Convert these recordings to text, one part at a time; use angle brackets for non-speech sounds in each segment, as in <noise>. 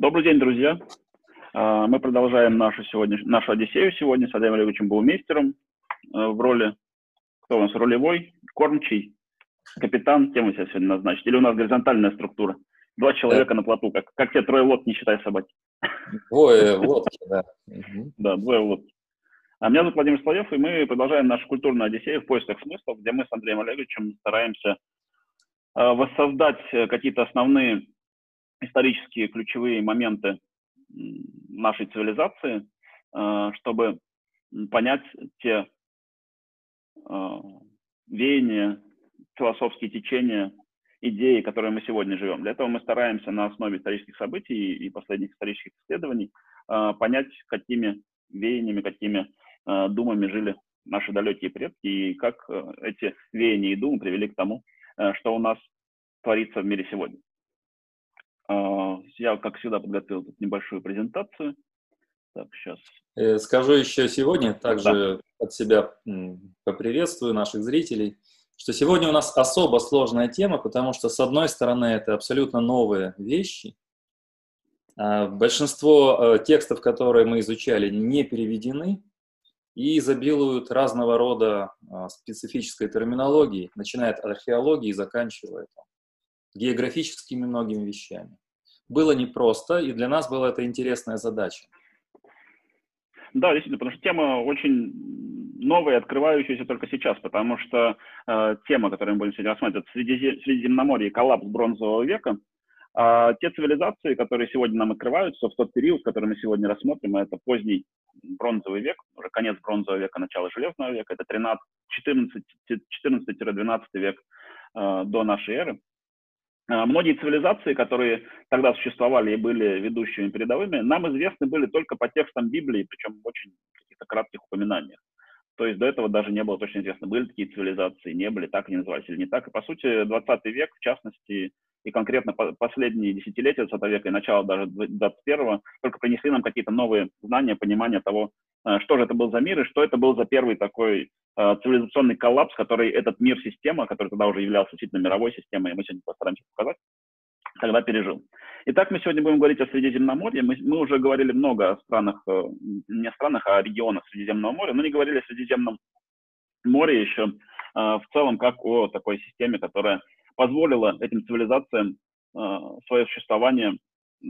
Добрый день, друзья. А, мы продолжаем нашу, сегодня, нашу Одиссею сегодня с Андреем Олеговичем Баумейстером э, в роли, кто у нас, ролевой, кормчий, капитан, кем вы себя сегодня назначите? Или у нас горизонтальная структура? Два человека да. на плоту, как, как те трое лодок, не считая собаки. Двое в лодке, да. Да, двое в лодке. А меня зовут Владимир Слоев, и мы продолжаем нашу культурную Одиссею в поисках смыслов, где мы с Андреем Олеговичем стараемся э, воссоздать э, какие-то основные исторические ключевые моменты нашей цивилизации, э, чтобы понять те э, веяния, философские течения, идеи, которые мы сегодня живем. Для этого мы стараемся на основе исторических событий и последних исторических исследований э, понять, какими веяниями, какими думами жили наши далекие предки и как эти веяния и думы привели к тому, что у нас творится в мире сегодня. А, я, как всегда, подготовил тут небольшую презентацию. Так, сейчас. Э, скажу еще сегодня, также да. от себя поприветствую наших зрителей, что сегодня у нас особо сложная тема, потому что, с одной стороны, это абсолютно новые вещи. А, большинство э, текстов, которые мы изучали, не переведены и изобилуют разного рода а, специфической терминологией, начиная от археологии и заканчивая там, географическими многими вещами. Было непросто, и для нас была это интересная задача. Да, действительно, потому что тема очень новая, открывающаяся только сейчас, потому что э, тема, которую мы будем сегодня рассматривать, Средизе, Средиземноморье, коллапс бронзового века, э, те цивилизации, которые сегодня нам открываются в тот период, который мы сегодня рассмотрим, это поздний бронзовый век, уже конец бронзового века, начало железного века, это 14-12 век э, до нашей эры. А, многие цивилизации, которые тогда существовали и были ведущими передовыми, нам известны были только по текстам Библии, причем в очень каких-то кратких упоминаниях. То есть до этого даже не было точно известно, были такие цивилизации, не были, так они назывались или не так. И по сути 20 век, в частности, и конкретно последние десятилетия 20 века и начало даже 21 только принесли нам какие-то новые знания, понимание того, э, что же это был за мир и что это был за первый такой э, цивилизационный коллапс, который этот мир-система, который тогда уже являлся действительно мировой системой, и мы сегодня постараемся показать, тогда пережил. Итак, мы сегодня будем говорить о Средиземноморье. Мы, мы уже говорили много о странах, э, не о странах, а о регионах Средиземного моря, но не говорили о Средиземном море еще в целом как о такой системе, которая позволила этим цивилизациям э, свое существование, э,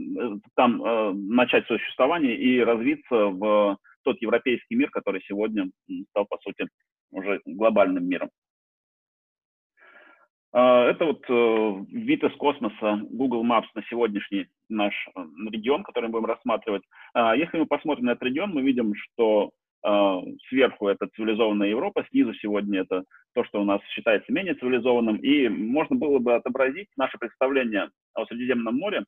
там э, начать свое существование и развиться в тот европейский мир, который сегодня стал, по сути, уже глобальным миром. Это вот вид из космоса Google Maps на сегодняшний наш регион, который мы будем рассматривать. Если мы посмотрим на этот регион, мы видим, что сверху это цивилизованная Европа, снизу сегодня это то, что у нас считается менее цивилизованным, и можно было бы отобразить наше представление о Средиземном море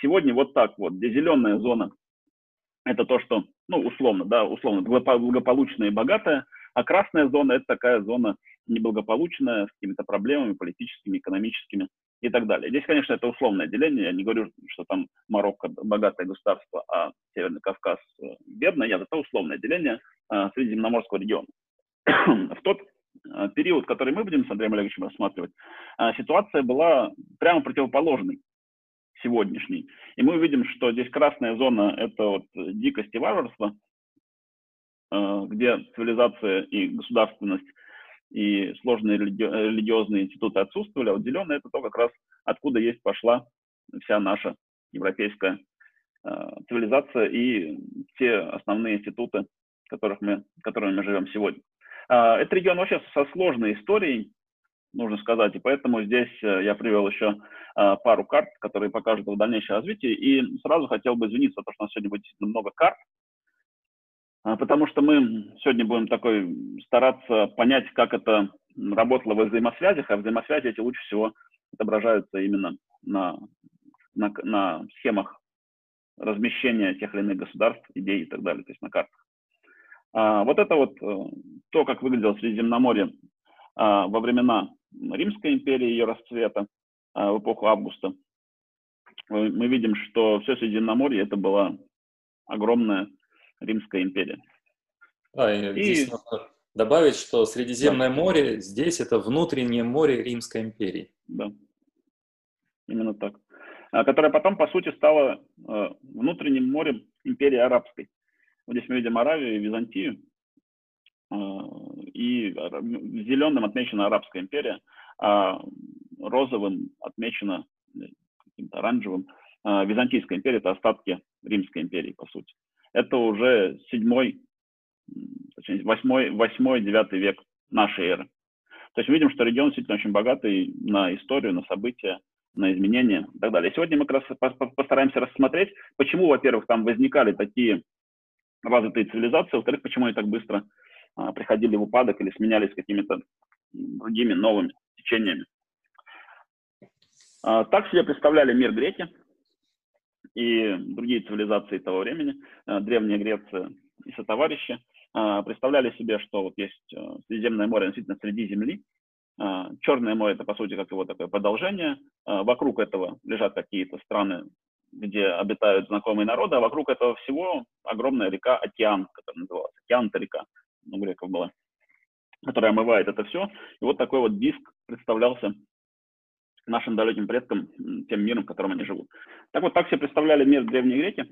сегодня вот так вот, где зеленая зона – это то, что, ну, условно, да, условно, благополучная и богатая, а красная зона – это такая зона неблагополучная, с какими-то проблемами политическими, экономическими и так далее. Здесь, конечно, это условное деление. Я не говорю, что там Марокко богатое государство, а Северный Кавказ э, бедное. Нет, это условное деление а, Средиземноморского региона. <clears throat> В тот э, период, который мы будем с Андреем Олеговичем рассматривать, ситуация была прямо противоположной сегодняшней. И мы увидим, что здесь красная зона – это вот дикость и варварство, где цивилизация и государственность и сложные религи религиозные институты отсутствовали, а вот зеленое это то как раз откуда есть пошла вся наша европейская э, цивилизация и те основные институты, которых мы, которыми мы живем сегодня. Э, этот регион вообще со сложной историей, нужно сказать, и поэтому здесь э, я привел еще э, пару карт, которые покажут его дальнейшее развитие, и сразу хотел бы извиниться то, что у нас сегодня будет много карт, потому что мы сегодня будем такой стараться понять, как это работало во взаимосвязях, а взаимосвязи эти лучше всего отображаются именно на, на, на схемах размещения тех или иных государств, идей и так далее, то есть на картах. А, вот это вот э, то, как выглядело Средиземноморье а, во времена Римской империи, ее расцвета, а, в эпоху Августа. Мы видим, что все Средиземноморье это была огромная Римская империя. А, и здесь нужно добавить, что Средиземное да. море здесь это внутреннее море Римской империи. Да, именно так. которая потом, по сути, стала внутренним морем империи арабской. Вот здесь мы видим Аравию и Византию, и зеленым отмечена Арабская империя, а розовым отмечена каким-то оранжевым Византийская империя, это остатки Римской империи, по сути. Это уже седьмой, точнее, восьмой, восьмой, девятый век нашей эры. То есть мы видим, что регион действительно очень богатый на историю, на события, на изменения и так далее. сегодня мы как раз постараемся рассмотреть, почему, во-первых, там возникали такие развитые цивилизации, во-вторых, почему они так быстро а, приходили в упадок или сменялись какими-то другими новыми течениями. А, так себе представляли мир греки и другие цивилизации того времени, а, Древняя Греция и сотоварищи, а, представляли себе, что вот есть э, Средиземное море действительно среди земли, Черное море – это, по сути, как его такое продолжение. Вокруг этого лежат какие-то страны, где обитают знакомые народы, а вокруг этого всего огромная река Океан, которая называлась. Океан – река, у греков была, которая омывает это все. И вот такой вот диск представлялся нашим далеким предкам, тем миром, в котором они живут. Так вот, так себе представляли мир древние греки.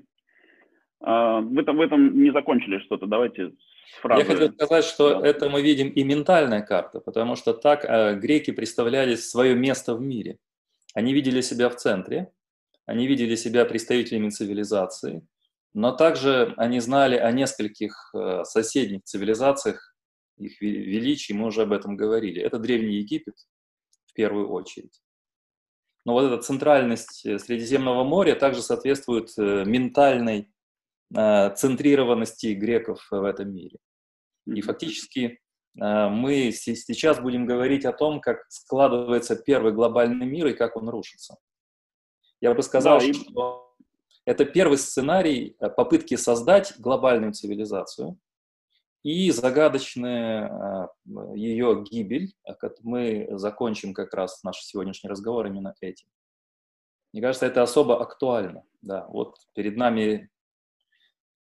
В этом, в этом не закончили что-то. Давайте фразы. Я хотел сказать, что да. это мы видим и ментальная карта, потому что так э, греки представляли свое место в мире. Они видели себя в центре, они видели себя представителями цивилизации, но также они знали о нескольких э, соседних цивилизациях, их величий, мы уже об этом говорили. Это Древний Египет в первую очередь. Но вот эта центральность э, Средиземного моря также соответствует э, ментальной Э, центрированности греков в этом мире. И фактически мы сейчас будем говорить о том, как складывается первый глобальный мир и как он рушится. Я бы сказал, да, что это первый сценарий попытки создать глобальную цивилизацию и загадочная ее гибель. Мы закончим как раз наш сегодняшний разговор именно этим. Мне кажется, это особо актуально. Да, вот перед нами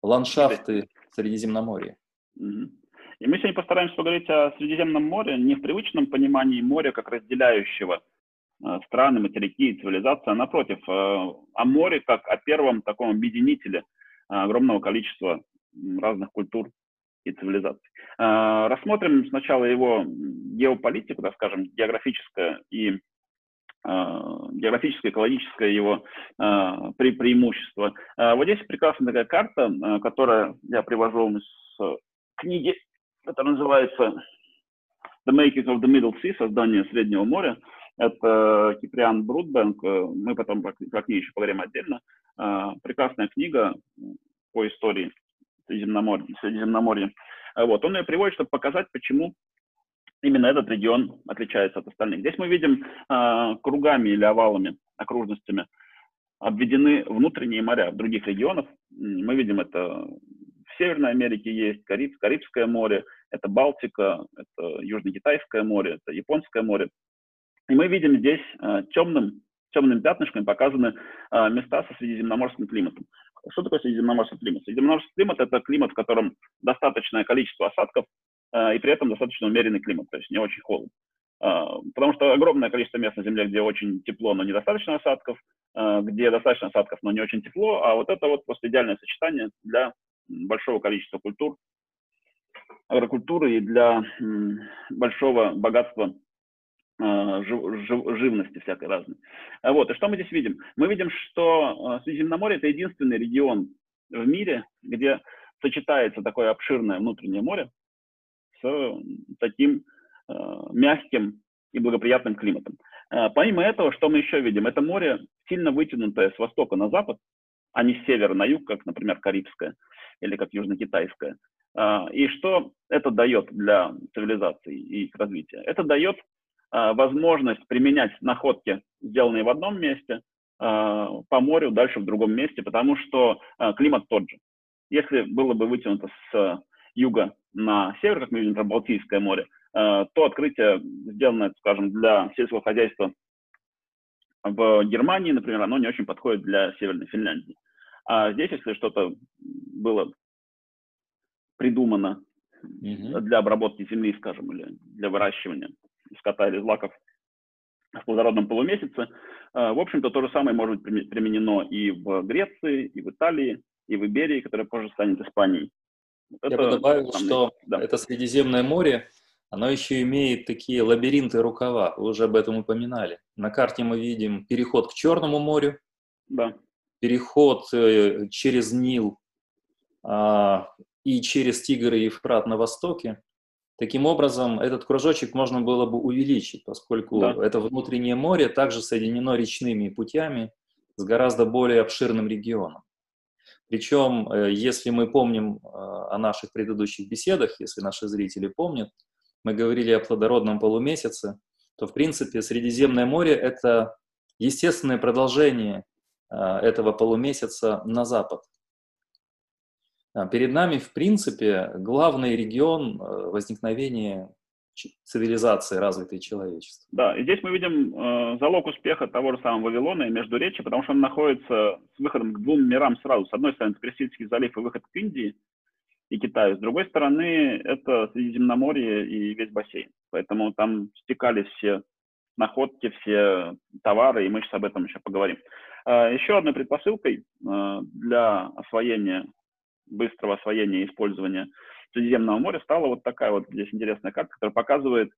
ландшафты Средиземноморья. И мы сегодня постараемся поговорить о Средиземном море не в привычном понимании моря как разделяющего э, страны, материки и цивилизации, а напротив, э, о море как о первом таком объединителе э, огромного количества разных культур и цивилизаций. Рассмотрим сначала его геополитику, так скажем, географическое и а, географическое, экологическое его а, пре преимущество. А, вот здесь прекрасная такая карта, которая я привожу из книги, которая называется The Making of the Middle Sea, создание Среднего моря. Это Киприан Брудбенк, мы потом про книгу еще поговорим отдельно. Прекрасная книга по истории Средиземноморья. Средиземноморья. Вот. Он ее приводит, чтобы показать, почему именно этот регион отличается от остальных. Здесь мы видим э, кругами или овалами, окружностями обведены внутренние моря других регионов. Мы видим это в Северной Америке есть, Кариб, Карибское море, это Балтика, это Южно-Китайское море, это Японское море. И мы видим здесь э, темным, темным пятнышком показаны э, места со средиземноморским климатом. Что такое средиземноморский климат? Средиземноморский климат – это климат, в котором достаточное количество осадков, а, и при этом достаточно умеренный климат, то есть не очень холодно. А, потому что огромное количество мест на Земле, где очень тепло, но недостаточно осадков, а, где достаточно осадков, но не очень тепло, а вот это вот просто идеальное сочетание для большого количества культур, агрокультуры и для большого богатства жив, живности всякой разной. Вот, и что мы здесь видим? Мы видим, что Средиземноморье – это единственный регион в мире, где сочетается такое обширное внутреннее море, с таким э, мягким и благоприятным климатом. Э, помимо этого, что мы еще видим? Это море сильно вытянутое с востока на запад, а не с севера на юг, как, например, Карибское или как Южно-Китайское. Э, и что это дает для цивилизации и их развития? Это дает возможность применять находки, сделанные в одном месте, по морю дальше в другом месте, потому что климат тот же. Если было бы вытянуто с юга на север, как мы видим, про Балтийское море, э, то открытие, сделанное, скажем, для сельского хозяйства в Германии, например, оно не очень подходит для Северной Финляндии. А здесь, если что-то было придумано mm-hmm. для обработки земли, скажем, или для выращивания скота или злаков в плодородном полумесяце. В общем-то, то же самое может быть применено и в Греции, и в Италии, и в Иберии, которая позже станет Испанией. Я бы добавил, самый... что да. это Средиземное море, оно еще имеет такие лабиринты рукава, вы уже об этом упоминали. На карте мы видим переход к Черному морю, да. переход э, через Нил а, и через Тигр и Евфрат на востоке. Таким образом, этот кружочек можно было бы увеличить, поскольку да. это внутреннее море также соединено речными путями с гораздо более обширным регионом. Причем, э, если мы помним э, о наших предыдущих беседах, если наши зрители помнят, мы говорили о плодородном полумесяце, то, в принципе, Средиземное море – это естественное продолжение э, этого полумесяца на запад. Перед нами, в принципе, главный регион возникновения цивилизации, развитой человечества. Да, и здесь мы видим э, залог успеха того же самого Вавилона и Междуречия, потому что он находится с выходом к двум мирам сразу. С одной стороны, это Персидский залив и выход к Индии и Китаю. С другой стороны, это Средиземноморье и весь бассейн. Поэтому там стекались все находки, все товары, и мы сейчас об этом еще поговорим. Э, еще одной предпосылкой э, для освоения, быстрого освоения и использования Средиземного моря стала вот такая вот здесь интересная карта, которая показывает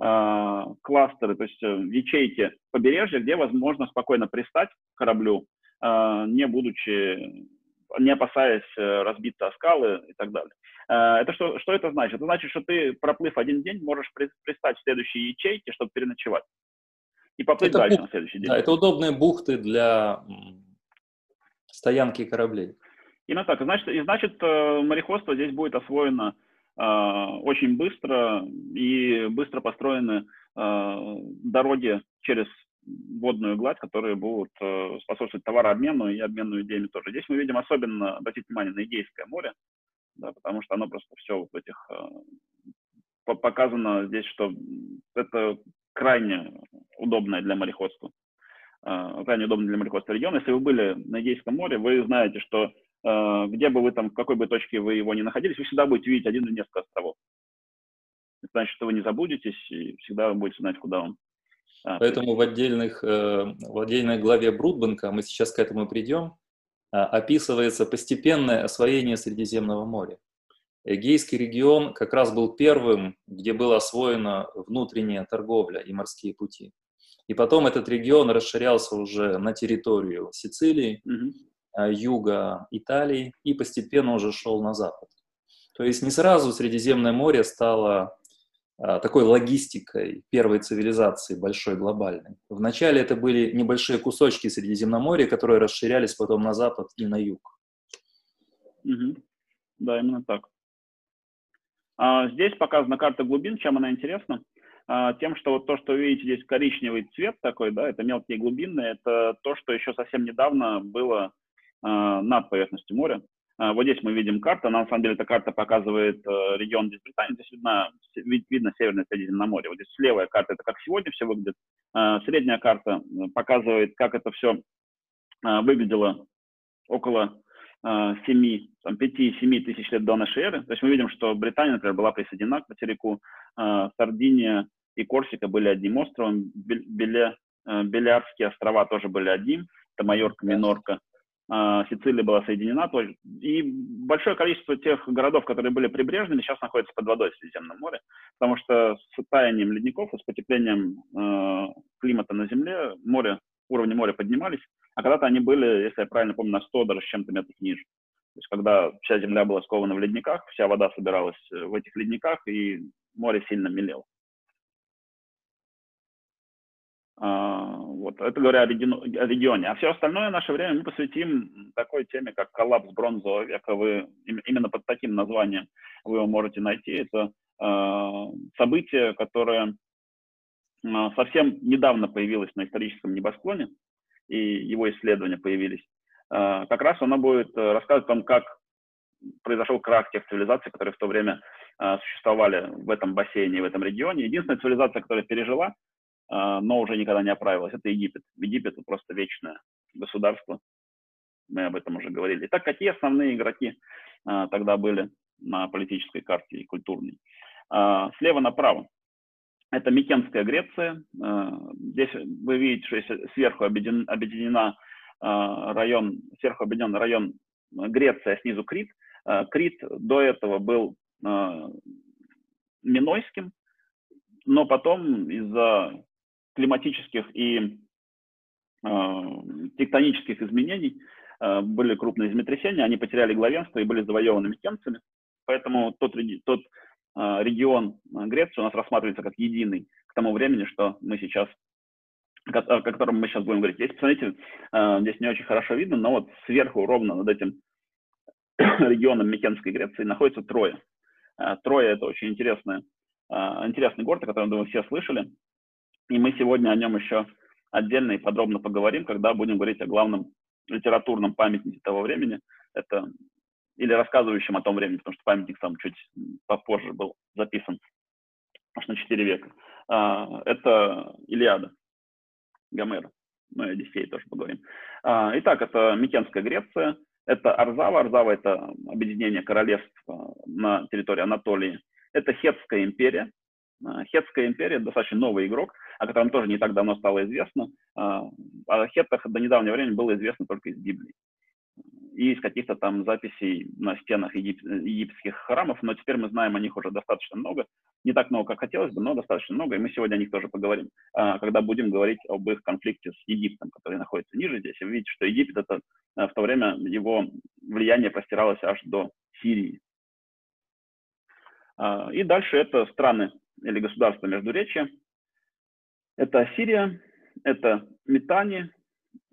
э, кластеры, то есть э, ячейки побережья, где возможно спокойно пристать к кораблю, э, не будучи, не опасаясь э, разбиться о скалы и так далее. Э, это что, что это значит? Это значит, что ты, проплыв один день, можешь при, пристать в следующей ячейке, чтобы переночевать. И поплыть это дальше бух... на следующий день. Да, это удобные бухты для стоянки кораблей. Именно так. Значит, и значит, э, мореходство здесь будет освоено э, очень быстро и быстро построены э, дороги через водную гладь, которые будут э, способствовать товарообмену и обмену идеями тоже. Здесь мы видим особенно, обратите внимание, на Эгейское море, да, потому что оно просто все вот в этих э, показано здесь, что это крайне удобное для мореходства, э, крайне удобный для мореходства регион. Если вы были на Эгейском море, вы знаете, что где бы вы там, в какой бы точке вы его ни находились, вы всегда будете видеть один или несколько островов. Это значит, что вы не забудетесь и всегда будете знать, куда он. А, Поэтому в, отдельных, э, в отдельной главе Брудбанка, мы сейчас к этому придем, а, описывается постепенное освоение Средиземного моря. Эгейский регион как раз был первым, где была освоена внутренняя торговля и морские пути. И потом этот регион расширялся уже на территорию Сицилии, угу. Э, юга Италии и постепенно уже шел на запад. То есть не сразу Средиземное море стало э, такой логистикой первой цивилизации, большой, глобальной. Вначале это были небольшие кусочки Средиземноморья, которые расширялись потом на запад и на юг. Угу. Да, именно так. А, здесь показана карта глубин, чем она интересна. А, тем, что вот то, что вы видите здесь коричневый цвет такой, да, это мелкие глубины, это то, что еще совсем недавно было над поверхностью моря. А, вот здесь мы видим карту. Она, на самом деле, эта карта показывает э, регион здесь Британии. Здесь видно, видно Северное Средиземноморье. Вот здесь левая карта, это как сегодня все выглядит. Средняя карта э, показывает, как это все выглядело около 7, 5-7 тысяч лет до нашей эры. То есть мы видим, что Британия, например, была присоединена к материку, Сардиния и Корсика были одним островом, Беле, э, Белярские острова тоже были одним, это Майорка, Минорка. А, Сицилия была соединена. И большое количество тех городов, которые были прибрежными, сейчас находятся под водой в Средиземном море, потому что с таянием ледников и с потеплением э, климата на Земле море, уровни моря поднимались, а когда-то они были, если я правильно помню, на 100 даже с чем-то метров ниже. То есть когда вся Земля была скована в ледниках, вся вода собиралась в этих ледниках, и море сильно мелело. Вот, это говоря о регионе. А все остальное наше время мы посвятим такой теме, как коллапс бронзового века. Вы, именно под таким названием вы его можете найти. Это э, событие, которое э, совсем недавно появилось на историческом небосклоне, и его исследования появились. Э, как раз оно будет рассказывать о том, как произошел крах тех цивилизаций, которые в то время э, существовали в этом бассейне, в этом регионе. Единственная цивилизация, которая пережила а, но уже никогда не оправилась. Это Египет. Египет это просто вечное государство. Мы об этом уже говорили. Итак, какие основные игроки а, тогда были на политической карте и культурной? А, слева направо. Это Микенская Греция. Здесь вы видите, что если сверху объединена, объединена район, сверху объединен район Греция, а снизу Крит. Крит до этого был Минойским, но потом из-за климатических и э, тектонических изменений э, были крупные землетрясения, они потеряли главенство и были завоеваны микенцами. Поэтому тот, тот э, регион Греции у нас рассматривается как единый к тому времени, что мы сейчас о котором мы сейчас будем говорить. Здесь, посмотрите, здесь не очень хорошо видно, но вот сверху ровно над этим <coughs> регионом Микенской Греции находится Троя. Троя – это очень интересная интересный город, о котором, думаю, все слышали. И мы сегодня о нем еще отдельно и подробно поговорим, когда будем говорить о главном литературном памятнике того времени. Это или рассказывающем о том времени, потому что памятник сам чуть попозже был записан, аж на 4 века. А, это Илиада Гомера. Мы о Одиссее тоже поговорим. А, итак, это Микенская Греция, это Арзава. Арзава – это объединение королевств на территории Анатолии это Хетская империя. А, Хетская империя достаточно новый игрок, о котором тоже не так давно стало известно. А, о хеттах до недавнего времени было известно только из Библии и из каких-то там записей на стенах егип... египетских храмов, но теперь мы знаем о них уже достаточно много. Не так много, как хотелось бы, но достаточно много, и мы сегодня о них тоже поговорим, а, когда будем говорить об их конфликте с Египтом, который находится ниже здесь. Вы видите, что Египет, это в то время его влияние простиралось аж до Сирии. И дальше это страны или государства Междуречия. Это Ассирия, это Метани,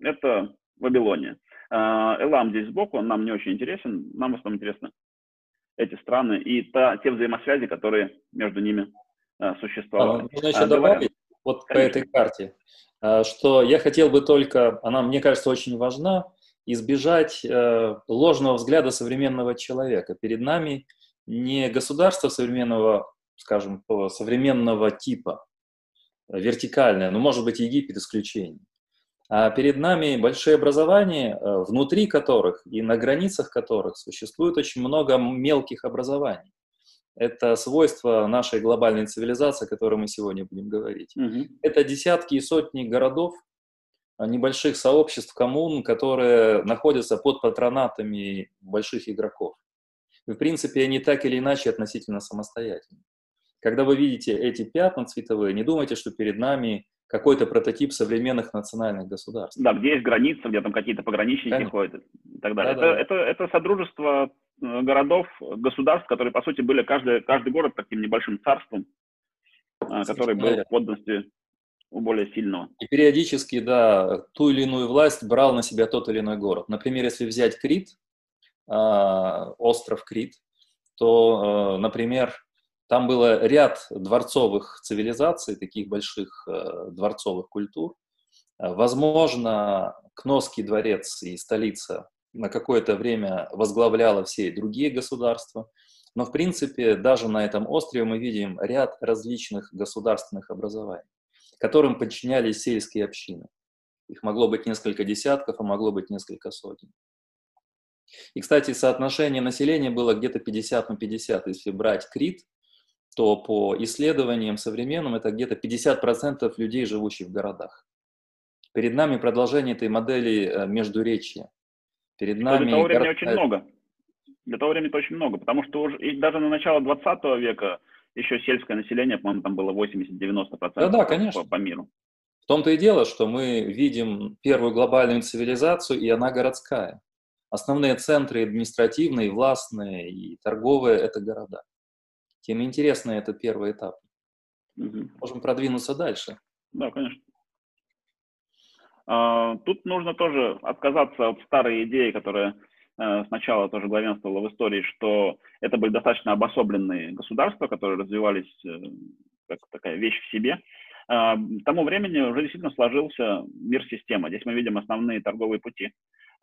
это Вавилония. А, Элам здесь сбоку, он нам не очень интересен, нам в основном интересны эти страны и та, те взаимосвязи, которые между ними а, существовали. Можно еще добавить вот Конечно. по этой карте, что я хотел бы только, она, мне кажется, очень важна, избежать э, ложного взгляда современного человека. Перед нами не государство современного, скажем, современного типа, вертикальное, ну, может быть, Египет исключение. А перед нами большие образования, э, внутри которых и на границах которых существует очень много мелких образований. Это свойство нашей глобальной цивилизации, о которой мы сегодня будем говорить. Угу. Это десятки и сотни городов, а, небольших сообществ, коммун, которые находятся под патронатами больших игроков в принципе, они так или иначе относительно самостоятельны. Когда вы видите эти пятна цветовые, не думайте, что перед нами какой-то прототип современных национальных государств. Да, где есть граница, где там какие-то пограничники Конечно. ходят и так далее. Да, это, да. Это, это содружество э, городов, государств, которые, по сути, были каждый, каждый город таким небольшим царством, э, который был в подданстве у более сильного. И периодически, да, ту или иную власть брал на себя тот или иной город. Например, если взять Крит, а, остров Крит, то, э, например, там было ряд дворцовых цивилизаций, таких больших э, дворцовых культур. Возможно, Кносский дворец и столица на какое-то время возглавляла все другие государства, но, в принципе, даже на этом острове мы видим ряд различных государственных образований, которым подчинялись сельские общины. Их могло быть несколько десятков, а могло быть несколько сотен. И, кстати, соотношение населения было где-то 50 на 50. Если брать Крит, то по исследованиям современным это где-то 50% людей, живущих в городах. Перед нами продолжение этой модели э, междуречия. Перед нами... Для того времени город... очень много. Для того времени это очень много, потому что уже, и даже на начало 20 века еще сельское население, по-моему, там было 80-90% да, да, конечно. По, по миру. В том-то и дело, что мы видим первую глобальную цивилизацию, и она городская. Основные центры административные, властные и торговые – это города. Тем интересно это первый этап. Угу. Можем продвинуться дальше. Да, конечно. А, тут нужно тоже отказаться от старой идеи, которая э, сначала тоже главенствовала в истории, что это были достаточно обособленные государства, которые развивались э, как такая вещь в себе. А, к тому времени уже действительно сложился мир-система. Здесь мы видим основные торговые пути.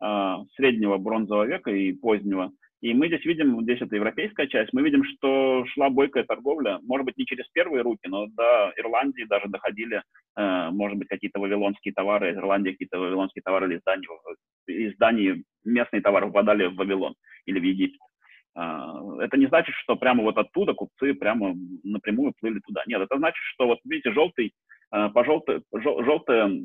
А, среднего бронзового века и позднего. И мы здесь видим, здесь это европейская часть, мы видим, что шла бойкая торговля, может быть, не через первые руки, но до Ирландии даже доходили, э, может быть, какие-то вавилонские товары, из Ирландии какие-то вавилонские товары или из Дании, из Дании местные товары попадали в Вавилон или в Египет. Это не значит, что прямо вот оттуда купцы прямо напрямую плыли туда. Нет, это значит, что вот видите, желтый, по желтый, желтое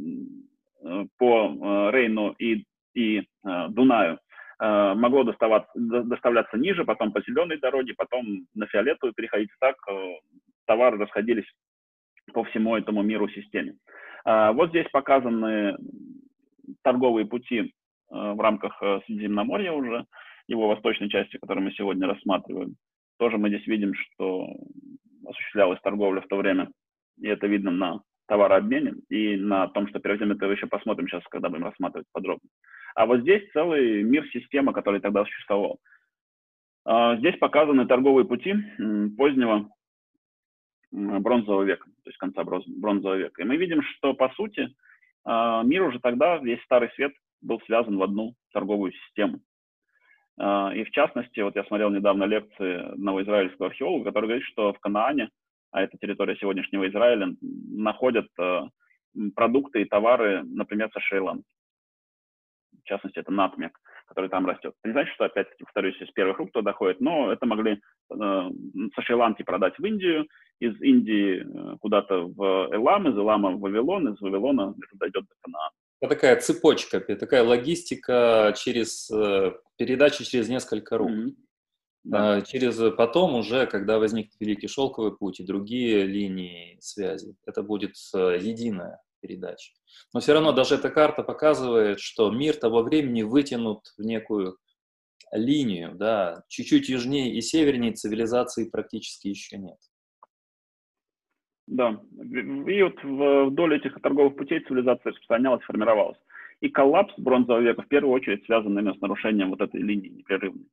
по Рейну и, и Дунаю могло доставаться, доставляться ниже, потом по зеленой дороге, потом на фиолетовую переходить. Так товары расходились по всему этому миру системе. Вот здесь показаны торговые пути в рамках Средиземноморья уже его восточной части, которую мы сегодня рассматриваем, тоже мы здесь видим, что осуществлялась торговля в то время, и это видно на товарообмене и на том, что перейдем это еще посмотрим сейчас, когда будем рассматривать подробно. А вот здесь целый мир системы, который тогда существовал. А, здесь показаны торговые пути позднего бронзового века, то есть конца бронзового века. И мы видим, что, по сути, а, мир уже тогда, весь Старый Свет, был связан в одну торговую систему. А, и в частности, вот я смотрел недавно лекции одного израильского археолога, который говорит, что в Канаане, а это территория сегодняшнего Израиля, находят продукты и товары, например, со Шри-Ланки. В частности, это натмек, который там растет. Это не значит, что, опять-таки, повторюсь, из первых рук туда ходит, но это могли э, со Шри-Ланки продать в Индию, из Индии э, куда-то в Элам, из Элама в Вавилон, из Вавилона дойдет до Канаана. Это такая цепочка, такая логистика через э, передачи через несколько рук. Mm-hmm. Да. Через потом уже, когда возникнет Великий Шелковый путь и другие линии связи, это будет э, единая передача. Но все равно даже эта карта показывает, что мир того времени вытянут в некую линию, да, чуть-чуть южнее и севернее цивилизации практически еще нет. Да, и вот вдоль этих торговых путей цивилизация распространялась, формировалась. И коллапс бронзового века в первую очередь связан именно с нарушением вот этой линии непрерывной,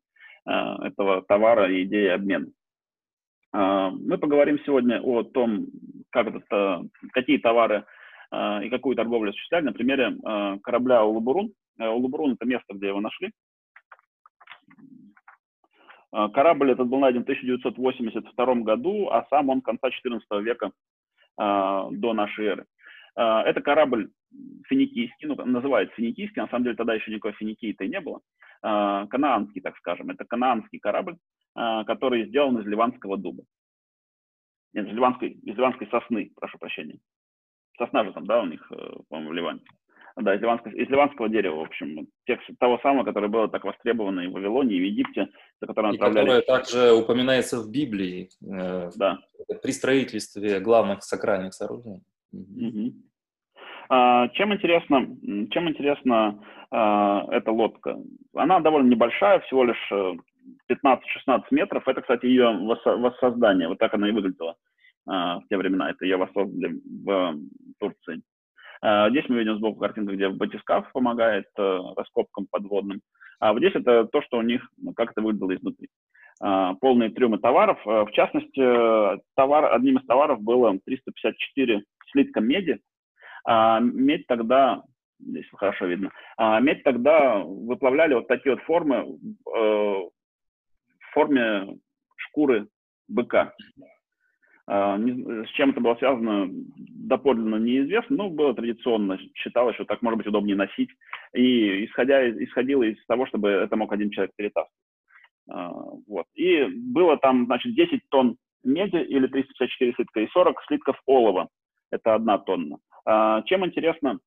э, этого товара и идеи обмена. Э, мы поговорим сегодня о том, как это, какие товары и какую торговлю осуществляли на примере корабля Улубурун. Улубурун – это место, где его нашли. А, корабль этот был найден в 1982 году, а сам он конца XIV века а, до нашей эры. А, это корабль финикийский, ну, называется финикийский, на самом деле тогда еще никакой финикии-то и не было. Канаанский, так скажем. Это канаанский корабль, который сделан из ливанского дуба. Нет, из ливанской, из ливанской сосны, прошу прощения. Сосна же там, да, у них, э, по-моему, в Ливане. Да, из ливанского, из ливанского дерева, в общем, тех, того самого, которое было так востребовано и в Вавилоне, и в Египте, за которое отправляли... которое также упоминается в Библии э, да. при строительстве главных сакральных сооружений. Угу. А, чем интересно, чем интересна а, эта лодка? Она довольно небольшая, всего лишь 15-16 э, метров. Это, кстати, ее воссоздание. Вот так она и выглядела в те времена. Это воссоздали в Турции. А, здесь мы видим сбоку картинку, где батискаф помогает э, раскопкам подводным. А вот здесь это то, что у них, как это выглядело изнутри. А, полные трюмы товаров. Э, в частности, товар, одним из товаров было 354 слитка меди. А медь тогда, здесь хорошо видно, а медь тогда выплавляли вот такие вот формы э, в форме шкуры быка. А, с чем это было связано, доподлинно неизвестно, но было традиционно, считалось, что так может быть удобнее носить, и исходя, исходило из того, чтобы это мог один человек перетаскивать. А, вот. И было там, значит, 10 тонн меди или 354 слитка и 40 слитков олова. Это одна тонна. А, чем интересно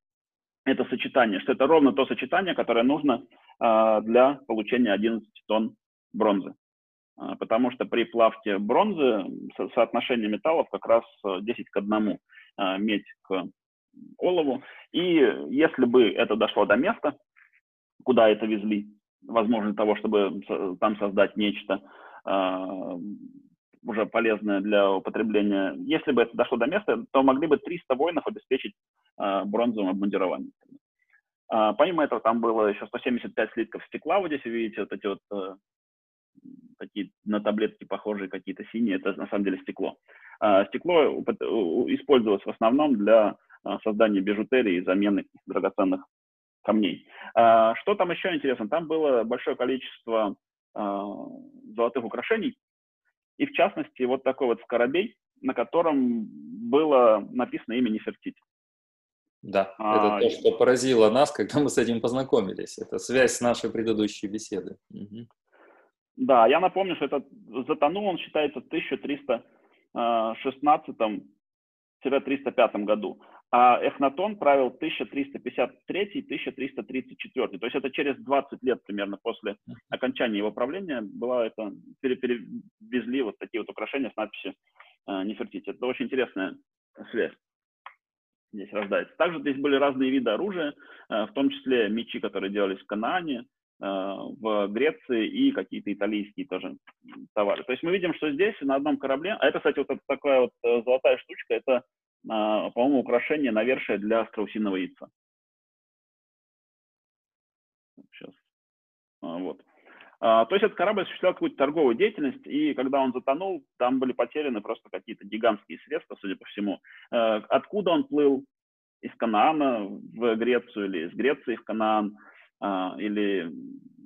это сочетание? Что это ровно то сочетание, которое нужно для получения 11 тонн бронзы. А, потому что при плавке бронзы соотношение металлов как раз 10 э, к 1, а, медь к олову. И если бы это дошло до места, куда это везли, возможно, того, чтобы там создать нечто а, уже полезное для употребления, если бы это дошло до места, то могли бы 300 воинов обеспечить бронзовым обмундированием. Помимо этого, там было еще 175 слитков стекла, вот здесь вы видите вот эти вот э, такие на таблетки похожие какие-то синие, это на самом деле стекло. А, стекло использовалось в основном для а, создания бижутерии и замены драгоценных камней. А, что там еще интересно? Там было большое количество золотых украшений, и в частности вот такой вот скоробей, на котором было написано имя Нефертити. Да, а, это то, что поразило нас, когда мы с этим познакомились. Это связь с нашей предыдущей беседы. Угу. Да, я напомню, что это затонул, он считается в 1316-305 году, а Эхнатон правил 1353-1334. То есть это через 20 лет примерно после окончания его правления была это, перевезли вот такие вот украшения с надписью э, Нефертити. Это очень интересная связь здесь рождается. Также здесь были разные виды оружия, э, в том числе мечи, которые делались в Канаане, в Греции и какие-то итальянские тоже товары. То есть мы видим, что здесь на одном корабле, а это, кстати, вот такая вот э, золотая штучка, это, э, по-моему, украшение навершие для страусиного яйца. Сейчас. А, вот. А, то есть этот корабль осуществлял какую-то торговую деятельность, и когда он затонул, там были потеряны просто какие-то гигантские средства, судя по всему. Откуда он плыл? Из Канаана в Грецию или из Греции в Канаан? А, или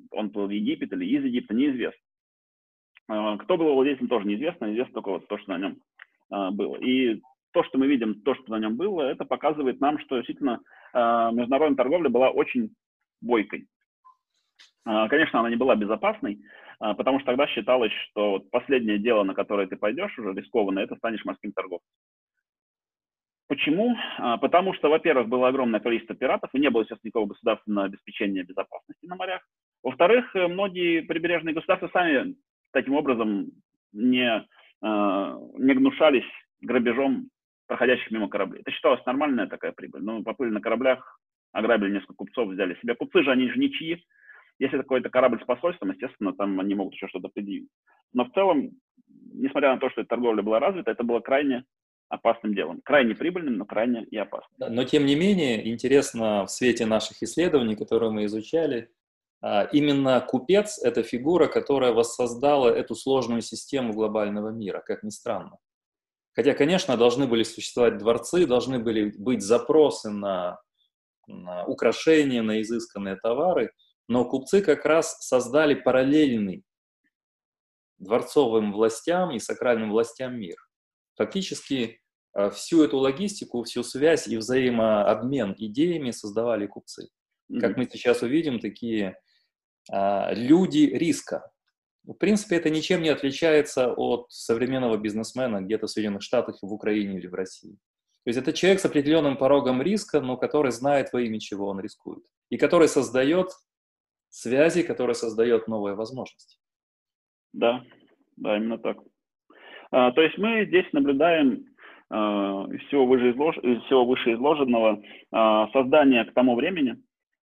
он был в Египет, или из Египта, неизвестно. А, кто был владельцем, тоже неизвестно, известно только вот то, что на нем а, было. И то, что мы видим, то, что на нем было, это показывает нам, что действительно международная торговля была очень бойкой. Конечно, она не была безопасной, потому что тогда считалось, что последнее дело, на которое ты пойдешь уже рискованно, это станешь морским торговцем. Почему? А, потому что, во-первых, было огромное количество пиратов, и не было сейчас никакого государственного обеспечения безопасности на морях. Во-вторых, э, многие прибережные государства сами таким образом не, а, не гнушались грабежом проходящих мимо кораблей. Это считалось нормальная такая прибыль. Ну, поплыли на кораблях, ограбили несколько купцов, взяли себе. Купцы же, они же ничьи. Если какой-то корабль с посольством, естественно, там они могут еще что-то предъявить. Но в целом, несмотря на то, что эта торговля была развита, это было крайне опасным делом. Крайне прибыльным, но крайне и опасным. Но тем не менее, интересно в свете наших исследований, которые мы изучали, а, именно купец – это фигура, которая воссоздала эту сложную систему глобального мира, как ни странно. Хотя, конечно, должны были существовать дворцы, должны были быть запросы на, на украшения, на изысканные товары, но купцы как раз создали параллельный дворцовым властям и сакральным властям мир. Фактически э, всю эту логистику, всю связь и взаимообмен идеями создавали купцы. Как мы сейчас увидим, такие а, люди риска. В принципе, это ничем не отличается от современного бизнесмена где-то в Соединенных Штатах, в Украине или в России. То есть это человек с определенным порогом риска, но который знает во имя чего он рискует. И который создает связи, который создает новые возможности. Да, да, именно так. А, то есть мы здесь наблюдаем а, из всего, вышеизлож... из всего вышеизложенного а, создание к тому времени,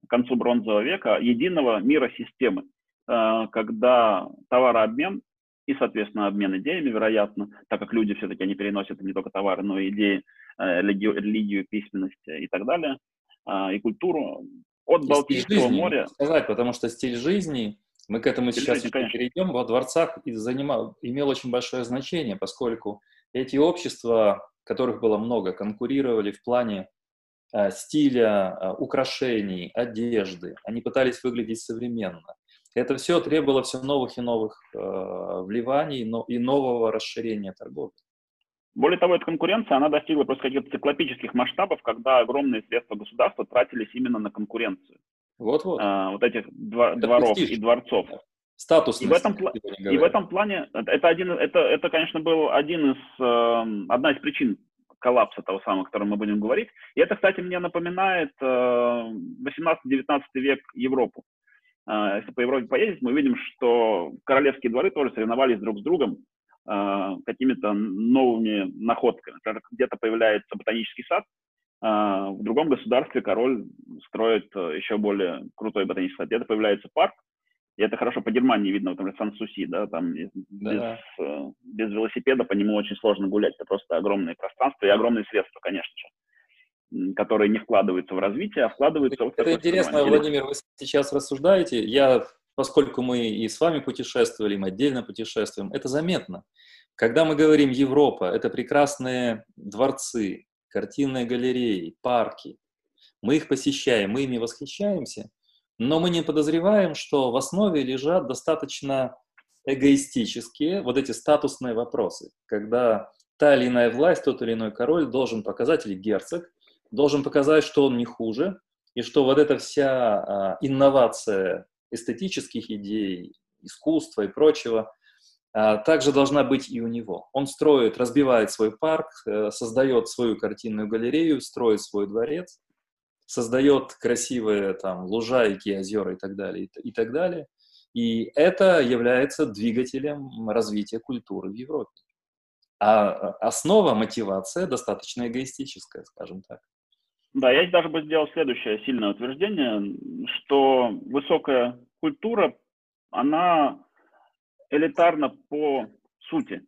к концу бронзового века, единого мира системы, когда товарообмен и, соответственно, обмен идеями, вероятно, так как люди все-таки они переносят не только товары, но и идеи, религию, религию письменность и так далее, и культуру от и Балтийского моря. Сказать, потому что стиль жизни мы к этому сейчас еще перейдем. Во дворцах занимал, имел очень большое значение, поскольку эти общества, которых было много, конкурировали в плане э, стиля, э, украшений, одежды. Они пытались выглядеть современно. Это все требовало все новых и новых э, вливаний но, и нового расширения торговли. Более того, эта конкуренция, она достигла просто каких-то циклопических масштабов, когда огромные средства государства тратились именно на конкуренцию. Вот-вот. А, вот этих двор, дворов престиж. и дворцов. Статус. И в этом, и в этом плане это один, это, это, конечно, был один из, э, одна из причин коллапса того самого, о котором мы будем говорить. И это, кстати, мне напоминает э, 18-19 век Европу. Э, если по Европе поездить, мы увидим, что королевские дворы тоже соревновались друг с другом э, какими-то новыми находками. Где-то появляется ботанический сад, в другом государстве король строит э, еще более крутой ботанический сад. Где-то появляется парк, и это хорошо по Германии видно, вот, например, Сан-Суси, да, там без, да. Э, без велосипеда по нему очень сложно гулять. Это просто огромные пространства и огромные средства, конечно же, которые не вкладываются в развитие, а вкладываются в... Это интересно, Владимир, вы сейчас рассуждаете. Я, поскольку мы и с вами путешествовали, мы отдельно путешествуем, это заметно. Когда мы говорим Европа, это прекрасные дворцы, картинные галереи, парки. Мы их посещаем, мы ими восхищаемся, но мы не подозреваем, что в основе лежат достаточно эгоистические вот эти статусные вопросы, когда та или иная власть, тот или иной король должен показать, или герцог, должен показать, что он не хуже, и что вот эта вся а, инновация эстетических идей, искусства и прочего, также должна быть и у него. Он строит, разбивает свой парк, э, создает свою картинную галерею, строит свой дворец, создает красивые там лужайки, озера и так далее, и так далее. И это является двигателем развития культуры в Европе. А, а основа, мотивация достаточно эгоистическая, скажем так. Да, я даже бы сделал следующее сильное утверждение, что высокая культура, она элитарна по сути.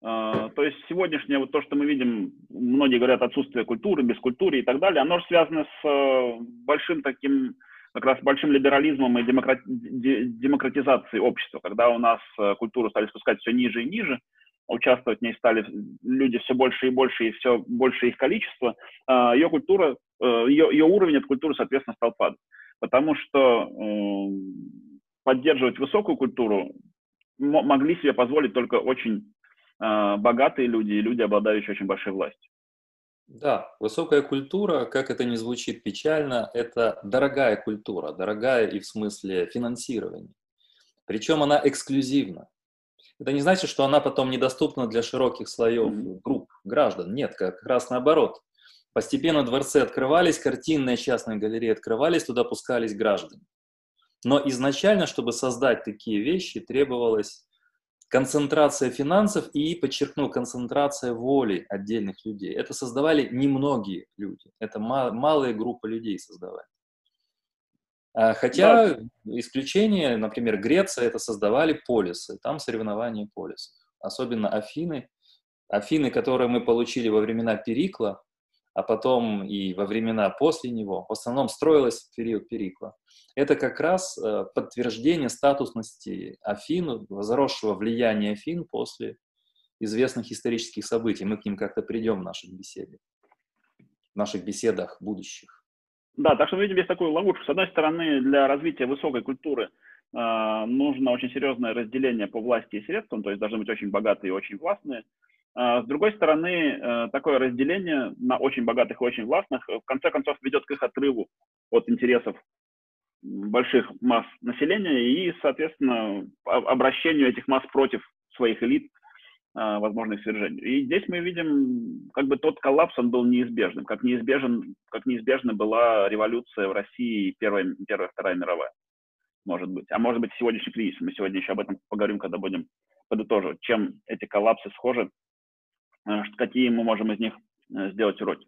Uh, то есть сегодняшнее вот то, что мы видим, многие говорят отсутствие культуры, без культуры и так далее, оно же связано с uh, большим таким, как раз большим либерализмом и демократ, демократизацией общества, когда у нас uh, культуру стали спускать все ниже и ниже, участвовать в ней стали люди все больше и больше, и все больше их количество, ее культура, ее, ее уровень от культуры, соответственно, стал падать. Потому что поддерживать высокую культуру могли себе позволить только очень э, богатые люди и люди, обладающие очень большой властью. Да, высокая культура, как это не звучит печально, это дорогая культура, дорогая и в смысле финансирования. Причем она эксклюзивна. Это не значит, что она потом недоступна для широких слоев групп граждан. Нет, как раз наоборот. Постепенно дворцы открывались, картинные частные галереи открывались, туда пускались граждане. Но изначально, чтобы создать такие вещи, требовалась концентрация финансов и, подчеркну, концентрация воли отдельных людей. Это создавали немногие люди, это мал, малые группы людей создавали. А, хотя да. исключение, например, Греция, это создавали полисы, там соревнования полисов. Особенно Афины. Афины, которые мы получили во времена Перикла, а потом и во времена после него, в основном строилось в период Перикла. Это как раз э, подтверждение статусности Афин, возросшего влияния Афин после известных исторических событий. Мы к ним как-то придем в наших беседах, в наших беседах будущих. Да, так что мы видим здесь такую ловушку. С одной стороны, для развития высокой культуры э, нужно очень серьезное разделение по власти и средствам, то есть должны быть очень богатые и очень властные. А, с другой стороны, э, такое разделение на очень богатых и очень властных в конце концов ведет к их отрыву от интересов больших масс населения и, соответственно, обращению этих масс против своих элит, а, возможно, их свержению. И здесь мы видим, как бы тот коллапс, он был неизбежным, как, неизбежен, как неизбежна была революция в России, первая, первая, вторая мировая, может быть. А может быть, сегодняшний кризис. Мы сегодня еще об этом поговорим, когда будем подытоживать, чем эти коллапсы схожи Э, какие мы можем из них э, сделать уроки.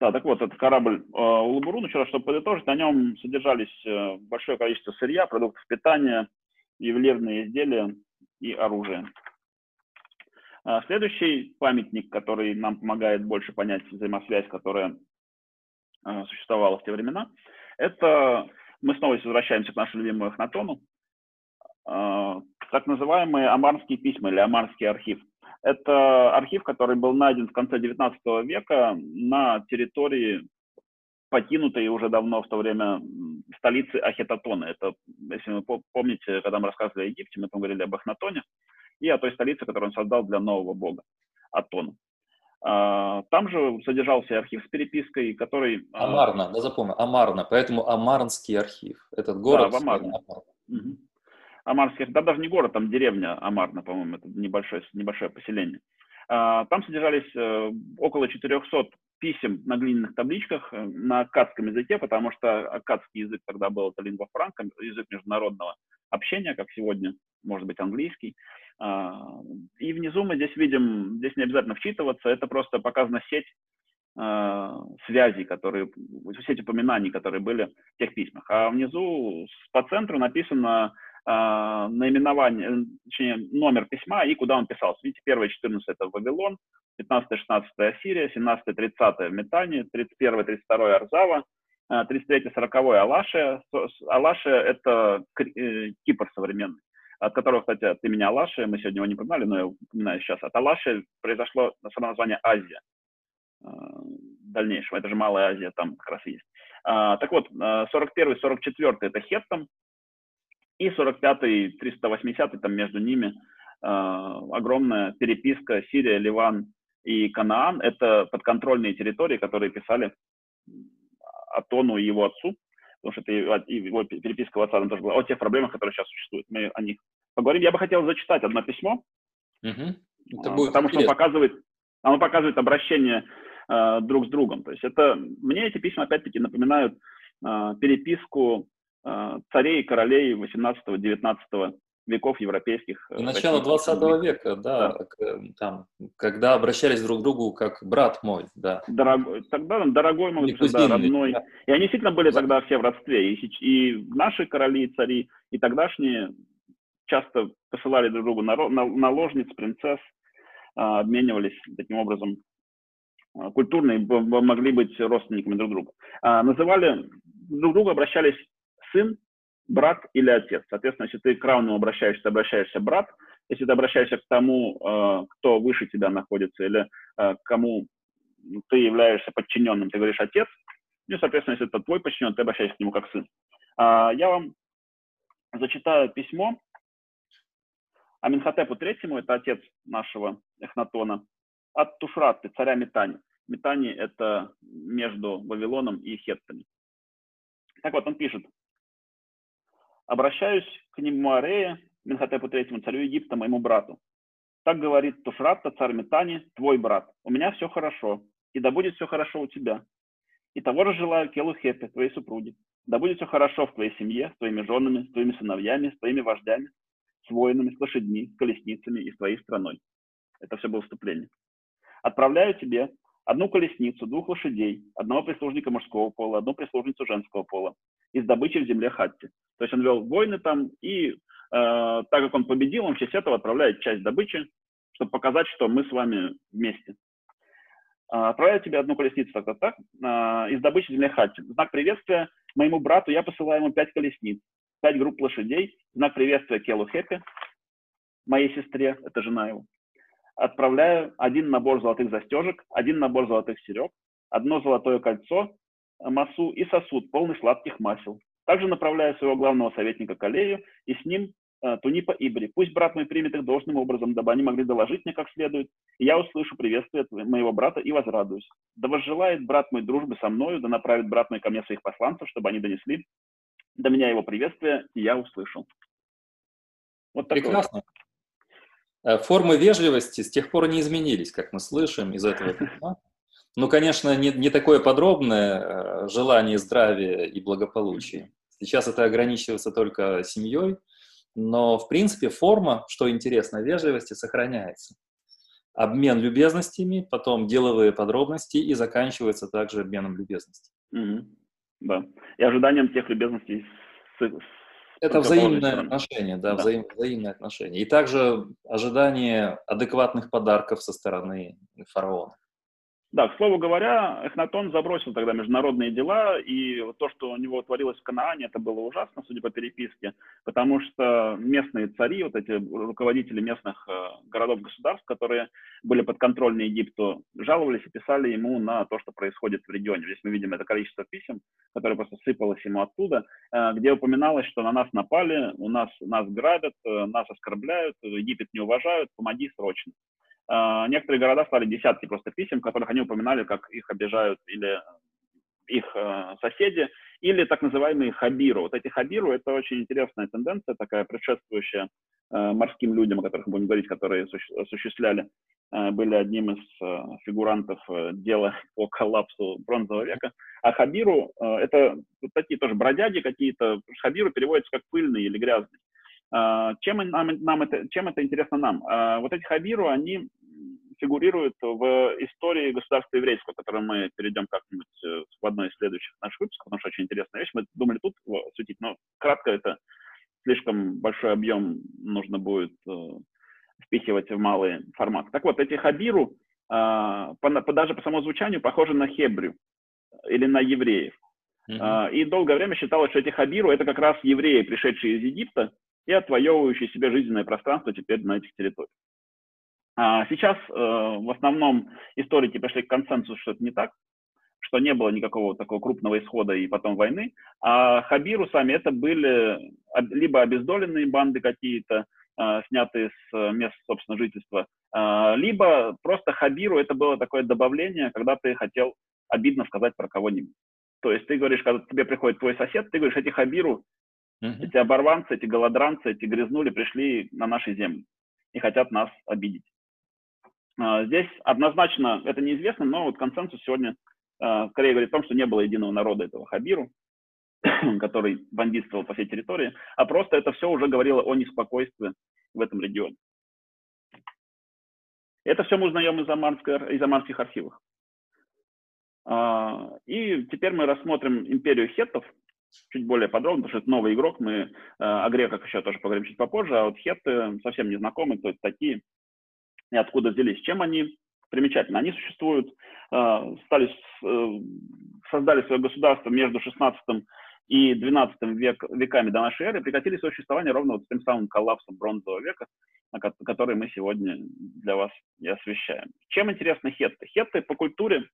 Да, так вот, это корабль э, Улубурун, еще раз, чтобы подытожить, на нем содержались э, большое количество сырья, продуктов питания, ювелирные изделия и оружие. Э, следующий памятник, который нам помогает больше понять взаимосвязь, которая э, существовала в те времена, это мы снова возвращаемся к нашему любимому Эхнатону, э, так называемые Амарские письма или Амарский архив. Это архив, который был найден в конце XIX века на территории покинутой уже давно в то время столицы Ахетатона. Это, если вы помните, когда мы рассказывали о Египте, мы там говорили об Ахнатоне и о той столице, которую он создал для нового бога, Атона. Там же содержался архив с перепиской, который... А, Амарна, да запомнил, Амарна, поэтому Амарнский архив. Этот город... Да, в Амарне. Угу. Амарских, да даже не город, там деревня Амарна, по-моему, это небольшое, небольшое поселение. А, там содержались э, около 400 писем на глиняных табличках э, на аккадском языке, потому что аккадский язык тогда был это лингва франка, язык международного общения, как сегодня, может быть, английский. А, и внизу мы здесь видим, здесь не обязательно вчитываться, это просто показана сеть а, связей, которые, сеть упоминаний, которые были в тех письмах. А внизу по центру написано э, наименование, э, точнее, номер письма и куда он писался. Видите, первое 14 это Вавилон, 15-16 Ассирия, 17-30 Метания, 31-32 Арзава, 33-40 Алашия. Алашия – это э, Кипр современный, от которого, кстати, от имени Алашия, мы сегодня его не упоминали, но я упоминаю сейчас, от Алашия произошло само название Азия э, дальнейшего. Это же Малая Азия, там как раз есть. Так вот, 41-44 это Хеттам, и 45-й, 380-й, там между ними э, огромная переписка Сирия, Ливан и Канаан. Это подконтрольные территории, которые писали Атону и его отцу. потому что это и его переписка в WhatsApp тоже была, о тех проблемах, которые сейчас существуют. Мы о них поговорим. Я бы хотел зачитать одно письмо, угу. это будет потому интересно. что оно показывает, оно показывает обращение э, друг с другом. То есть это, мне эти письма опять-таки напоминают э, переписку царей и королей 18-19 веков европейских. И начало 20 века, да, да. там, когда обращались друг к другу как брат мой, да. Дорогой, тогда дорогой мой, да, родной. Да. И они действительно были тогда все в родстве. И, и наши короли и цари, и тогдашние часто посылали друг другу наложниц, принцесс, а, обменивались таким образом а, культурные, могли быть родственниками друг друга. А, называли друг друга, обращались сын, брат или отец. Соответственно, если ты к равному обращаешься, ты обращаешься брат. Если ты обращаешься к тому, кто выше тебя находится, или к кому ты являешься подчиненным, ты говоришь отец. Ну и, соответственно, если это твой подчиненный, ты обращаешься к нему как сын. Я вам зачитаю письмо, Аминхотепу третьему, это отец нашего Эхнатона, от Тушраты, царя Метани. Метани – это между Вавилоном и Хеттами. Так вот, он пишет. «Обращаюсь к нему Арея, Минхотепу третьему, царю Египта, моему брату. Так говорит Тушратта, царь Метани, твой брат. У меня все хорошо, и да будет все хорошо у тебя. И того же желаю Келу Хепе, твоей супруге. Да будет все хорошо в твоей семье, с твоими женами, с твоими сыновьями, с твоими вождями, с воинами, с лошадьми, с колесницами и с твоей страной. Это все было вступление. Отправляю тебе одну колесницу, двух лошадей, одного прислужника мужского пола, одну прислужницу женского пола из добычи в земле Хатти. То есть он вел войны там, и э, так как он победил, он в честь этого отправляет часть добычи, чтобы показать, что мы с вами вместе. Э, отправляю тебе одну колесницу, так, так, так, э, из добычи Хатти. В знак приветствия моему брату я посылаю ему пять колесниц, пять групп лошадей, знак приветствия Келу Хэппи, моей сестре, это жена его. Отправляю один набор золотых застежек, один набор золотых серег, одно золотое кольцо, массу и сосуд, полный сладких масел. Также направляю своего главного советника Калею и с ним э, Тунипа Ибри. Пусть брат мой примет их должным образом, дабы они могли доложить мне как следует, и я услышу приветствие моего брата и возрадуюсь. Да возжелает брат мой дружбы со мною, да направит брат мой ко мне своих посланцев, чтобы они донесли до меня его приветствие, и я услышал. Вот такое. Прекрасно. Э, формы вежливости с тех пор не изменились, как мы слышим из этого письма. Ну, конечно, не, не такое подробное э, желание здравия и благополучия. Сейчас это ограничивается только семьей, но, в принципе, форма, что интересно, вежливости сохраняется. Обмен любезностями, потом деловые подробности и заканчивается также обменом любезностей. Угу. Да. И ожиданием тех любезностей с, с это взаимное отношение, да, да. Взаим, взаимное отношение. И также ожидание адекватных подарков со стороны фараона. Да, к слову говоря, Эхнатон забросил тогда международные дела, и то, что у него творилось в Канаане, это было ужасно, судя по переписке, потому что местные цари, вот эти руководители местных э, городов-государств, которые были подконтрольны Египту, жаловались и писали ему на то, что происходит в регионе. Здесь мы видим это количество писем, которое просто сыпалось ему оттуда, э, где упоминалось, что на нас напали, у нас, нас грабят, э, нас оскорбляют, Египет не уважают, помоги срочно. А, некоторые города стали десятки просто писем, в которых они упоминали, как их обижают или их э, соседи, или так называемые хабиру. Вот эти хабиру – это очень интересная тенденция, такая предшествующая э, морским людям, о которых будем говорить, которые осуществляли, э, были одним из э, фигурантов э, дела по коллапсу бронзового века. А хабиру э, – это вот такие тоже бродяги какие-то. Хабиру переводится как пыльный или грязный. Э, чем, нам, нам это, чем это интересно нам? Э, вот эти хабиру, они фигурирует в истории государства еврейского, которое мы перейдем как-нибудь э, в одной из следующих наших выпусков, потому что очень интересная вещь. Мы думали тут осветить, но кратко это слишком большой объем нужно будет э, впихивать в малый формат. Так вот, эти хабиру э, по, по, даже по самому звучанию похожи на хебрю или на евреев. Mm-hmm. И долгое время считалось, что эти хабиру это как раз евреи, пришедшие из Египта и отвоевывающие себе жизненное пространство теперь на этих территориях. А сейчас э, в основном историки пришли к консенсусу, что это не так, что не было никакого такого крупного исхода и потом войны. А Хабиру сами это были либо обездоленные банды какие-то, э, снятые с мест, собственно, жительства, э, либо просто Хабиру это было такое добавление, когда ты хотел обидно сказать про кого-нибудь. То есть ты говоришь, когда тебе приходит твой сосед, ты говоришь, эти хабиру, uh-huh. эти оборванцы, эти голодранцы, эти грязнули пришли на наши земли и хотят нас обидеть. А, здесь однозначно это неизвестно, но вот консенсус сегодня а, скорее говорит о том, что не было единого народа этого хабиру, <clears throat> который бандитствовал по всей территории, а просто это все уже говорило о неспокойствии в этом регионе. Это все мы узнаем из, Амарской, из амарских архивов. А, и теперь мы рассмотрим империю хеттов чуть более подробно, потому что это новый игрок. Мы о греках еще тоже поговорим чуть попозже, а вот хетты совсем не знакомы, то есть такие, и откуда взялись, чем они примечательно. Они существуют, стали, э, создали свое государство между 16 и 12 век, веками до нашей эры прекратили существование ровно вот с тем самым коллапсом бронзового века, который мы сегодня для вас и освещаем. Чем интересны хетты? Хетты по культуре,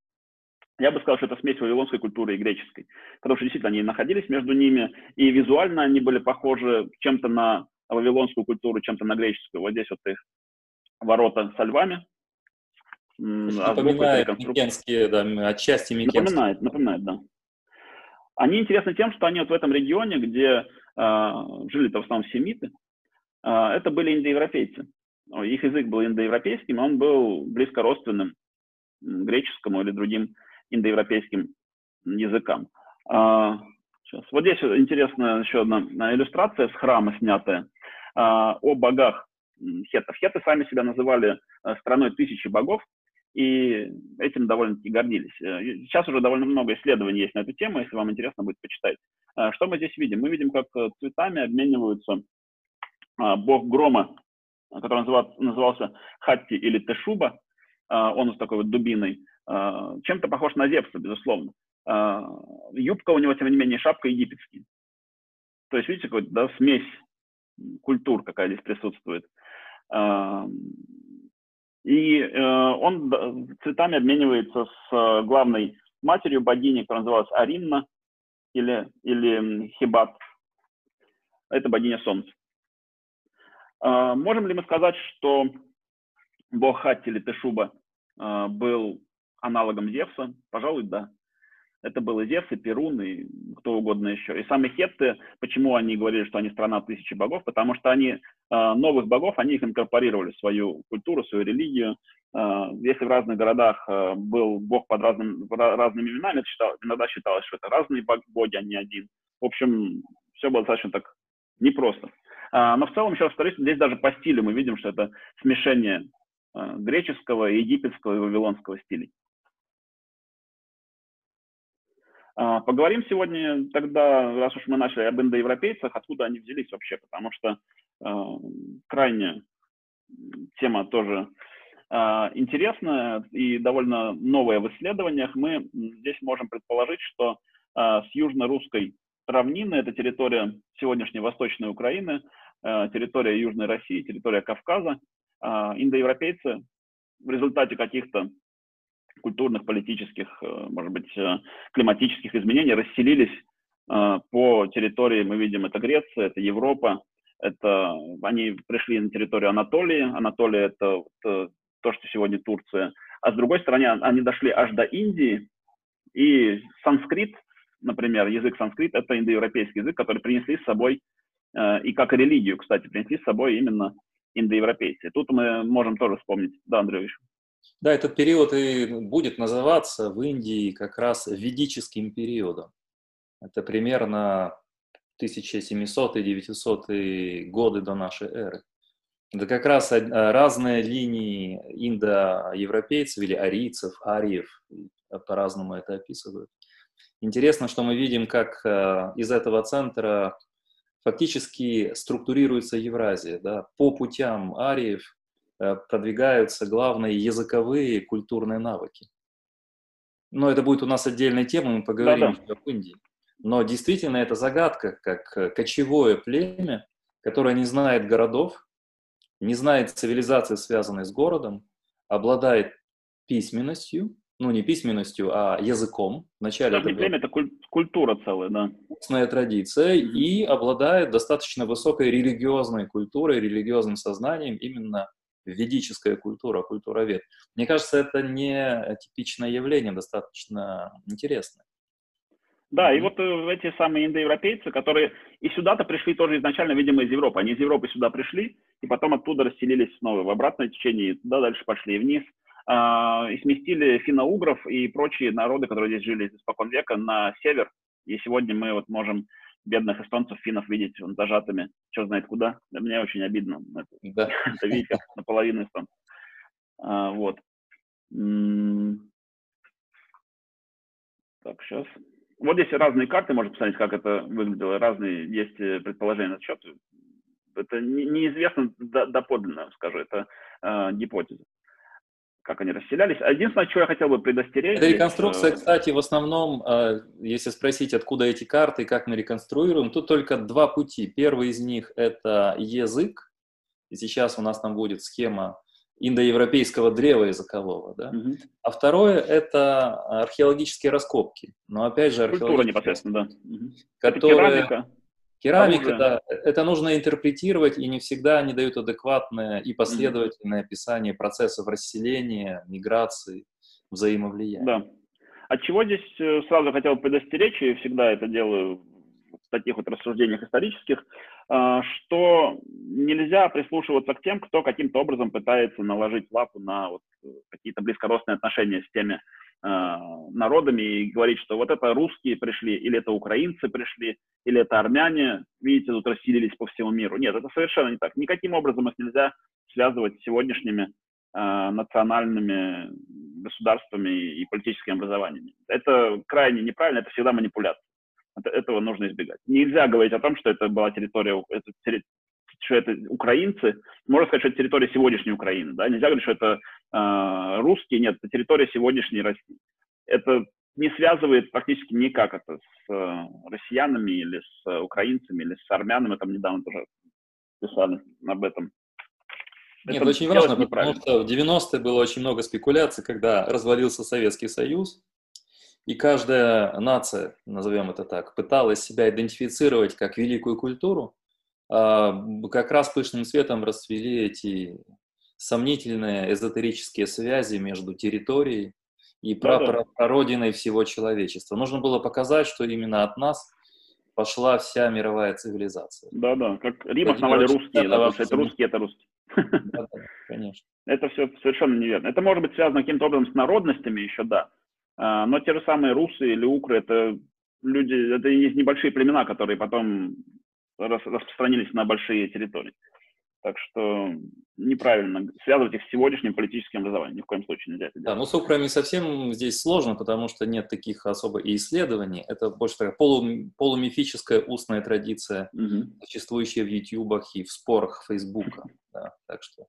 я бы сказал, что это смесь вавилонской культуры и греческой, потому что действительно они находились между ними, и визуально они были похожи чем-то на вавилонскую культуру, чем-то на греческую. Вот здесь вот их ворота со львами. Напоминает микенские, да, отчасти микенские. Напоминает, напоминает, да. Они интересны тем, что они вот в этом регионе, где э, жили-то в основном семиты, э, это были индоевропейцы. Их язык был индоевропейским, он был близко родственным греческому или другим индоевропейским языкам. Э, сейчас. Вот здесь интересная еще одна иллюстрация с храма снятая о богах хеттов. Хетты сами себя называли страной тысячи богов, и этим довольно-таки гордились. Э, сейчас уже довольно много исследований есть на эту тему, если вам интересно будет почитать. Э, что мы здесь видим? Мы видим, как э, цветами обмениваются бог грома, который назывался, Хатти или Тешуба, он с такой вот дубиной, чем-то похож на Зевса, безусловно. Юбка у него, тем не менее, шапка египетский. То есть, видите, какой-то да, смесь культур какая здесь присутствует. И э, он цветами обменивается с э, главной матерью богини, которая называлась Аринна или, или Хибат. Это богиня Солнца. Э, можем ли мы сказать, что бог Хатти или Тешуба э, был аналогом Зевса? Пожалуй, да. Это был и Зевс, и Перун, и кто угодно еще. И сами хетты, почему они говорили, что они страна тысячи богов? Потому что они э, новых богов, они их инкорпорировали в свою культуру, свою религию. Э, если в разных городах э, был бог под разным, разными именами, это считал, иногда считалось, что это разные боги, а не один. В общем, все было достаточно так непросто. Но в целом, еще раз повторюсь, здесь даже по стилю мы видим, что это смешение греческого, египетского и вавилонского стилей. А, поговорим сегодня тогда, раз уж мы начали об индоевропейцах, откуда они взялись вообще, потому что крайне тема тоже э, интересная и довольно новая в исследованиях. Мы здесь можем предположить, что э, с южно-русской равнины, это территория сегодняшней Восточной Украины, э, территория Южной России, территория Кавказа, э, индоевропейцы в результате каких-то культурных, политических, э, может быть, э, климатических изменений расселились по территории, мы видим, это Греция, это Европа, это они пришли на территорию Анатолии, Анатолия это, это то, что сегодня Турция, а с другой стороны они дошли аж до Индии, и санскрит, например, язык санскрит, это индоевропейский язык, который принесли с собой, и как религию, кстати, принесли с собой именно индоевропейцы. Тут мы можем тоже вспомнить, да, Андрей да, этот период и будет называться в Индии как раз ведическим периодом. Это примерно 1700-900 годы до нашей эры. Это как раз разные линии индоевропейцев или арийцев, ариев, по-разному это описывают. Интересно, что мы видим, как э, из этого центра фактически структурируется Евразия. Да? По путям ариев Э, продвигаются главные языковые и культурные навыки. Но это будет у нас отдельной темой, мы поговорим да -да. об Индии. Но действительно это загадка, как э, кочевое племя, которое не знает городов, не знает цивилизации, связанной с городом, обладает письменностью, ну не письменностью, а языком. Вначале это племя, это культура целая, да. Устная традиция mm-hmm. и обладает достаточно высокой религиозной культурой, религиозным сознанием именно ведическая культура, культура вед. Мне кажется, это не типичное явление, достаточно интересное. Да, и вот э, эти самые индоевропейцы, которые и сюда-то пришли тоже изначально, видимо, из Европы. Они из Европы сюда пришли, и потом оттуда расселились снова в обратное течение, и туда дальше пошли вниз. А, и сместили финно-угров и прочие народы, которые здесь жили испокон века, на север. И сегодня мы вот можем бедных эстонцев, финнов видеть вон, зажатыми, что знает куда. Мне очень обидно <laughs> это, да. это видеть, как наполовину эстонцев. А, вот. Так, сейчас. Вот здесь разные карты, можно посмотреть, как это выглядело. Разные есть э, предположения на счет. Это неизвестно доподлинно, скажу, это э, гипотеза как они расселялись. Единственное, что я хотел бы предостеречь... Реконструкция, здесь, кстати, в основном, э, если спросить, откуда эти карты и как мы реконструируем, тут только два пути. Первый из них – это язык, и сейчас у нас там будет схема индоевропейского древа языкового, да? Угу. А второе – это археологические раскопки. Но опять же, археологические... Культура непосредственно, да. Угу. Которые... Керамика. Керамика, да, это нужно интерпретировать, и не всегда они дают адекватное и последовательное mm-hmm. описание процессов расселения, миграции, взаимовлияния. Да. От чего здесь э, сразу хотел предостеречь, и всегда это делаю в таких вот рассуждениях исторических, а, что нельзя прислушиваться к тем, кто каким-то образом пытается наложить лапу на вот какие-то близкородственные отношения с теми Э, народами и говорить, что вот это русские пришли, или это украинцы пришли, или это армяне, видите, тут расселились по всему миру. Нет, это совершенно не так. Никаким образом их нельзя связывать с сегодняшними э, национальными государствами и политическими образованиями. Это крайне неправильно, это всегда манипуляция. Это, этого нужно избегать. Нельзя говорить о том, что это была территория, это что это украинцы, можно сказать, что это территория сегодняшней Украины, да, нельзя говорить, что это э, русские, нет, это территория сегодняшней России. Это не связывает практически никак это с э, россиянами или с э, украинцами или с армянами, там недавно тоже писали об этом. Нет, это очень важно, потому что в 90-е было очень много спекуляций, когда развалился Советский Союз, и каждая нация, назовем это так, пыталась себя идентифицировать как великую культуру, а, как раз пышным светом расцвели эти сомнительные эзотерические связи между территорией и прародиной всего человечества. Нужно было показать, что именно от нас пошла вся мировая цивилизация. Да-да, как Рим основали русские, да, это русские, это русские. Да, да, конечно. Это все совершенно неверно. Это может быть связано каким-то образом с народностями еще, да. А, но те же самые русы или укры, это люди, это есть небольшие племена, которые потом распространились на большие территории. Так что неправильно связывать их с сегодняшним политическим образованием. Ни в коем случае нельзя это делать. Да, но с Украиной совсем здесь сложно, потому что нет таких особо и исследований. Это больше такая полу, полумифическая устная традиция, угу. существующая в ютубах и в спорах Фейсбука. Да, так что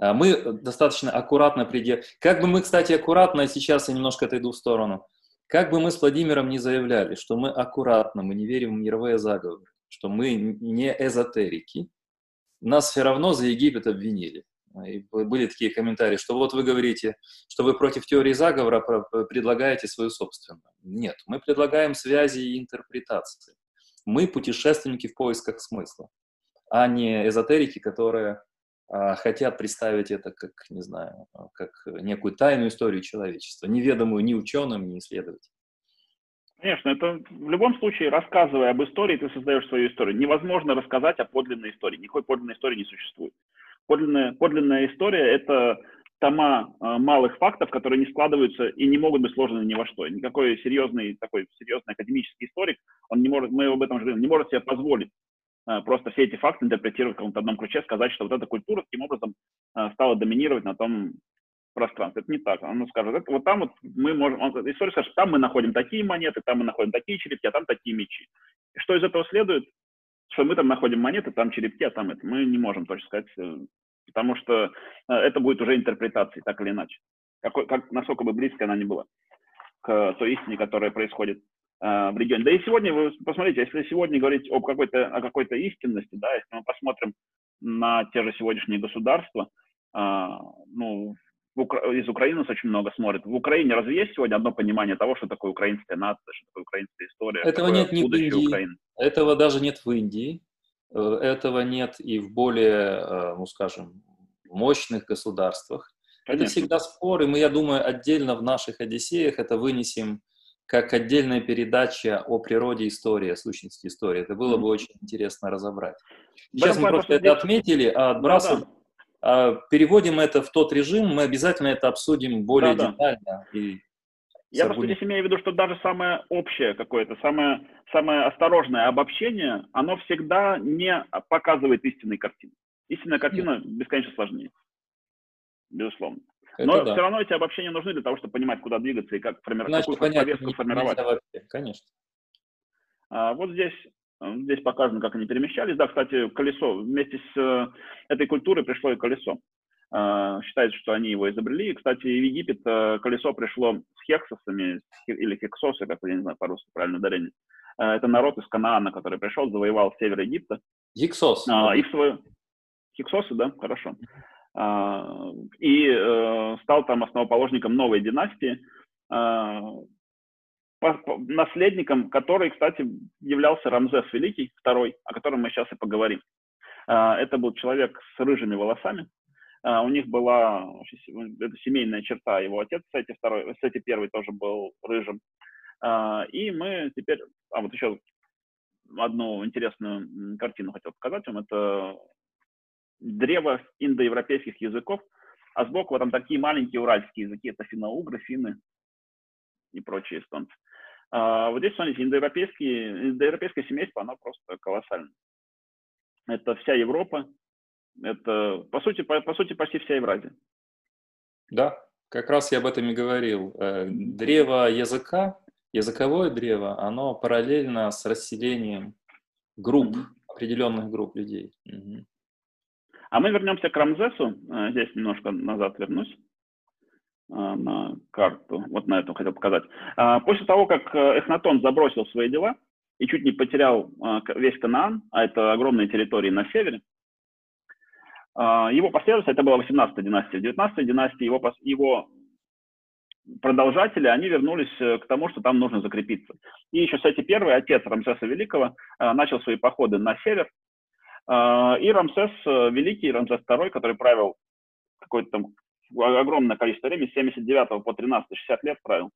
мы достаточно аккуратно придерживаем. Как бы мы, кстати, аккуратно, сейчас я немножко отойду в сторону, как бы мы с Владимиром не заявляли, что мы аккуратно, мы не верим в мировые заговоры, что мы не эзотерики, нас все равно за Египет обвинили. И были такие комментарии, что вот вы говорите, что вы против теории заговора предлагаете свою собственную. Нет, мы предлагаем связи и интерпретации. Мы путешественники в поисках смысла, а не эзотерики, которые хотят представить это как, не знаю, как некую тайную историю человечества, неведомую ни ученым, ни исследователям. Конечно, это в любом случае, рассказывая об истории, ты создаешь свою историю. Невозможно рассказать о подлинной истории. Никакой подлинной истории не существует. Подлинная, подлинная история – это тома э, малых фактов, которые не складываются и не могут быть сложены ни во что. Никакой серьезный, такой серьезный академический историк, он не может, мы об этом говорим, не может себе позволить просто все эти факты интерпретировать в каком-то одном ключе, сказать, что вот эта культура таким образом э, стала доминировать на том пространство. Это не так. Он скажет, это, вот там вот мы можем, он, история скажет, там мы находим такие монеты, там мы находим такие черепки, а там такие мечи. Что из этого следует? Что мы там находим монеты, там черепки, а там это. Мы не можем точно сказать, э, потому что э, это будет уже интерпретацией, так или иначе. Какой, как, насколько бы близко она не была к той истине, которая происходит э, в регионе. Да и сегодня, вы посмотрите, если сегодня говорить об какой-то, о какой-то истинности, да, если мы посмотрим на те же сегодняшние государства, э, ну, из Украины очень много смотрят. В Украине разве есть сегодня одно понимание того, что такое украинская нация, что такое украинская история? Этого нет ни в Индии. Украины? Этого даже нет в Индии. Э, этого нет и в более, э, ну скажем, мощных государствах. Конечно. Это всегда споры. Мы, я думаю, отдельно в наших Одиссеях это вынесем как отдельная передача о природе истории, о сущности истории. Это было бы очень интересно разобрать. Сейчас мы просто это отметили, а отбрасываем, да, да. переводим это в тот режим, мы обязательно это обсудим более да, детально. Да. И я просто здесь имею в виду, что даже самое общее какое-то, самое, самое осторожное обобщение, оно всегда не показывает истинной картины. Истинная картина Нет. бесконечно сложнее. Безусловно. Это Но да. все равно эти обобщения нужны для того, чтобы понимать, куда двигаться и как формировать, Значит, какую понятно, повестку формировать. Конечно. А, вот здесь, здесь показано, как они перемещались. Да, кстати, колесо. Вместе с э, этой культурой пришло и колесо. А, считается, что они его изобрели. И, кстати, в Египет э, колесо пришло с хексосами, или хексосы, как я не знаю по-русски правильно ударение. А, это народ из Канаана, который пришел, завоевал север Египта. Хиксос. А, и в свою... Хиксосы, да, хорошо. А, и э, стал там основоположником новой династии, а, наследником которой, кстати, являлся Рамзес Великий, второй, о котором мы сейчас и поговорим. А, это был человек с рыжими волосами. У них была это семейная черта, его отец, кстати, второй, кстати, первый тоже был рыжим. И мы теперь, а вот еще одну интересную картину хотел показать вам. Это древо индоевропейских языков, а сбоку там такие маленькие уральские языки, это финно-угры, финны и прочие эстонцы. А вот здесь, смотрите, индоевропейские, индоевропейское семейство, оно просто колоссальное. Это вся Европа, это, по сути, по, по сути, почти вся Евразия. Да, как раз я об этом и говорил. Э, древо языка, языковое древо, оно параллельно с расселением групп, mm-hmm. определенных групп людей. Угу. А мы вернемся к Рамзесу. Э, здесь немножко назад вернусь э, на карту. Вот на эту хотел показать. А, после того, как э, Эхнатон забросил свои дела и чуть не потерял весь Канаан, а это огромные территории на севере, его последователи, это была 18-я династия, в 19-й династии его, его продолжатели, они вернулись к тому, что там нужно закрепиться. И еще, кстати, первый отец Рамсеса Великого начал свои походы на север, и Рамсес э, Великий, Рамсес II, который правил какое-то там огромное количество времени, с 79 по 13, 60 лет правил.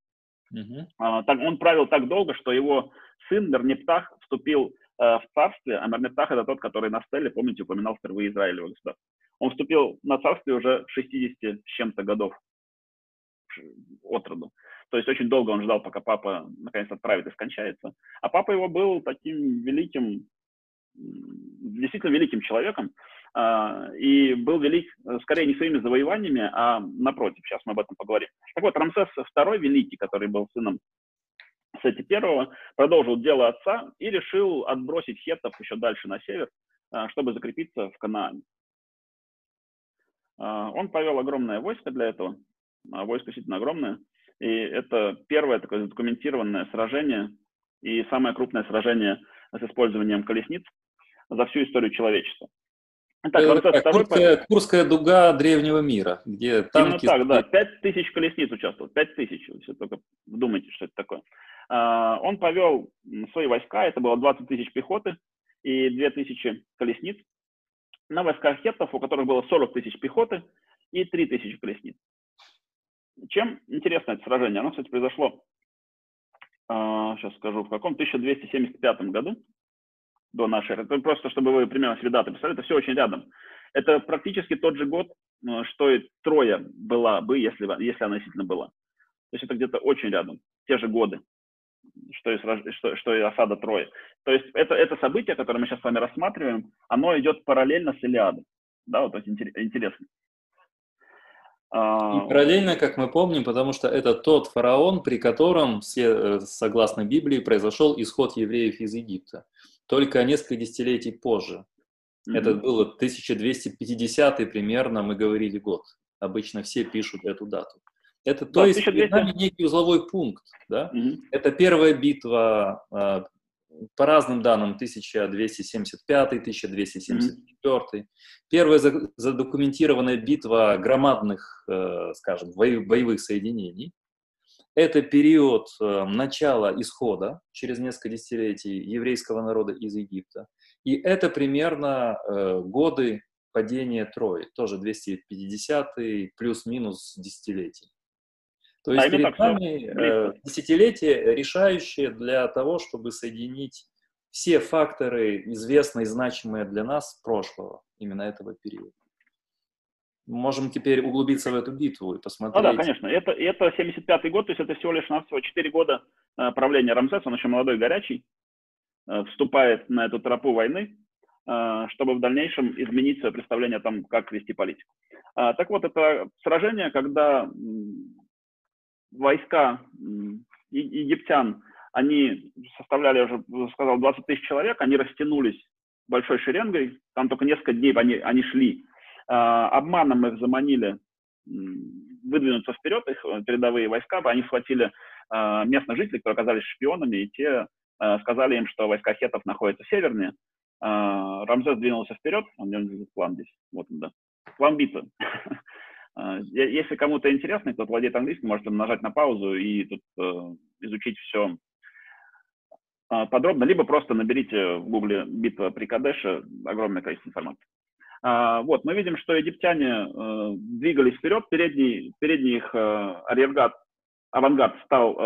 Uh-huh. Он правил так долго, что его сын Мернептах вступил э, в царствие, а Мернептах это тот, который на стеле, помните, упоминал впервые Израилево государство. Он вступил на царствие уже 60 с чем-то годов от роду. То есть очень долго он ждал, пока папа наконец отправит и скончается. А папа его был таким великим действительно великим человеком а, и был велик э, скорее не своими завоеваниями, а напротив. Сейчас мы об этом поговорим. Так вот, Рамсес II Великий, который был сыном Сети I, продолжил дело отца и решил отбросить хеттов еще дальше на север, а, чтобы закрепиться в Канаане. А, он повел огромное войско для этого, войско действительно огромное, и это первое такое задокументированное сражение и самое крупное сражение с использованием колесниц за всю историю человечества. Так, это так, второй Курская, Курская дуга древнего мира, где танки... Именно так, да. Пять тысяч колесниц участвовал, пять тысяч, если только вдумайте, что это такое. А, он повел свои войска, это было 20 тысяч пехоты и 2 тысячи колесниц, на войска хеттов, у которых было 40 тысяч пехоты и 3 тысячи колесниц. Чем интересно это сражение? Оно, кстати, произошло, сейчас а, скажу, в каком 1275 году, до нашей эры. Просто чтобы вы примерно себе даты представили, это все очень рядом. Это практически тот же год, э, что и Троя была бы, если, если она действительно была. То есть это где-то очень рядом, те же годы, что и, что, что и осада Трои. То есть это, это событие, которое мы сейчас с вами рассматриваем, оно идет параллельно с Илиадой. Да, вот это интересно. А, и параллельно, как мы помним, потому что это тот фараон, при котором, э, согласно Библии, произошел исход евреев из Египта только несколько десятилетий позже. Mm-hmm. Это было 1250 примерно, мы говорили год. Обычно все пишут эту дату. Это, то да, есть, 1200... нами некий узловой пункт, да? Mm-hmm. Это первая битва, а, по разным данным, 1275, 1274. Mm-hmm. Первая задокументированная битва громадных, э, скажем, боевых соединений. Это период э, начала исхода через несколько десятилетий еврейского народа из Египта. И это примерно э, годы падения Трои, тоже 250 плюс-минус десятилетий. То есть да, перед нами э, десятилетие решающее для того, чтобы соединить все факторы, известные и значимые для нас прошлого, именно этого периода. Можем теперь углубиться в эту битву и посмотреть. Ну да, конечно. Это, это 75-й год, то есть это всего лишь на всего 4 года э, правления Рамзеса, он еще молодой, горячий, э, вступает на эту тропу войны, э, чтобы в дальнейшем изменить свое представление о том, как вести политику. А, так вот, это сражение, когда войска египтян, они составляли, я уже сказал, 20 тысяч человек, они растянулись большой шеренгой, там только несколько дней они, они шли. А, обманом их заманили выдвинуться вперед, их э, передовые войска, они схватили а, местных жителей, которые оказались шпионами, и те а, сказали им, что войска хетов находятся севернее. Рамзес двинулся вперед, он не план здесь, вот он, да. План битвы. <laughs> Если кому-то интересно, кто владеет английским, можете нажать на паузу и тут э, изучить все подробно, либо просто наберите в гугле «Битва при Кадеше», огромное количество информации. А, вот, мы видим, что египтяне э, двигались вперед, передний, передний их э, арьергард, авангард стал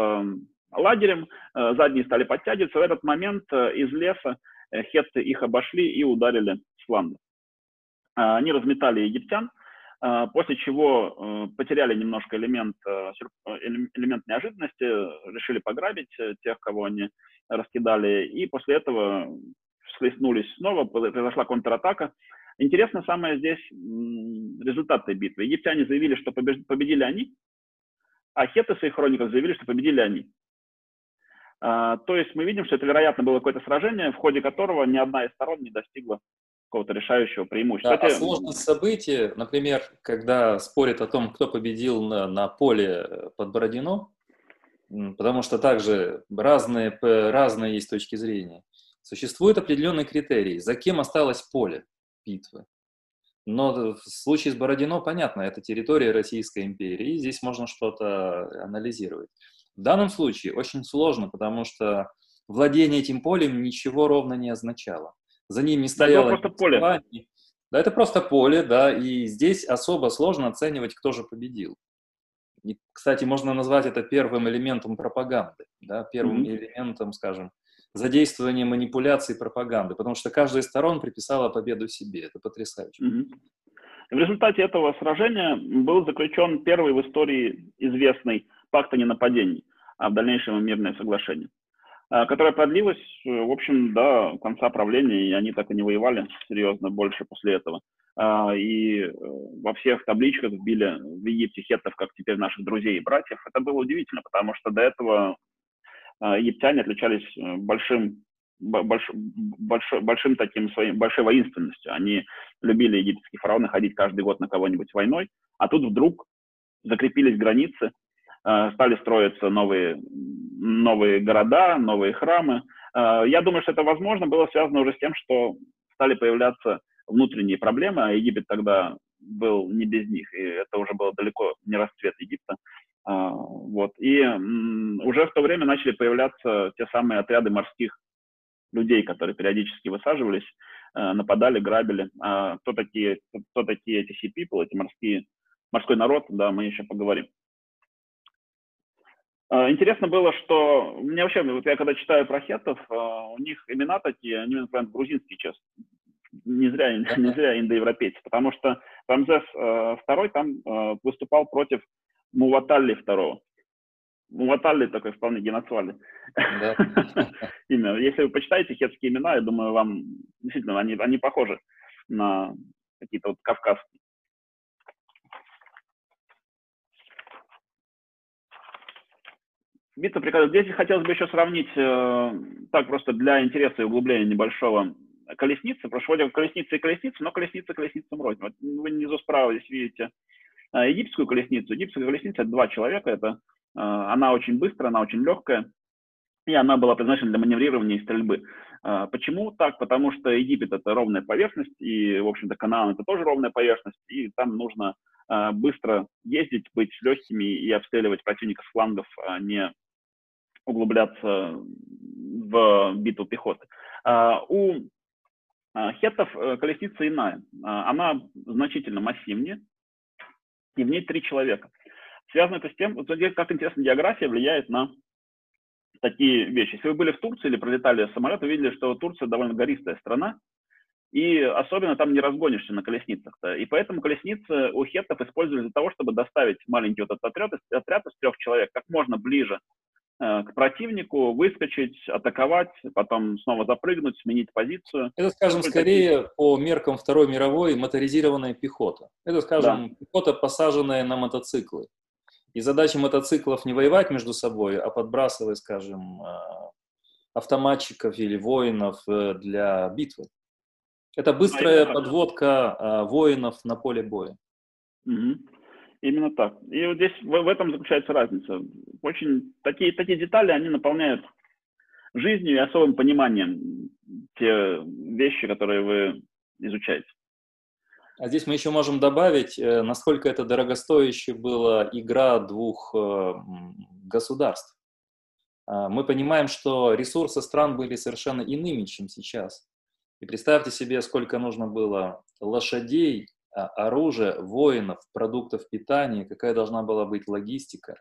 лагерем, задние стали подтягиваться. В этот момент из леса хетты их обошли и ударили с фланга. Они разметали египтян, после чего э, потеряли немножко элемент, э, э, элемент неожиданности, решили пограбить тех, кого они раскидали, и после этого схлестнулись снова, произошла контратака. Интересно самое здесь результат этой битвы. Египтяне заявили, что победили они, а хеты в своих хрониках заявили, что победили они. А, то есть мы видим, что это, вероятно, было какое-то сражение, в ходе которого ни одна из сторон не достигла какого-то решающего преимущества. Да, а сложность событий, например, когда спорят о том, кто победил на, на поле под Бородино, потому что также разные, разные есть точки зрения, существуют определенные критерии, за кем осталось поле битвы. Но в случае с Бородино, понятно, это территория Российской империи, и здесь можно что-то анализировать. В данном случае очень сложно, потому что владение этим полем ничего ровно не означало. За ним не стояло... Это просто поле. Да, это просто поле, да, и здесь особо сложно оценивать, кто же победил. И, кстати, можно назвать это первым элементом пропаганды, да, первым mm-hmm. элементом, скажем, задействования манипуляций и пропаганды, потому что каждая из сторон приписала победу себе. Это потрясающе. Mm-hmm. В результате этого сражения был заключен первый в истории известный пакт о ненападении, а в дальнейшем мирное соглашение. А, которая продлилась, э, в общем, до конца правления, и они так и не воевали серьезно больше после этого. А, и э, во всех табличках вбили в Египте хеттов, как теперь наших друзей и братьев. Это было удивительно, потому что до этого египтяне отличались э, большим больш, больш, большим таким своим, большой воинственностью. Они любили египетские фараоны ходить каждый год на кого-нибудь войной, а тут вдруг закрепились границы, Э, стали строиться новые, новые города, новые храмы. Э, я думаю, что это, возможно, было связано уже с тем, что стали появляться внутренние проблемы, а Египет тогда был не без них, и это уже было далеко не расцвет Египта. Э, вот. И уже в то время начали появляться те самые отряды морских людей, которые периодически высаживались, нападали, грабили. А кто такие, кто такие эти sea people, эти морские, морской народ, да, мы еще поговорим. А, интересно было, что мне вообще, вот я когда читаю про хеттов, а, у них имена такие, они, например, грузинские, честно. Не зря, не зря индоевропейцы, потому что Рамзес II а, там выступал против Муваталли II. Муваталли такой вполне геноцвали. Да. <laughs> Имя. Если вы почитаете хетские имена, я думаю, вам действительно они, они похожи на какие-то вот кавказские. Битва приказов. Здесь хотелось бы еще сравнить, э, так просто для интереса и углубления небольшого, колесницы. Потому что вроде колесница и колесница, но колесница колесницам рознь. Вот вы внизу справа здесь видите египетскую колесницу. Египетская колесница – это два человека. Это, э, она очень быстрая, она очень легкая. И она была предназначена для маневрирования и стрельбы. Э, почему так? Потому что Египет – это ровная поверхность, и, в общем-то, Канаан – это тоже ровная поверхность, и там нужно быстро ездить, быть легкими и обстреливать противника с флангов, а не углубляться в битву пехоты. А, у а, хеттов э, колесница иная. А, она значительно массивнее, и в ней три человека. Связано это с тем, вот как интересно, география влияет на такие вещи. Если вы были в Турции или пролетали самолет, вы видели, что Турция довольно гористая страна, и особенно там не разгонишься на колесницах. -то. И поэтому колесницы у хеттов использовали для того, чтобы доставить маленький вот этот отряд, отряд из трех человек как можно ближе к противнику, выскочить, атаковать, потом снова запрыгнуть, сменить позицию. Это, скажем, Только скорее такие... по меркам Второй мировой моторизированная пехота. Это, скажем, да. пехота, посаженная на мотоциклы. И задача мотоциклов не воевать между собой, а подбрасывать, скажем, э, автоматчиков или воинов э, для битвы. Это быстрая а подводка а, воинов на поле боя. Угу. Именно так. И вот здесь в, в этом заключается разница. Очень такие, такие детали, они наполняют жизнью и особым пониманием те вещи, которые вы изучаете. А здесь мы еще можем добавить, э, насколько это дорогостоящая была игра двух э, государств. А, мы понимаем, что ресурсы стран были совершенно иными, чем сейчас. И представьте себе, сколько нужно было лошадей, оружия, воинов, продуктов питания, какая должна была быть логистика.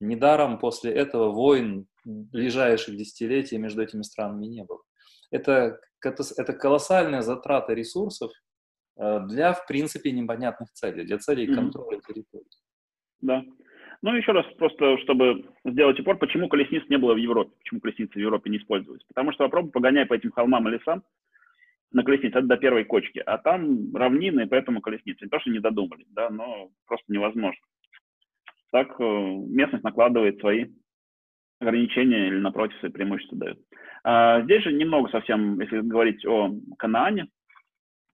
Недаром после этого войн ближайших десятилетий между этими странами не было. Это, это колоссальная затрата ресурсов а, для, в принципе, непонятных целей, для целей контроля территории. Да. Ну, еще раз, просто чтобы сделать упор, почему колесниц не было в Европе, почему колесницы в Европе не использовались. Потому что попробуй погоняй по этим холмам и лесам, на колеснице, это до первой кочки, а там равнины, поэтому колесницы. Не то, что не додумали, да, но просто невозможно. Так э, местность накладывает свои ограничения или, напротив, свои преимущества дает. А здесь же немного совсем, если говорить о Канаане,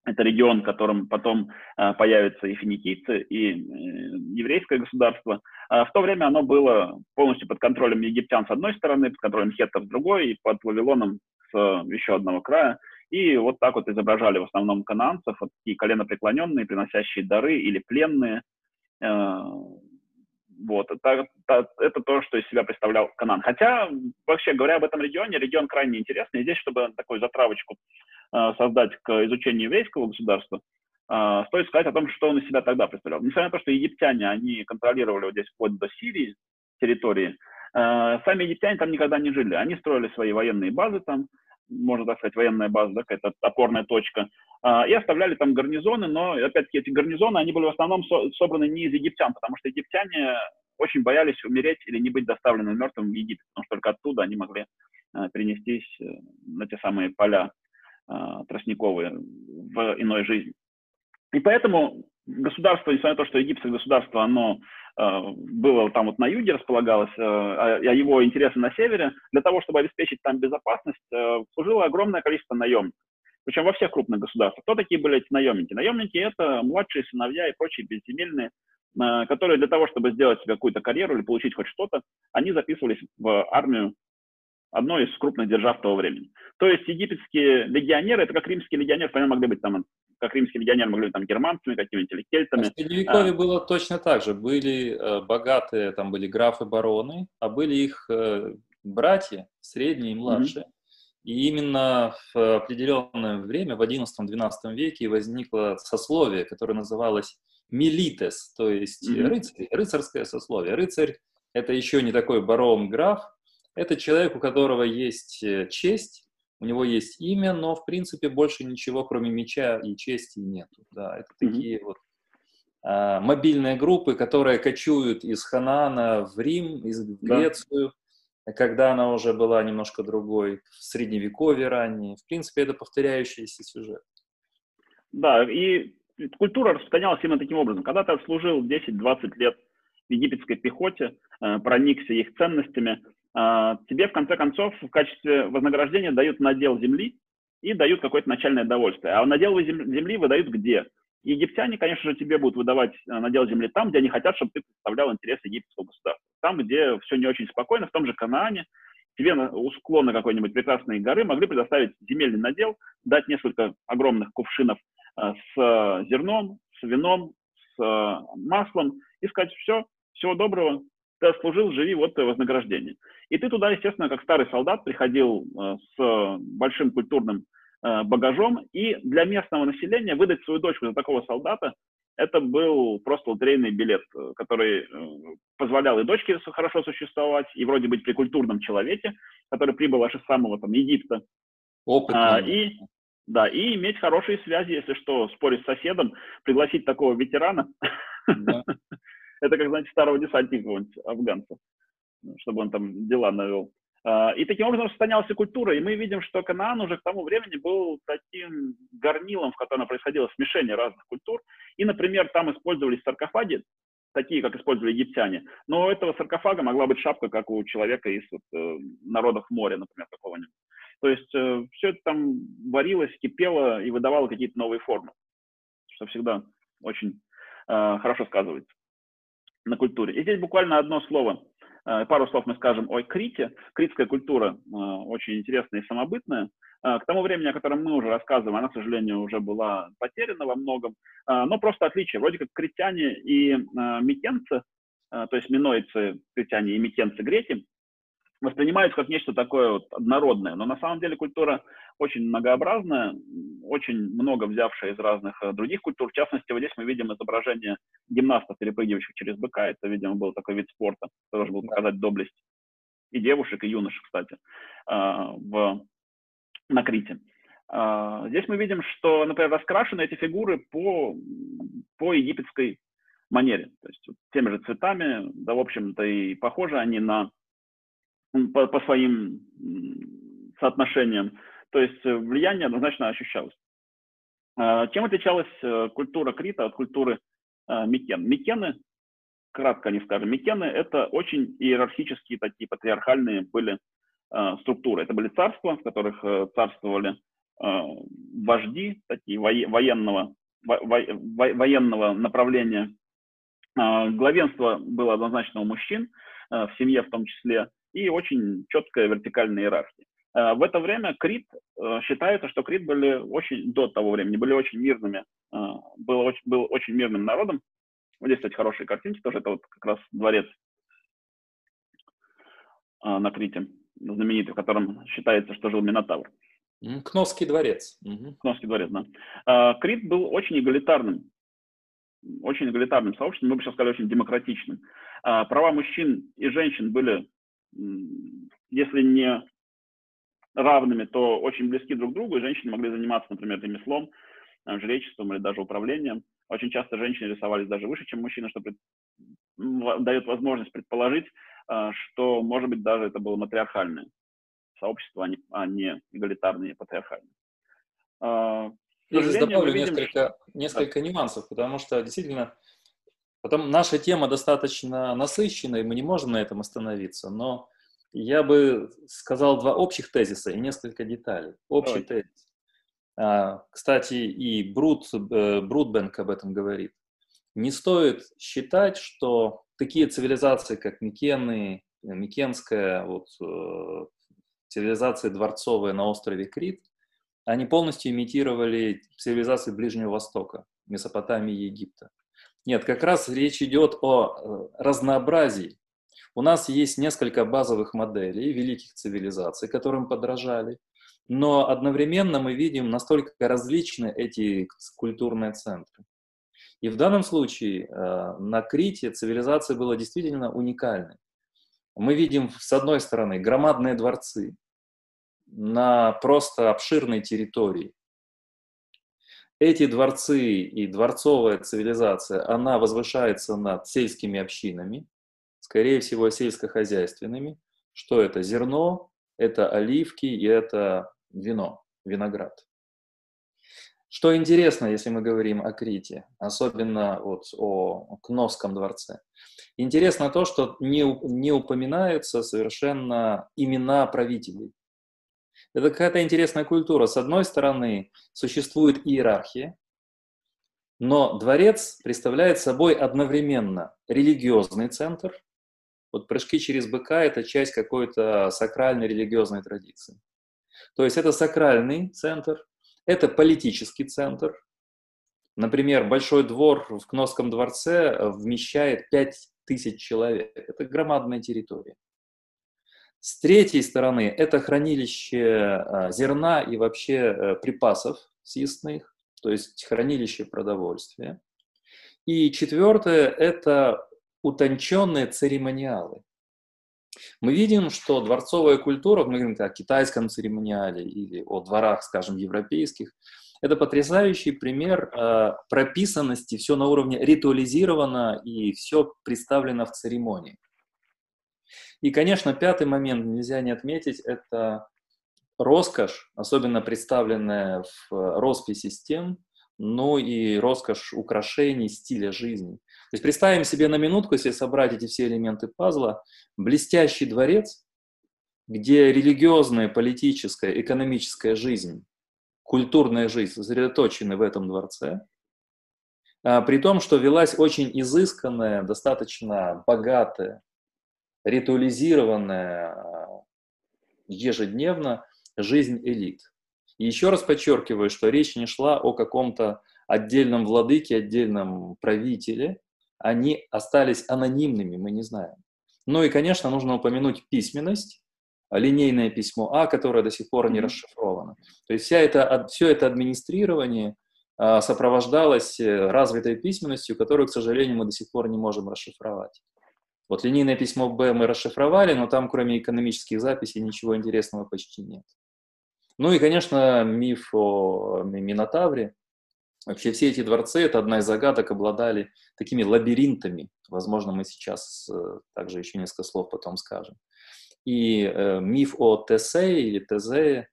это регион, в котором потом а, появятся и финикийцы, и э, еврейское государство. А в то время оно было полностью под контролем египтян с одной стороны, под контролем хеттов с другой, и под Вавилоном с еще одного края. И вот так вот изображали в основном кананцев, вот такие коленопреклоненные, приносящие дары или пленные. Э, вот, это, это, это то, что из себя представлял Канан. Хотя, вообще говоря об этом регионе, регион крайне интересный. здесь, чтобы такую затравочку э, создать к изучению еврейского государства, э, стоит сказать о том, что он из себя тогда представлял. Несмотря на то, что египтяне, они контролировали вот здесь вплоть до Сирии территории, сами египтяне там никогда не жили. Они строили свои военные базы там, можно так сказать, военная база, да, какая-то опорная точка, а, и оставляли там гарнизоны, но, опять-таки, эти гарнизоны, они были в основном со- собраны не из египтян, потому что египтяне очень боялись умереть или не быть доставленным мертвым в Египет, потому что только оттуда они могли а, перенестись э, на те самые поля а, тростниковые в иной жизни. И поэтому государство, несмотря на то, что египетское государство, оно Э, было там вот на юге располагалось, э, а, а его интересы на севере, для того, чтобы обеспечить там безопасность, э, служило огромное количество наемников. Причем во всех крупных государствах. Кто такие были эти наемники? Наемники – это младшие сыновья и прочие безземельные, которые для того, чтобы сделать себе какую-то карьеру или получить хоть что-то, они записывались в армию одной из крупных держав того времени. То есть египетские легионеры, это как римские легионеры, понятно, могли быть там как римские легионеры могли быть там германцами какими-нибудь или кельтами. В Средневековье а, было точно так же. Были э, богатые, там были графы-бароны, а были их э, братья, средние и младшие. Mm-hmm. И именно в определенное время, в XI-XII веке, возникло сословие, которое называлось милитес, то есть mm-hmm. рыцарь, рыцарское сословие. Рыцарь – это еще не такой барон-граф, это человек, у которого есть э, честь, у него есть имя, но в принципе больше ничего, кроме меча и чести, нету. Да, это mm-hmm. такие вот а, мобильные группы, которые кочуют из Ханана в Рим, из Грецию, да. когда она уже была немножко другой, в средневековье ранее. В принципе, это повторяющийся сюжет. Да, и культура распространялась именно таким образом. Когда ты отслужил 10-20 лет в египетской пехоте, э, проникся их ценностями, тебе в конце концов в качестве вознаграждения дают надел земли и дают какое-то начальное довольствие. А надел земли выдают где? Египтяне, конечно же, тебе будут выдавать э, надел земли там, где они хотят, чтобы ты представлял интересы египетского государства. Там, где все не очень спокойно, в том же Канаане, тебе у склона какой-нибудь прекрасной горы могли предоставить земельный надел, дать несколько огромных кувшинов э, с зерном, с вином, с э, маслом и сказать, все, всего доброго, ты отслужил, живи, вот твое вознаграждение. И ты туда, естественно, как старый солдат, приходил э, с большим культурным э, багажом, и для местного населения выдать свою дочку за такого солдата это был просто лотерейный билет, который позволял и дочке хорошо существовать, и вроде быть при культурном человеке, который прибыл аж из самого там Египта. Опытный. А, и, да, и иметь хорошие связи, если что, спорить с соседом, пригласить такого ветерана. Да. <laughs> Это как, знаете, старого десантника афганца, чтобы он там дела навел. А, и таким образом сохранялась и культура, и мы видим, что Канаан уже к тому времени был таким горнилом, в котором происходило смешение разных культур. И, например, там использовались саркофаги, такие, как использовали египтяне. Но у этого саркофага могла быть шапка, как у человека из вот, э, народов моря, например, какого-нибудь. То есть э, все это там варилось, кипело и выдавало какие-то новые формы, что всегда очень э, хорошо сказывается на культуре. И здесь буквально одно слово, э, пару слов мы скажем о Крите. Критская культура э, очень интересная и самобытная. Э, к тому времени, о котором мы уже рассказываем, она, к сожалению, уже была потеряна во многом, но просто отличие. Вроде как критяне и микенцы, то есть минойцы, критяне и микенцы греки, воспринимаются как нечто такое вот однородное. Но на самом деле культура очень многообразная, очень много взявшая из разных э, других культур. В частности, вот здесь мы видим изображение гимнастов, перепрыгивающих через быка. Это, видимо, был такой вид спорта, который должен был показать доблесть и девушек, и юношек, кстати, а, в, на Крите. А, здесь мы видим, что, например, раскрашены эти фигуры по, по египетской манере. То есть теми же цветами, да, в общем-то, и похожи они на по, по своим соотношениям. То есть э, влияние однозначно ощущалось. А, чем отличалась э, культура Крита от культуры э, Микен? Микены, кратко не скажем, Микены – это очень иерархические такие патриархальные были структуры. Это были царства, в которых царствовали вожди, такие военного, военного направления. А, главенство было однозначно у мужчин, в семье в том числе, и очень четкая вертикальная иерархия. Э, в это время Крит, э, считается, что Крит были очень, до того времени, были очень мирными, э, был очень, был очень мирным народом. Вот здесь, кстати, хорошие картинки тоже, это вот как раз дворец на Крите, знаменитый, в котором считается, что жил Минотавр. Кновский дворец. Кновский дворец, да. Крит был очень эгалитарным, очень эгалитарным сообществом, мы бы сейчас сказали, очень демократичным. Права мужчин и женщин были если не равными, то очень близки друг к другу, и женщины могли заниматься, например, ремеслом, жречеством или даже управлением. Очень часто женщины рисовались даже выше, чем мужчины, что пред... дает возможность предположить, э, что, может быть, даже это было матриархальное сообщество, а не, а не эгалитарное патриархальное. Э, Я здесь добавлю видим, несколько, несколько да. нюансов, потому что действительно Потом наша тема достаточно насыщенная, и мы не можем на этом остановиться, но я бы сказал два общих тезиса и несколько деталей. Общий Давай. тезис. А, кстати, и Брут, э, Брутбенк об этом говорит. Не стоит считать, что такие цивилизации, как Микены, Микенская, вот, э, цивилизации дворцовые на острове Крит, они полностью имитировали цивилизации Ближнего Востока, Месопотамии и Египта. Нет, как раз речь идет о э, разнообразии. У нас есть несколько базовых моделей великих цивилизаций, которым подражали, но одновременно мы видим настолько различны эти культурные центры. И в данном случае э, на Крите цивилизация была действительно уникальной. Мы видим, с одной стороны, громадные дворцы на просто обширной территории, эти дворцы и дворцовая цивилизация, она возвышается над сельскими общинами, скорее всего, сельскохозяйственными. Что это? Зерно, это оливки и это вино, виноград. Что интересно, если мы говорим о Крите, особенно вот о Кновском дворце, интересно то, что не, не упоминаются совершенно имена правителей. Это какая-то интересная культура. С одной стороны, существует иерархия, но дворец представляет собой одновременно религиозный центр. Вот прыжки через быка – это часть какой-то сакральной религиозной традиции. То есть это сакральный центр, это политический центр. Например, Большой двор в Кносском дворце вмещает 5000 человек. Это громадная территория. С третьей стороны, это хранилище а, зерна и вообще э, припасов съестных, то есть хранилище продовольствия. И четвертое – это утонченные церемониалы. Мы видим, что дворцовая культура, мы говорим о китайском церемониале или о дворах, скажем, европейских, это потрясающий пример э, прописанности, все на уровне ритуализировано и все представлено в церемонии. И, конечно, пятый момент нельзя не отметить, это роскошь, особенно представленная в росписи стен, но и роскошь украшений, стиля жизни. То есть представим себе на минутку, если собрать эти все элементы пазла, блестящий дворец, где религиозная, политическая, экономическая жизнь, культурная жизнь сосредоточены в этом дворце, а, при том, что велась очень изысканная, достаточно богатая, ритуализированная а, ежедневно жизнь элит. И еще раз подчеркиваю, что речь не шла о каком-то отдельном владыке, отдельном правителе. Они остались анонимными, мы не знаем. Ну и, конечно, нужно упомянуть письменность, линейное письмо А, которое до сих пор не расшифровано. То есть вся это, все это администрирование а, сопровождалось э, развитой письменностью, которую, к сожалению, мы до сих пор не можем расшифровать. Вот линейное письмо Б мы расшифровали, но там, кроме экономических записей, ничего интересного почти нет. Ну и, конечно, миф о Минотавре. Вообще все эти дворцы, это одна из загадок, обладали такими лабиринтами. Возможно, мы сейчас э, также еще несколько слов потом скажем. И э, миф о Тесее или Тезее,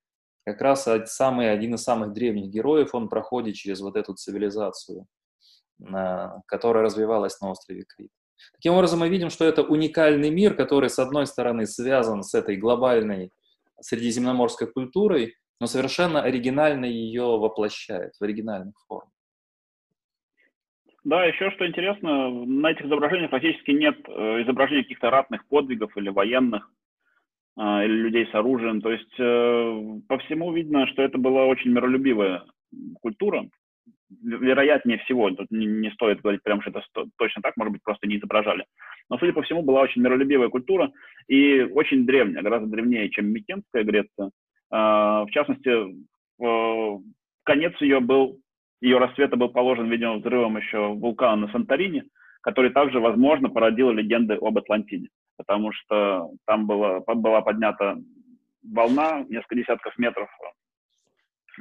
как раз самый, один из самых древних героев, он проходит через вот эту цивилизацию, которая развивалась на острове Крит. Таким образом, мы видим, что это уникальный мир, который, с одной стороны, связан с этой глобальной средиземноморской культурой, но совершенно оригинально ее воплощает в оригинальных формах. Да, еще что интересно, на этих изображениях практически нет э, изображений каких-то ратных подвигов или военных, э, или людей с оружием. То есть э, по всему видно, что это была очень миролюбивая культура, вероятнее всего, тут не, не стоит говорить прям, что это точно так, может быть, просто не изображали. Но, судя по всему, была очень миролюбивая культура и очень древняя, гораздо древнее, чем Микенская Греция. А, в частности, конец ее был, ее расцвета был положен, видимо, взрывом еще вулкана на Санторини, который также, возможно, породил легенды об Атлантиде, потому что там была, была поднята волна, несколько десятков метров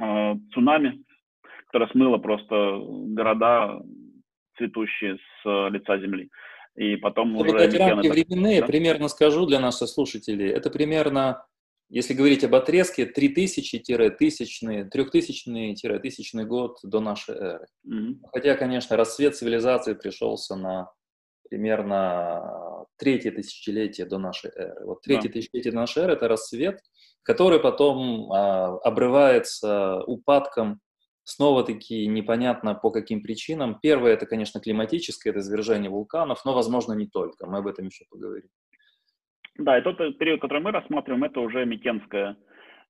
э, цунами, которая смыла просто города, цветущие с лица земли. И потом это уже... рамки временные, да? примерно скажу для наших слушателей, это примерно, если говорить об отрезке, 3000-1000, 3000-1000 год до нашей эры. Mm-hmm. Хотя, конечно, рассвет цивилизации пришелся на примерно третье тысячелетие до нашей эры. Вот третье да. тысячелетие до нашей эры – это рассвет, который потом а, обрывается упадком снова-таки непонятно по каким причинам. Первое, это, конечно, климатическое, это извержение вулканов, но, возможно, не только. Мы об этом еще поговорим. Да, и тот период, который мы рассматриваем, это уже Микенская,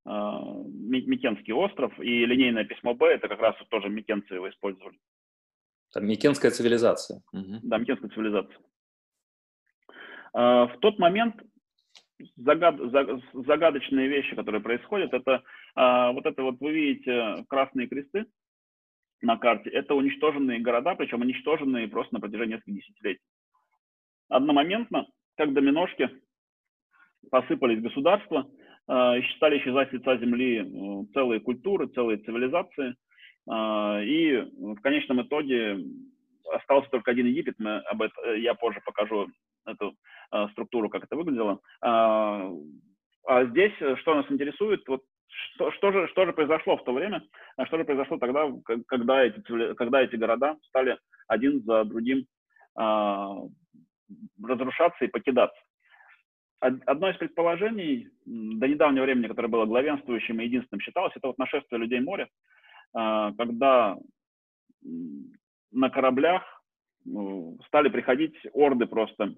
э, Микенский остров, и линейное письмо Б, это как раз тоже микенцы его использовали. Там Микенская цивилизация. Угу. Да, Микенская цивилизация. Э, в тот момент загад, загадочные вещи, которые происходят, это а, вот это вот вы видите красные кресты на карте, это уничтоженные города, причем уничтоженные просто на протяжении нескольких десятилетий. Одномоментно, как доминошки, посыпались государства, а, стали исчезать с лица земли э, целые культуры, целые цивилизации, а, и в конечном итоге остался только один Египет, мы об этом, я позже покажу эту э, структуру, как это выглядело. А, а здесь э, что нас интересует, вот что, что, же, что же произошло в то время, а что же произошло тогда, когда эти, когда эти города стали один за другим а, разрушаться и покидаться. Одно из предположений до недавнего времени, которое было главенствующим и единственным считалось, это вот нашествие людей моря, когда на кораблях стали приходить орды просто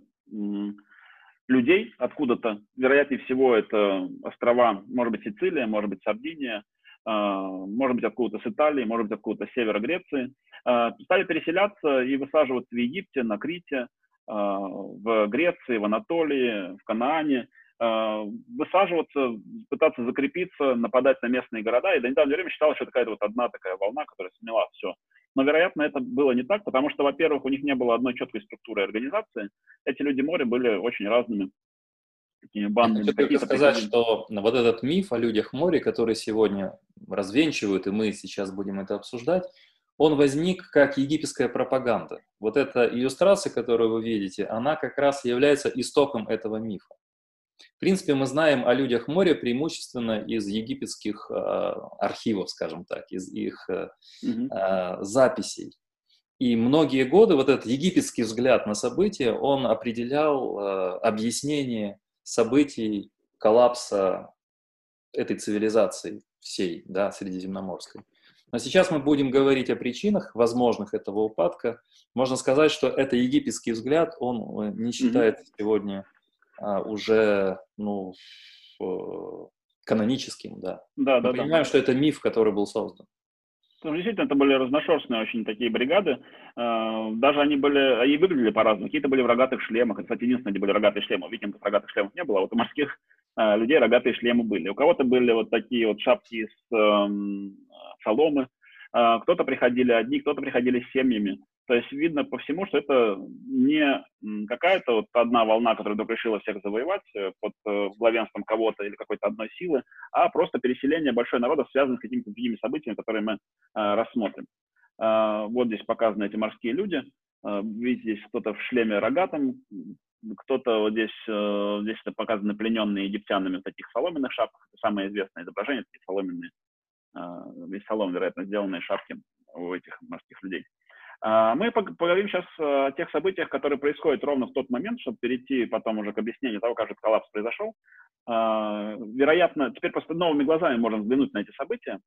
людей откуда-то. Вероятнее всего, это острова, может быть, Сицилия, может быть, Сардиния, а, может быть, откуда-то с Италии, может быть, откуда-то с севера Греции. А, стали переселяться и высаживаться в Египте, на Крите, а, в Греции, в Анатолии, в Канаане, высаживаться, пытаться закрепиться, нападать на местные города. И до недавнего времени считалось, что такая вот одна такая волна, которая смела все Но, вероятно, это было не так, потому что, во-первых, у них не было одной четкой структуры организации. Эти люди моря были очень разными. Я хочу сказать, приходили. что вот этот миф о людях море, который сегодня развенчивают, и мы сейчас будем это обсуждать, он возник как египетская пропаганда. Вот эта иллюстрация, которую вы видите, она как раз является истоком этого мифа. В принципе, мы знаем о людях моря преимущественно из египетских э, архивов, скажем так, из их э, э, записей. И многие годы вот этот египетский взгляд на события, он определял э, объяснение событий коллапса этой цивилизации всей, да, средиземноморской. Но сейчас мы будем говорить о причинах возможных этого упадка. Можно сказать, что это египетский взгляд, он э, не считает mm-hmm. сегодня уже ну, каноническим, да. Да, Мы да. Понимаем, да. что это миф, который был создан. Ну, действительно, это были разношерстные очень такие бригады. А, даже они были, они выглядели по-разному. Какие-то были в рогатых шлемах. Это, кстати, единственное, где были рогатые шлемы. Викингов рогатых шлемов не было, а вот у морских а, людей рогатые шлемы были. У кого-то были вот такие вот шапки из эм, соломы. Кто-то приходили одни, кто-то приходили с семьями. То есть видно по всему, что это не какая-то вот одна волна, которая вдруг решила всех завоевать э, под э, главенством кого-то или какой-то одной силы, а просто переселение большой народа, связанное с какими-то другими событиями, которые мы э, рассмотрим. Вот здесь показаны эти морские люди. Видите, здесь кто-то в шлеме рогатом, кто-то вот здесь, здесь это показаны плененные египтянами в таких соломенных шапках. Это самое известное изображение, такие соломенные, из солом, вероятно, сделанные шапки у этих морских людей. А, мы поговорим сейчас о тех событиях, которые происходят ровно в тот момент, чтобы перейти потом уже к объяснению того, как этот коллапс произошел. А, вероятно, теперь просто новыми глазами можно взглянуть на эти события.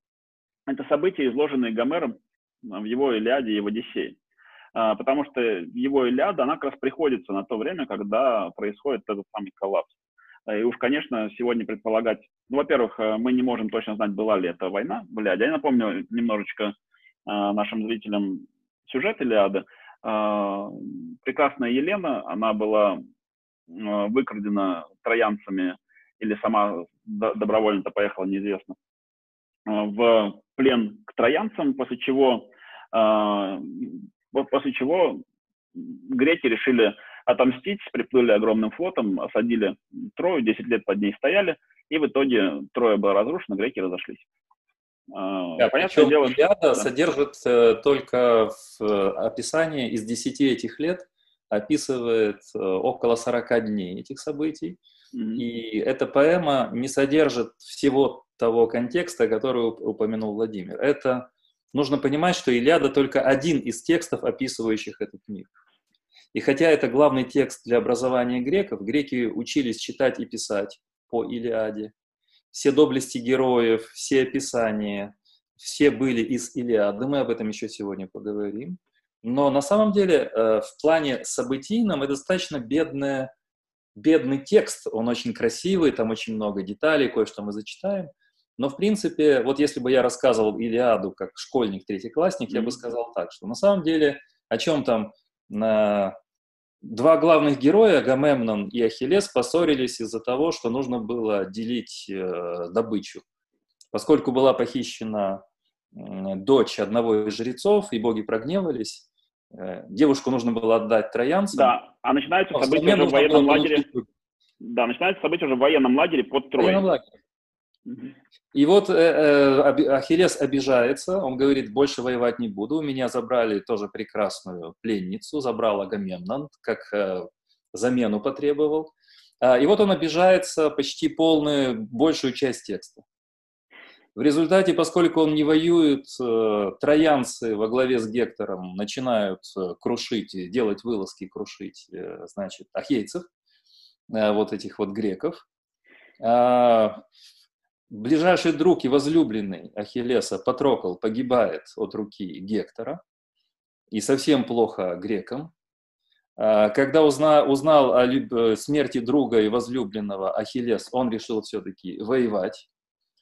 Это события, изложенные Гомером в его Илиаде и в Одиссее. А, потому что его Илиада, она как раз приходится на то время, когда происходит этот самый коллапс. И уж, конечно, сегодня предполагать... Ну, во-первых, мы не можем точно знать, была ли это война в Илиаде. Я напомню немножечко нашим зрителям сюжет Илиады. А, прекрасная Елена, она была а, выкрадена троянцами или сама добровольно-то поехала, неизвестно, а, в плен к троянцам, после чего, после чего греки решили отомстить, приплыли огромным флотом, осадили Трою, 10 лет под ней стояли, и в итоге Троя была разрушена, греки разошлись. А, да, понятное дело, Илиада да. содержит э, только в э, описании из 10 этих лет описывает э, около 40 дней этих событий. Mm-hmm. И эта поэма не содержит всего того контекста, который упомянул Владимир. Это нужно понимать, что Илиада только один из текстов, описывающих этот мир. И хотя это главный текст для образования греков, греки учились читать и писать по Илиаде, все доблести героев, все описания, все были из Илиады, мы об этом еще сегодня поговорим. Но на самом деле э, в плане событийном это достаточно бедная, бедный текст, он очень красивый, там очень много деталей, кое-что мы зачитаем. Но, в принципе, вот если бы я рассказывал Илиаду как школьник, третьеклассник, mm-hmm. я бы сказал так, что на самом деле о чем там на Два главных героя, Агамемнон и Ахиллес, поссорились из-за того, что нужно было делить э, добычу. Поскольку была похищена э, дочь одного из жрецов, и боги прогневались, э, девушку нужно было отдать троянцам. Да, а начинается событие уже в военном лагере. Да, начинается событие уже в военном лагере под Троей. В военном лагере. И вот э, э, Ахиллес обижается, он говорит, больше воевать не буду, у меня забрали тоже прекрасную пленницу, забрал Агамемнон, как э, замену потребовал. А, и вот он обижается почти полную, большую часть текста. В результате, поскольку он не воюет, э, троянцы во главе с Гектором начинают э, крушить, делать вылазки, крушить, значит, ахейцев, вот этих вот греков. Ближайший друг и возлюбленный Ахиллеса Патрокл погибает от руки Гектора, и совсем плохо грекам. А, когда узнал, узнал о э, смерти друга и возлюбленного Ахиллес, он решил все-таки воевать,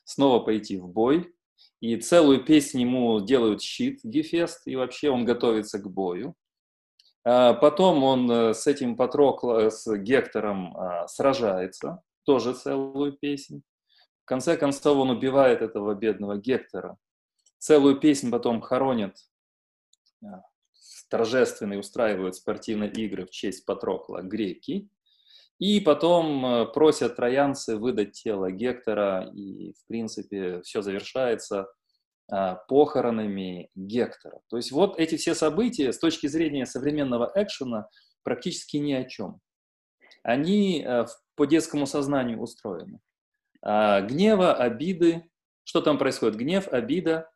снова пойти в бой, и целую песнь ему делают щит Гефест, и вообще он готовится к бою. А, потом он э, с этим Патроклом, э, с Гектором а, сражается, тоже целую песнь. В конце концов он убивает этого бедного Гектора. Целую песнь потом хоронят торжественные устраивают спортивные игры в честь Патрокла греки, и потом э, просят троянцы выдать тело Гектора, и, в принципе, все завершается а, похоронами Гектора. То есть вот эти все события с точки зрения современного экшена практически ни о чем. Они э, по детскому сознанию устроены. А, гнева, обиды. Что там происходит? Гнев, обида,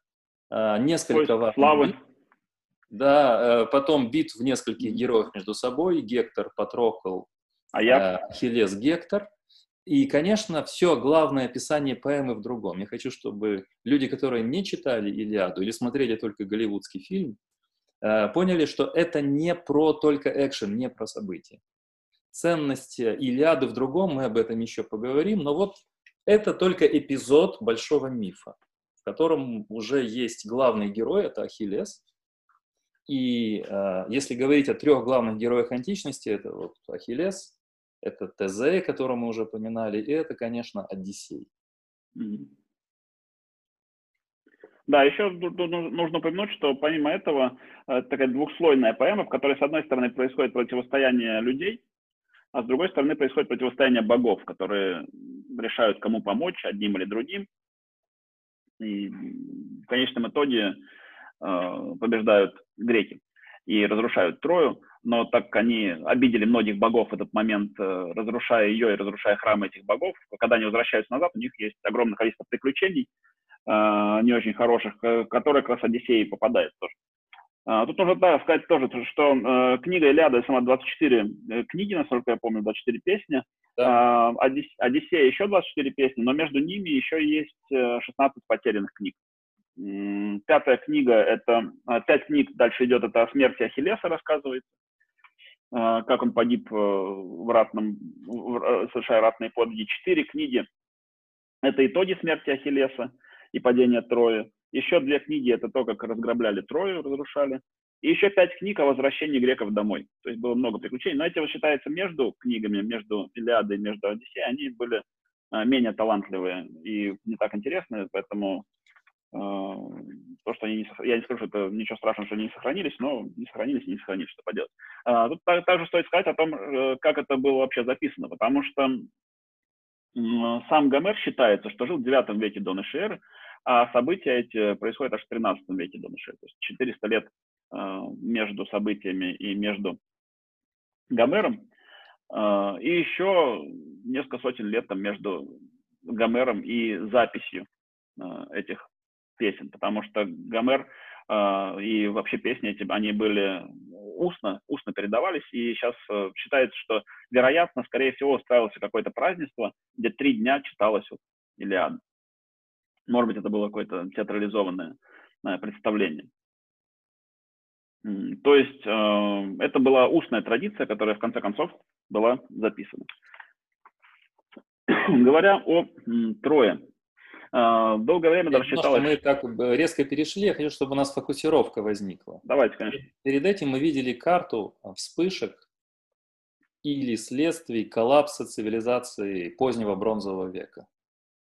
а, несколько Славы. Да, э, потом бит в нескольких героев между собой. Гектор, Патрокл, а я? Ахиллес, Гектор. И, конечно, все главное описание поэмы в другом. Я хочу, чтобы люди, которые не читали Илиаду или смотрели только голливудский фильм, э, поняли, что это не про только экшен, не про события. Ценность Илиады в другом, мы об этом еще поговорим, но вот это только эпизод большого мифа, в котором уже есть главный герой, это Ахиллес. И э, если говорить о трех главных героях античности, это вот Ахиллес, это Тезей, которого мы уже упоминали, и это, конечно, Одиссей. Да, еще нужно упомянуть, что помимо этого это такая двухслойная поэма, в которой, с одной стороны, происходит противостояние людей, а с другой стороны происходит противостояние богов, которые решают, кому помочь, одним или другим. И в конечном итоге э, побеждают греки и разрушают Трою но так как они обидели многих богов в этот момент, э, разрушая ее и разрушая храмы этих богов, когда они возвращаются назад, у них есть огромное количество приключений, э, не очень хороших, э, которые как раз Одиссеи попадают тоже. А, тут нужно да, сказать тоже, что э, книга Илиада сама 24 книги, насколько я помню, 24 песни. Да. Э, Одиссея еще 24 песни, но между ними еще есть 16 потерянных книг. Пятая книга, это пять книг, дальше идет это о смерти Ахиллеса рассказывается. Э, как он погиб э, в ратном, э, совершая ратные подвиги. Четыре книги – это итоги смерти Ахиллеса и падения Трои. Еще две книги – это то, как разграбляли Трою, разрушали. И еще пять книг о возвращении греков домой. То есть было много приключений. Но эти, вот, считается, между книгами, между Илиадой и между Одиссеей, они были менее талантливые и не так интересные, поэтому а, то, что они не я не скажу, что это ничего страшного, что они не сохранились, но не сохранились и не сохранились, что поделать. А, тут также стоит сказать о том, э, как это было вообще записано, потому что сам Гомер считается, что жил в 9 веке до нашей эры, а события эти происходят аж в 13 веке до нашей эры. То есть 400 лет между событиями и между Гомером, и еще несколько сотен лет там между Гомером и записью этих песен, потому что Гомер э, и вообще песни эти, они были устно, устно передавались, и сейчас э, считается, что, вероятно, скорее всего, устраивалось какое-то празднество, где три дня читалось вот Илиада. Может быть, это было какое-то театрализованное э, представление. То есть э, это была устная традиция, которая в конце концов была записана. <coughs> Говоря о Трое, а, долгое время даже считалось... Мы так резко перешли, я хочу, чтобы у нас фокусировка возникла. Давайте, конечно. Перед этим мы видели карту вспышек или следствий коллапса цивилизации позднего бронзового века.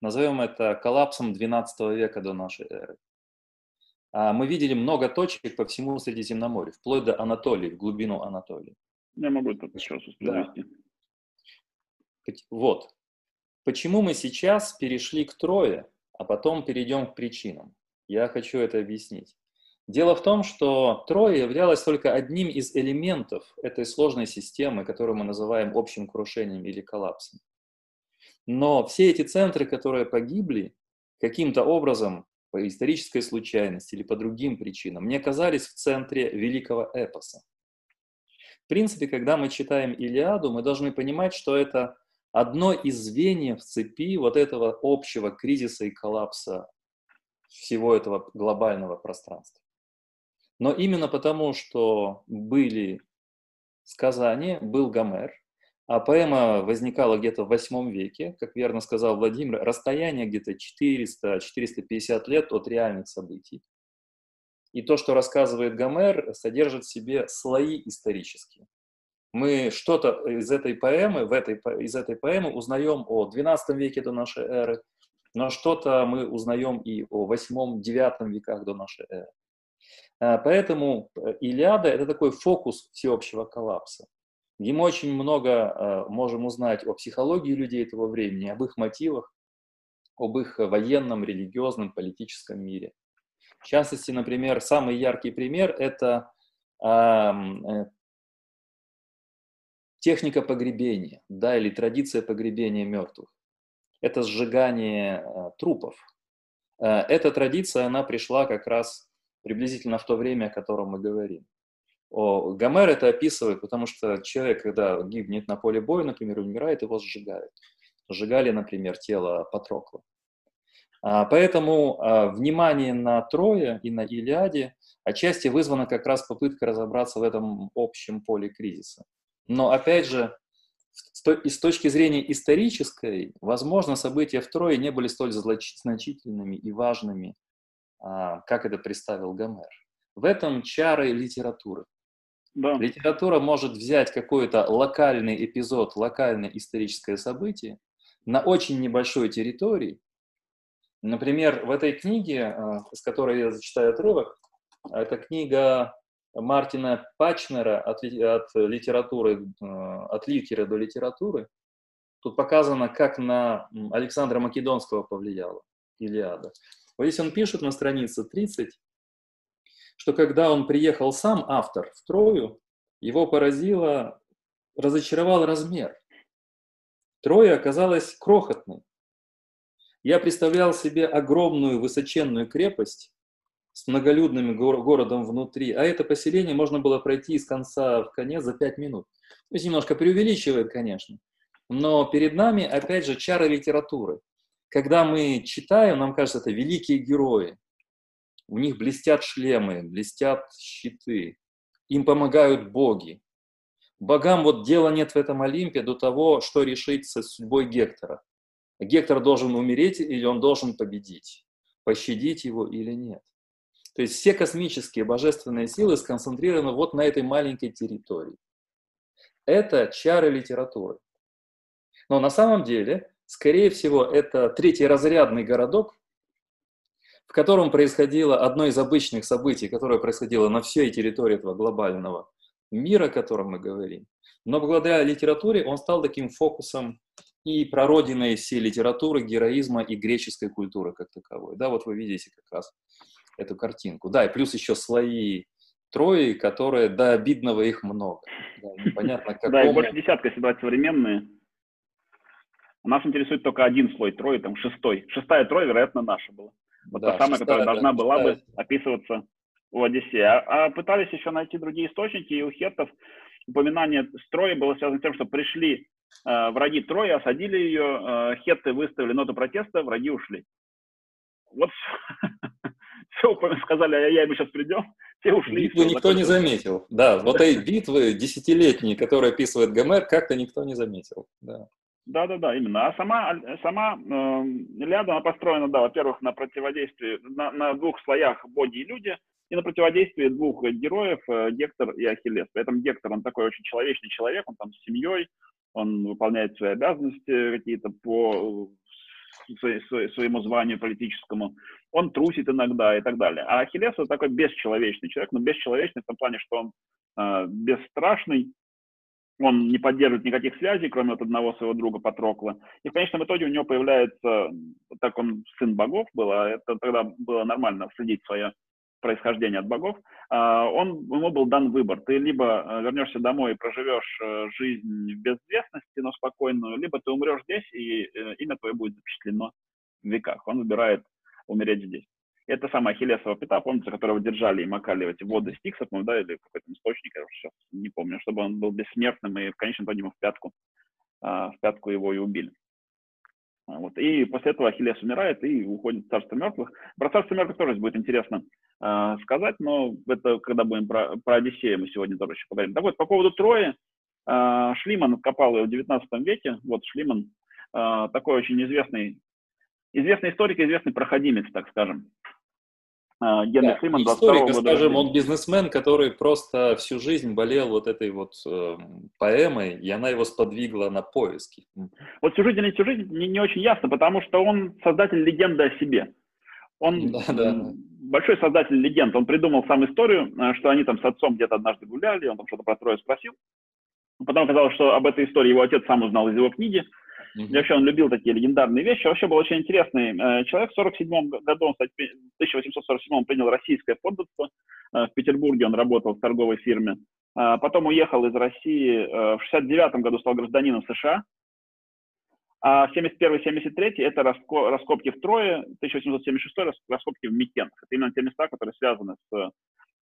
Назовем это коллапсом 12 века до нашей эры. А мы видели много точек по всему Средиземноморью, вплоть до Анатолии, в глубину Анатолии. Я могу это раз привести. Да. Вот. Почему мы сейчас перешли к трое, а потом перейдем к причинам? Я хочу это объяснить. Дело в том, что трое являлось только одним из элементов этой сложной системы, которую мы называем общим крушением или коллапсом. Но все эти центры, которые погибли, каким-то образом, по исторической случайности или по другим причинам, не оказались в центре великого эпоса. В принципе, когда мы читаем Илиаду, мы должны понимать, что это одно из звеньев цепи вот этого общего кризиса и коллапса всего этого глобального пространства. Но именно потому, что были сказания, был Гомер, а поэма возникала где-то в 8 веке, как верно сказал Владимир, расстояние где-то 400-450 лет от реальных событий. И то, что рассказывает Гомер, содержит в себе слои исторические мы что-то из этой поэмы, в этой, из этой поэмы узнаем о 12 веке до нашей эры, но что-то мы узнаем и о 8-9 веках до нашей эры. А, поэтому э, Илиада – это такой фокус всеобщего коллапса. Где мы очень много а, можем узнать о психологии людей этого времени, об их мотивах, об их военном, религиозном, политическом мире. В частности, например, самый яркий пример – это э, техника погребения, да, или традиция погребения мертвых. Это сжигание э, трупов. Э, эта традиция, она пришла как раз приблизительно в то время, о котором мы говорим. О, Гомер это описывает, потому что человек, когда гибнет на поле боя, например, умирает, его сжигают. Сжигали, например, тело Патрокла. А, поэтому а, внимание на Трое и на Илиаде отчасти вызвано как раз попытка разобраться в этом общем поле кризиса. Но опять же, и с точки зрения исторической, возможно, события в Трое не были столь значительными и важными, а, как это представил Гомер. В этом чары литературы. Да. Литература может взять какой-то локальный эпизод, локальное историческое событие на очень небольшой территории. Например, в этой книге, с которой я зачитаю отрывок, это книга Мартина Пачнера от, от литературы, а, от литера до литературы. Тут показано, как на Александра Македонского повлияла Илиада. Вот здесь он пишет на странице 30, что когда он приехал сам, автор, в Трою, его поразило, разочаровал размер. Троя оказалась крохотной. Я представлял себе огромную высоченную крепость с многолюдным городом внутри, а это поселение можно было пройти из конца в конец за пять минут. То есть немножко преувеличивает, конечно. Но перед нами, опять же, чары литературы. Когда мы читаем, нам кажется, это великие герои. У них блестят шлемы, блестят щиты. Им помогают боги. Богам вот дела нет в этом Олимпе до того, что решить со судьбой Гектора. Гектор должен умереть или он должен победить? Пощадить его или нет? То есть все космические божественные силы сконцентрированы вот на этой маленькой территории. Это чары литературы. Но на самом деле Скорее всего, это третий разрядный городок, в котором происходило одно из обычных событий, которое происходило на всей территории этого глобального мира, о котором мы говорим. Но благодаря литературе он стал таким фокусом и прародиной всей литературы, героизма и греческой культуры как таковой. Да, вот вы видите как раз эту картинку. Да, и плюс еще слои Трои, которые до обидного их много. Да, непонятно, какому... <laughs> Да, и больше десятка, если брать современные. Нас интересует только один слой трои, там шестой. Шестая трой, вероятно, наша была. Вот да, та самая, шестая, которая да, должна была бы описываться у Одиссея. А, а пытались еще найти другие источники, и у хеттов упоминание строя было связано с тем, что пришли э, враги Трои, осадили ее, э, хетты выставили ноту протеста, враги ушли. Вот все <laughs> сказали, а я мы сейчас придем, <laughs> все ушли. Битву никто не заметил. Да, вот <laughs> эти битвы десятилетние, которые описывает Гомер, как-то никто не заметил. Да. Да, да, да, именно. А сама, сама э, Илиада, она построена, да, во-первых, на противодействии, на, на двух слоях боги и люди, и на противодействии двух героев, э, Гектор и Ахиллес. При этом Гектор, он такой очень человечный человек, он там с семьей, он выполняет свои обязанности какие-то по своему званию политическому, он трусит иногда и так далее. А Ахиллес это такой бесчеловечный человек, но бесчеловечный в том плане, что он э, бесстрашный, он не поддерживает никаких связей, кроме вот одного своего друга Патрокла. И в конечном итоге у него появляется, так он сын богов был, а это тогда было нормально следить свое происхождение от богов, а, он, ему был дан выбор. Ты либо э, вернешься домой и проживешь э, жизнь в безвестности, но спокойную, либо ты умрешь здесь, и э, имя твое будет запечатлено в веках. Он выбирает умереть здесь. Это самая Ахиллесова пята, помните, которого держали и макали эти воды стикса, по да, или какой-то источник, я сейчас не помню, чтобы он был бессмертным, и в конечном итоге ему в пятку, а, в пятку его и убили. А, вот. И после этого Ахиллес умирает и уходит в царство мертвых. Про царство мертвых тоже будет интересно э, сказать, но это когда будем про, про Одиссея мы сегодня тоже еще поговорим. Так вот, по поводу Трои, э, Шлиман откопал ее в 19 веке. Вот Шлиман, э, такой очень известный, известный историк, известный проходимец, так скажем. А, Генри да, Фриман 22 историк, года. скажем, он бизнесмен, который просто всю жизнь болел вот этой вот э, поэмой, и она его сподвигла на поиски. Вот всю жизнь или всю жизнь не, не очень ясно, потому что он создатель легенды о себе. Он <laughs> да, да. большой создатель легенд. Он придумал сам историю, э, что они там с отцом где-то однажды гуляли, он там что-то про Трою спросил. Потом оказалось, что об этой истории его отец сам узнал из его книги. Mm-hmm. И вообще он любил такие легендарные вещи. Вообще был очень интересный э, человек. В 47 году, он, кстати, в 1847 он принял российское подданство. Э, в Петербурге он работал в торговой фирме. Э, потом уехал из России. Э, в 69 году стал гражданином США. А 71-73 это раскопки в Трое, 1876 раскопки в Микенах. Это именно те места, которые связаны с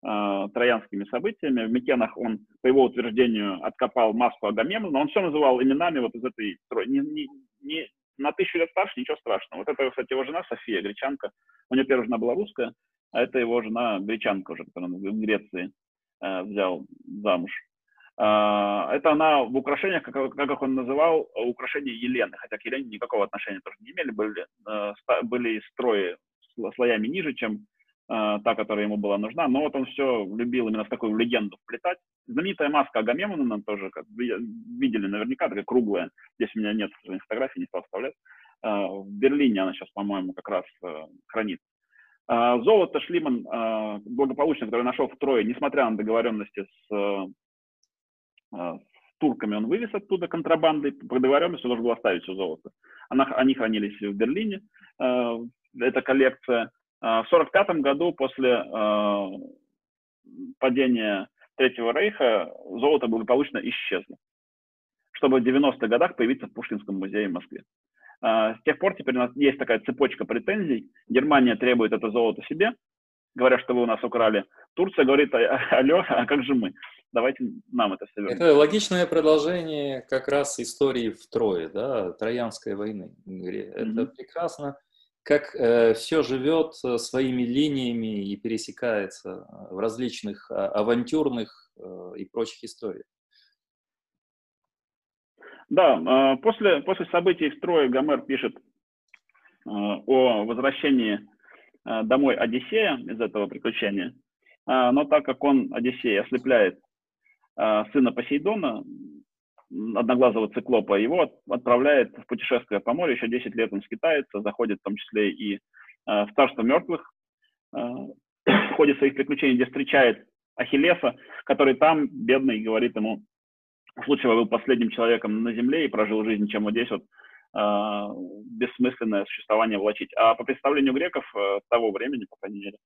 троянскими событиями. В Микенах он, по его утверждению, откопал маску Агамемнона. Он все называл именами вот из этой. Не, не, не, на тысячу лет старше, ничего страшного. Вот это, кстати, его жена София, гречанка. У нее первая жена была русская, а это его жена гречанка уже, которую он в Греции э, взял замуж. А, это она в украшениях, как, как он называл, украшения Елены, хотя к Елене никакого отношения тоже не имели, были, э, были строи слоями ниже, чем э, та, которая ему была нужна, но вот он все любил именно в такую легенду вплетать. Знаменитая маска Агамемнона тоже, как видели наверняка, такая круглая, здесь у меня нет фотографий, не стал вставлять. Э, в Берлине она сейчас, по-моему, как раз хранит. Золото Шлиман благополучно, который нашел в Трое, несмотря на договоренности с с турками он вывез оттуда контрабандой, по договоренности должен был оставить все золото. Она, они хранились в Берлине, э, эта коллекция. Э, в 1945 году после э, падения Третьего Рейха золото благополучно исчезло, чтобы в 90-х годах появиться в Пушкинском музее в Москве. С тех пор теперь у нас есть такая цепочка претензий. Германия требует это золото себе, говоря, что вы у нас украли. Турция говорит, алло, а как же мы? давайте нам это все вернем. Это логичное продолжение как раз истории в Трое, да, Троянской войны. Это mm-hmm. прекрасно, как э, все живет э, своими линиями и пересекается э, в различных а, авантюрных э, и прочих историях. Да, э, после, после событий в Трое Гомер пишет э, о возвращении домой Одиссея из этого приключения, но так как он, Одиссей, ослепляет а, сына Посейдона, одноглазого циклопа, его отправляет в путешествие по морю, еще 10 лет он скитается, заходит в том числе и а, в царство мертвых, а, <coughs> в ходе своих приключений, где встречает Ахиллеса, который там, бедный, говорит ему, в случае был последним человеком на земле и прожил жизнь, чем вот здесь вот бессмысленное существование влачить. А по представлению греков того времени, по крайней мере,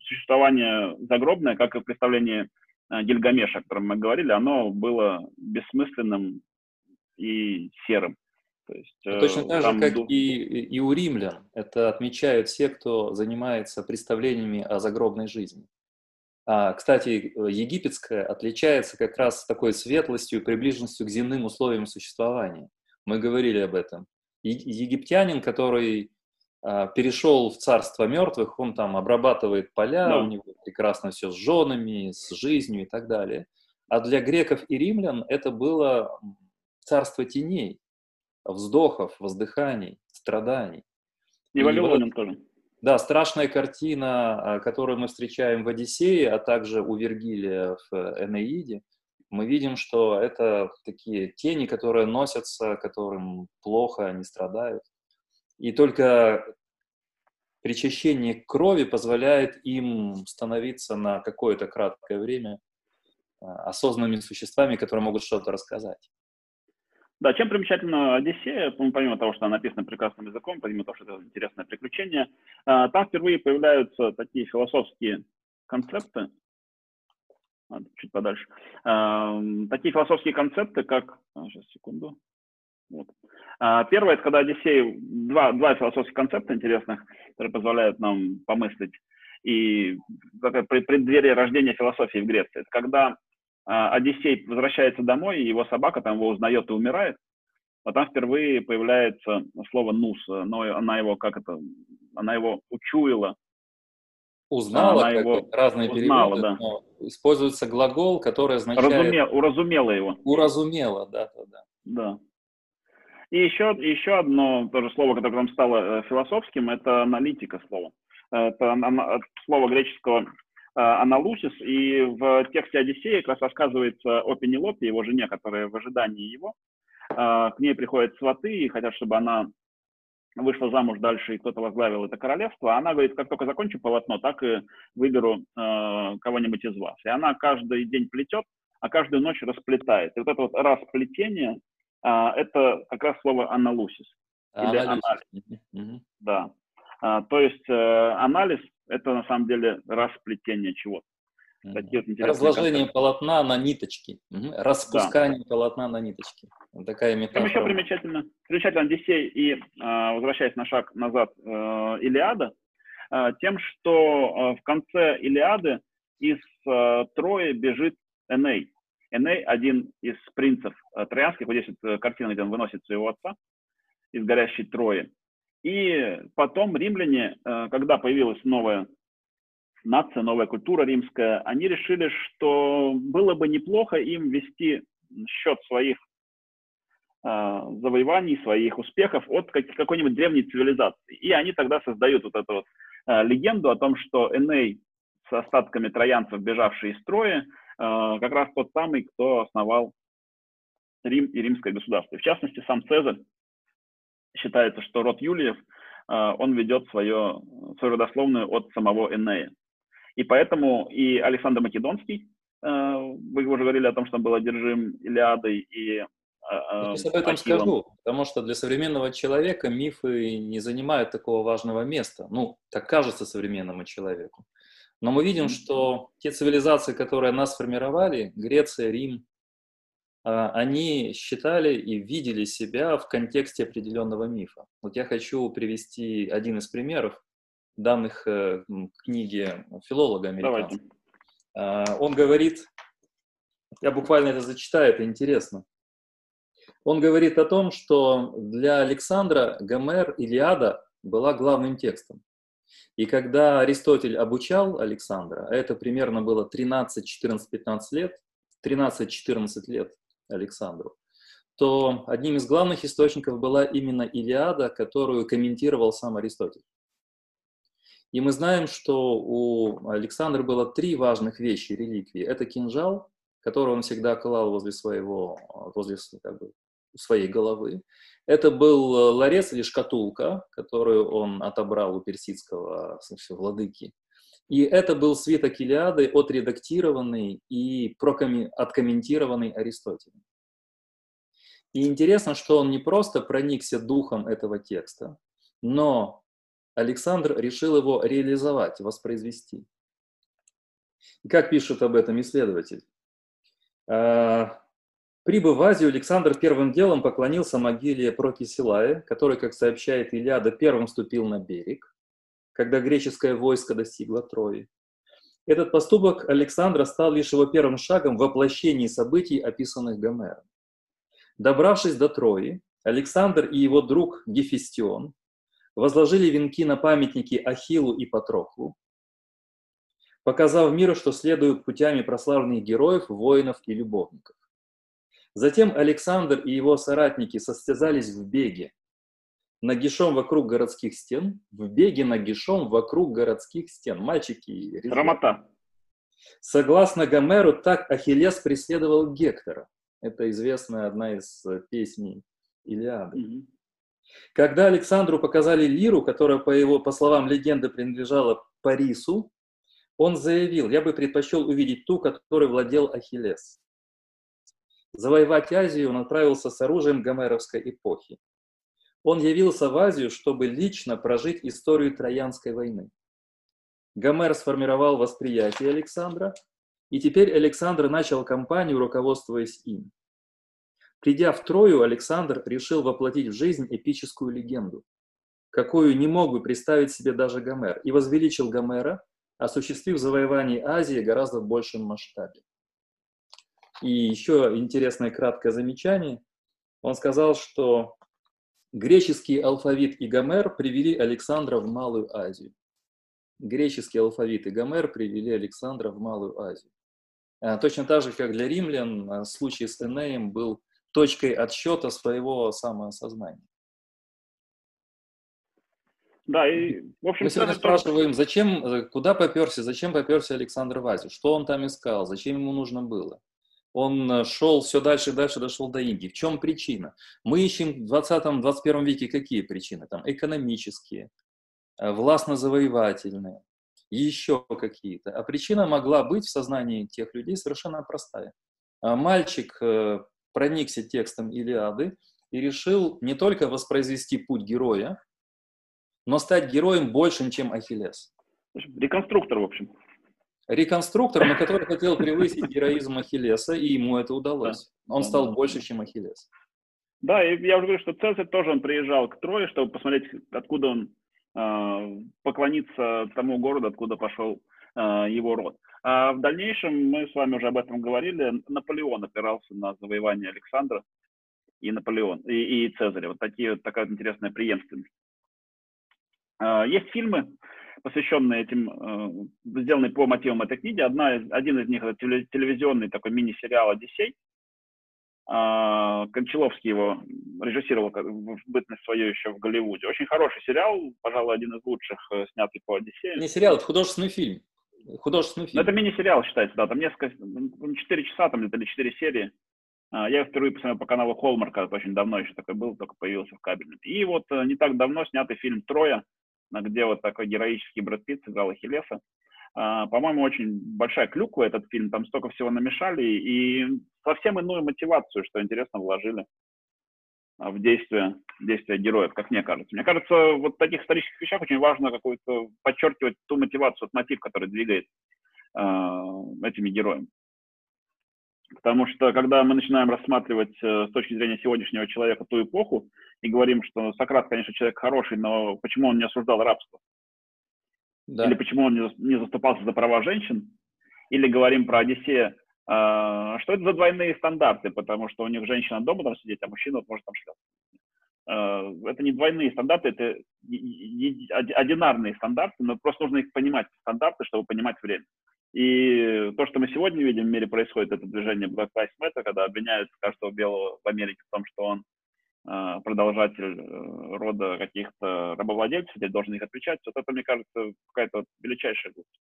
существование загробное, как и представление Э, Гильгамеша, о котором мы говорили, оно было бессмысленным и серым. То есть, ну, Точно э, так же, как и, и у римлян. Это отмечают все, кто занимается представлениями о загробной жизни. А, кстати, египетская отличается как раз такой светлостью и приближенностью к земным условиям существования. Мы говорили об этом. Египтянин, который перешел в царство мертвых, он там обрабатывает поля, да. у него прекрасно все с женами, с жизнью и так далее. А для греков и римлян это было царство теней, вздохов, воздыханий, страданий. И, Вавилоном вот, тоже. Да, страшная картина, а, которую мы встречаем в Одиссее, а также у Вергилия в Энеиде, мы видим, что это такие тени, которые носятся, которым плохо, они страдают. И только причащение крови позволяет им становиться на какое-то краткое время а, осознанными существами, которые могут что-то рассказать. Да, чем примечательна Одиссея, ну, помимо того, что она написана прекрасным языком, помимо того, что это интересное приключение, а, там впервые появляются такие философские концепты, чуть подальше, а, такие философские концепты, как, сейчас, секунду, вот. А, первое, это когда Одиссей, два, два философских концепта интересных, которые позволяют нам помыслить, и при преддверии рождения философии в Греции. Это когда а, Одиссей возвращается домой, и его собака там его узнает и умирает, а там впервые появляется слово «нус», но она его, как это, она его учуяла. Узнала, она его разные узнала, переводы, да. используется глагол, который означает... Разуме, уразумела его. Уразумела, да, да, да. Да. И еще, еще одно тоже слово, которое нам стало э, философским, это аналитика слово. Это слово греческого э, аналусис, и в тексте Одиссея как раз рассказывается о Пенелопе, его жене, которая в ожидании его. Э, к ней приходят сваты и хотят, чтобы она вышла замуж дальше, и кто-то возглавил это королевство, она говорит, как только закончу полотно, так и выберу э, кого-нибудь из вас. И она каждый день плетет, а каждую ночь расплетает. И вот это вот расплетение, э, это как раз слово аналусис. Или анализ. анализ. Да. А, то есть э, анализ – это на самом деле расплетение чего-то. Такие вот Разложение концепты. полотна на ниточки. Угу. Распускание да. полотна на ниточки. Вот такая метафора. Чем еще примечательно, примечательно Одиссей и, а, возвращаясь на шаг назад, э, Илиада, э, тем, что в конце Илиады из Трои бежит Эней. Эней – один из принцев троянских, вот здесь вот картина, где он выносит своего отца из горящей Трои. И потом римляне, э, когда появилась новая нация, новая культура римская, они решили, что было бы неплохо им вести счет своих э, завоеваний, своих успехов от какой-нибудь древней цивилизации. И они тогда создают вот эту вот э, легенду о том, что Эней с остатками троянцев, бежавший из строя, как раз тот самый, кто основал Рим и римское государство. В частности, сам Цезарь считается, что род Юлиев, а, он ведет свое, свою родословную от самого Энея. И поэтому и Александр Македонский, а, вы уже говорили о том, что он был одержим Илиадой и я об этом Ахиллом. скажу, потому что для современного человека мифы не занимают такого важного места. Ну, так кажется современному человеку. Но мы видим, что те цивилизации, которые нас формировали, Греция, Рим, а, они считали и видели себя в контексте определенного мифа. Вот я хочу привести один из примеров, данных э, книги филолога американского. Давайте. Он говорит, я буквально это зачитаю, это интересно. Он говорит о том, что для Александра Гомер Илиада была главным текстом. И когда Аристотель обучал Александра, а это примерно было 13, 14, 15 лет, 13-14 лет, Александру, то одним из главных источников была именно Илиада, которую комментировал сам Аристотель. И мы знаем, что у Александра было три важных вещи, реликвии. Это кинжал, который он всегда клал возле своего, возле как бы, своей головы. Это был ларец или шкатулка, которую он отобрал у персидского смысле, владыки. И это был свиток Илиады, отредактированный и откомментированный Аристотелем. И интересно, что он не просто проникся духом этого текста, но Александр решил его реализовать, воспроизвести. Как пишет об этом исследователь? Прибыв в Азию, Александр первым делом поклонился могиле Прокисилая, который, как сообщает Илиада, первым ступил на берег когда греческое войско достигло Трои. Этот поступок Александра стал лишь его первым шагом в воплощении событий, описанных Гомером. Добравшись до Трои, Александр и его друг Гефестион возложили венки на памятники Ахиллу и Патроклу, показав миру, что следуют путями прославленных героев, воинов и любовников. Затем Александр и его соратники состязались в беге, нагишом вокруг городских стен, в беге нагишом вокруг городских стен. Мальчики. Рамота. Согласно Гомеру, так Ахиллес преследовал Гектора. Это известная одна из э, песней Илиады. Mm-hmm. Когда Александру показали лиру, которая, по его, по словам легенды, принадлежала Парису, он заявил, я бы предпочел увидеть ту, которой владел Ахиллес. Завоевать Азию он отправился с оружием гомеровской эпохи. Он явился в Азию, чтобы лично прожить историю Троянской войны. Гомер сформировал восприятие Александра, и теперь Александр начал кампанию, руководствуясь им. Придя в Трою, Александр решил воплотить в жизнь эпическую легенду, какую не мог бы представить себе даже Гомер, и возвеличил Гомера, осуществив завоевание Азии гораздо в большем масштабе. И еще интересное краткое замечание. Он сказал, что Греческий алфавит и Гомер привели Александра в Малую Азию. Греческий алфавит и Гомер привели Александра в Малую Азию. А, точно так же, как для римлян, а, случай с Энеем был точкой отсчета своего самоосознания. Да, и, в общем... Мы сегодня спрашиваем, зачем, э, куда поперся, зачем поперся Александр в Азию, что он там искал, зачем ему нужно было. Он шел все дальше и дальше, дошел до Индии. В чем причина? Мы ищем в 20-21 веке какие причины? Там экономические, э, властно-завоевательные, еще какие-то. А причина могла быть в сознании тех людей совершенно простая. А мальчик э, проникся текстом Илиады и решил не только воспроизвести путь героя, но стать героем большим, чем Ахиллес. Реконструктор, в общем. Реконструктор, но который хотел <laughs> превысить героизм Ахиллеса, и ему это удалось. Он стал больше, чем Ахиллес. Да, и я уже говорю, что Цезарь тоже он приезжал к Трое, чтобы посмотреть, откуда он э, поклониться тому городу, откуда пошел э, его род. А в дальнейшем, мы с вами уже об этом говорили, Наполеон опирался на завоевание Александра и Наполеон, и, и Цезаря. Вот такие, такая вот интересная преемственность. Э, есть фильмы, посвященные этим, э, сделанные по мотивам этой книги. Одна из, один из них это телевизионный такой мини-сериал «Одиссей». А, Кончаловский его режиссировал в бытность свою еще в Голливуде. Очень хороший сериал, пожалуй, один из лучших, э, снятый по Одиссею. Не сериал, это художественный фильм. Художественный фильм. Но это мини-сериал считается, да, там несколько, 4 часа там или 4 серии. А, я впервые посмотрел по каналу Холмар, когда очень давно еще такой был, только появился в кабельном. И вот э, не так давно снятый фильм «Троя», где вот такой героический Брэд Питт сыграл Ахиллеса. А, по-моему, очень большая клюква этот фильм, там столько всего намешали, и совсем иную мотивацию, что интересно, вложили а, в действие, действие героев, как мне кажется. Мне кажется, вот в таких исторических вещах очень важно какую-то подчеркивать ту мотивацию, тот мотив, который двигает э, этими героями. Потому что когда мы начинаем рассматривать э, с точки зрения сегодняшнего человека ту эпоху и говорим, что Сократ, конечно, человек хороший, но почему он не осуждал рабство? Да. Или почему он не, не заступался за права женщин? Или говорим про Одиссея, э, что это за двойные стандарты, потому что у них женщина дома там сидеть, а мужчина вот может там шляться. Э, это не двойные стандарты, это одинарные стандарты, но просто нужно их понимать, стандарты, чтобы понимать время. И то, что мы сегодня видим в мире происходит, это движение Black Lives Matter, когда обвиняют каждого белого в Америке в том, что он э, продолжатель э, рода каких-то рабовладельцев, или должен их отвечать. Вот это, мне кажется, какая-то величайшая глупость.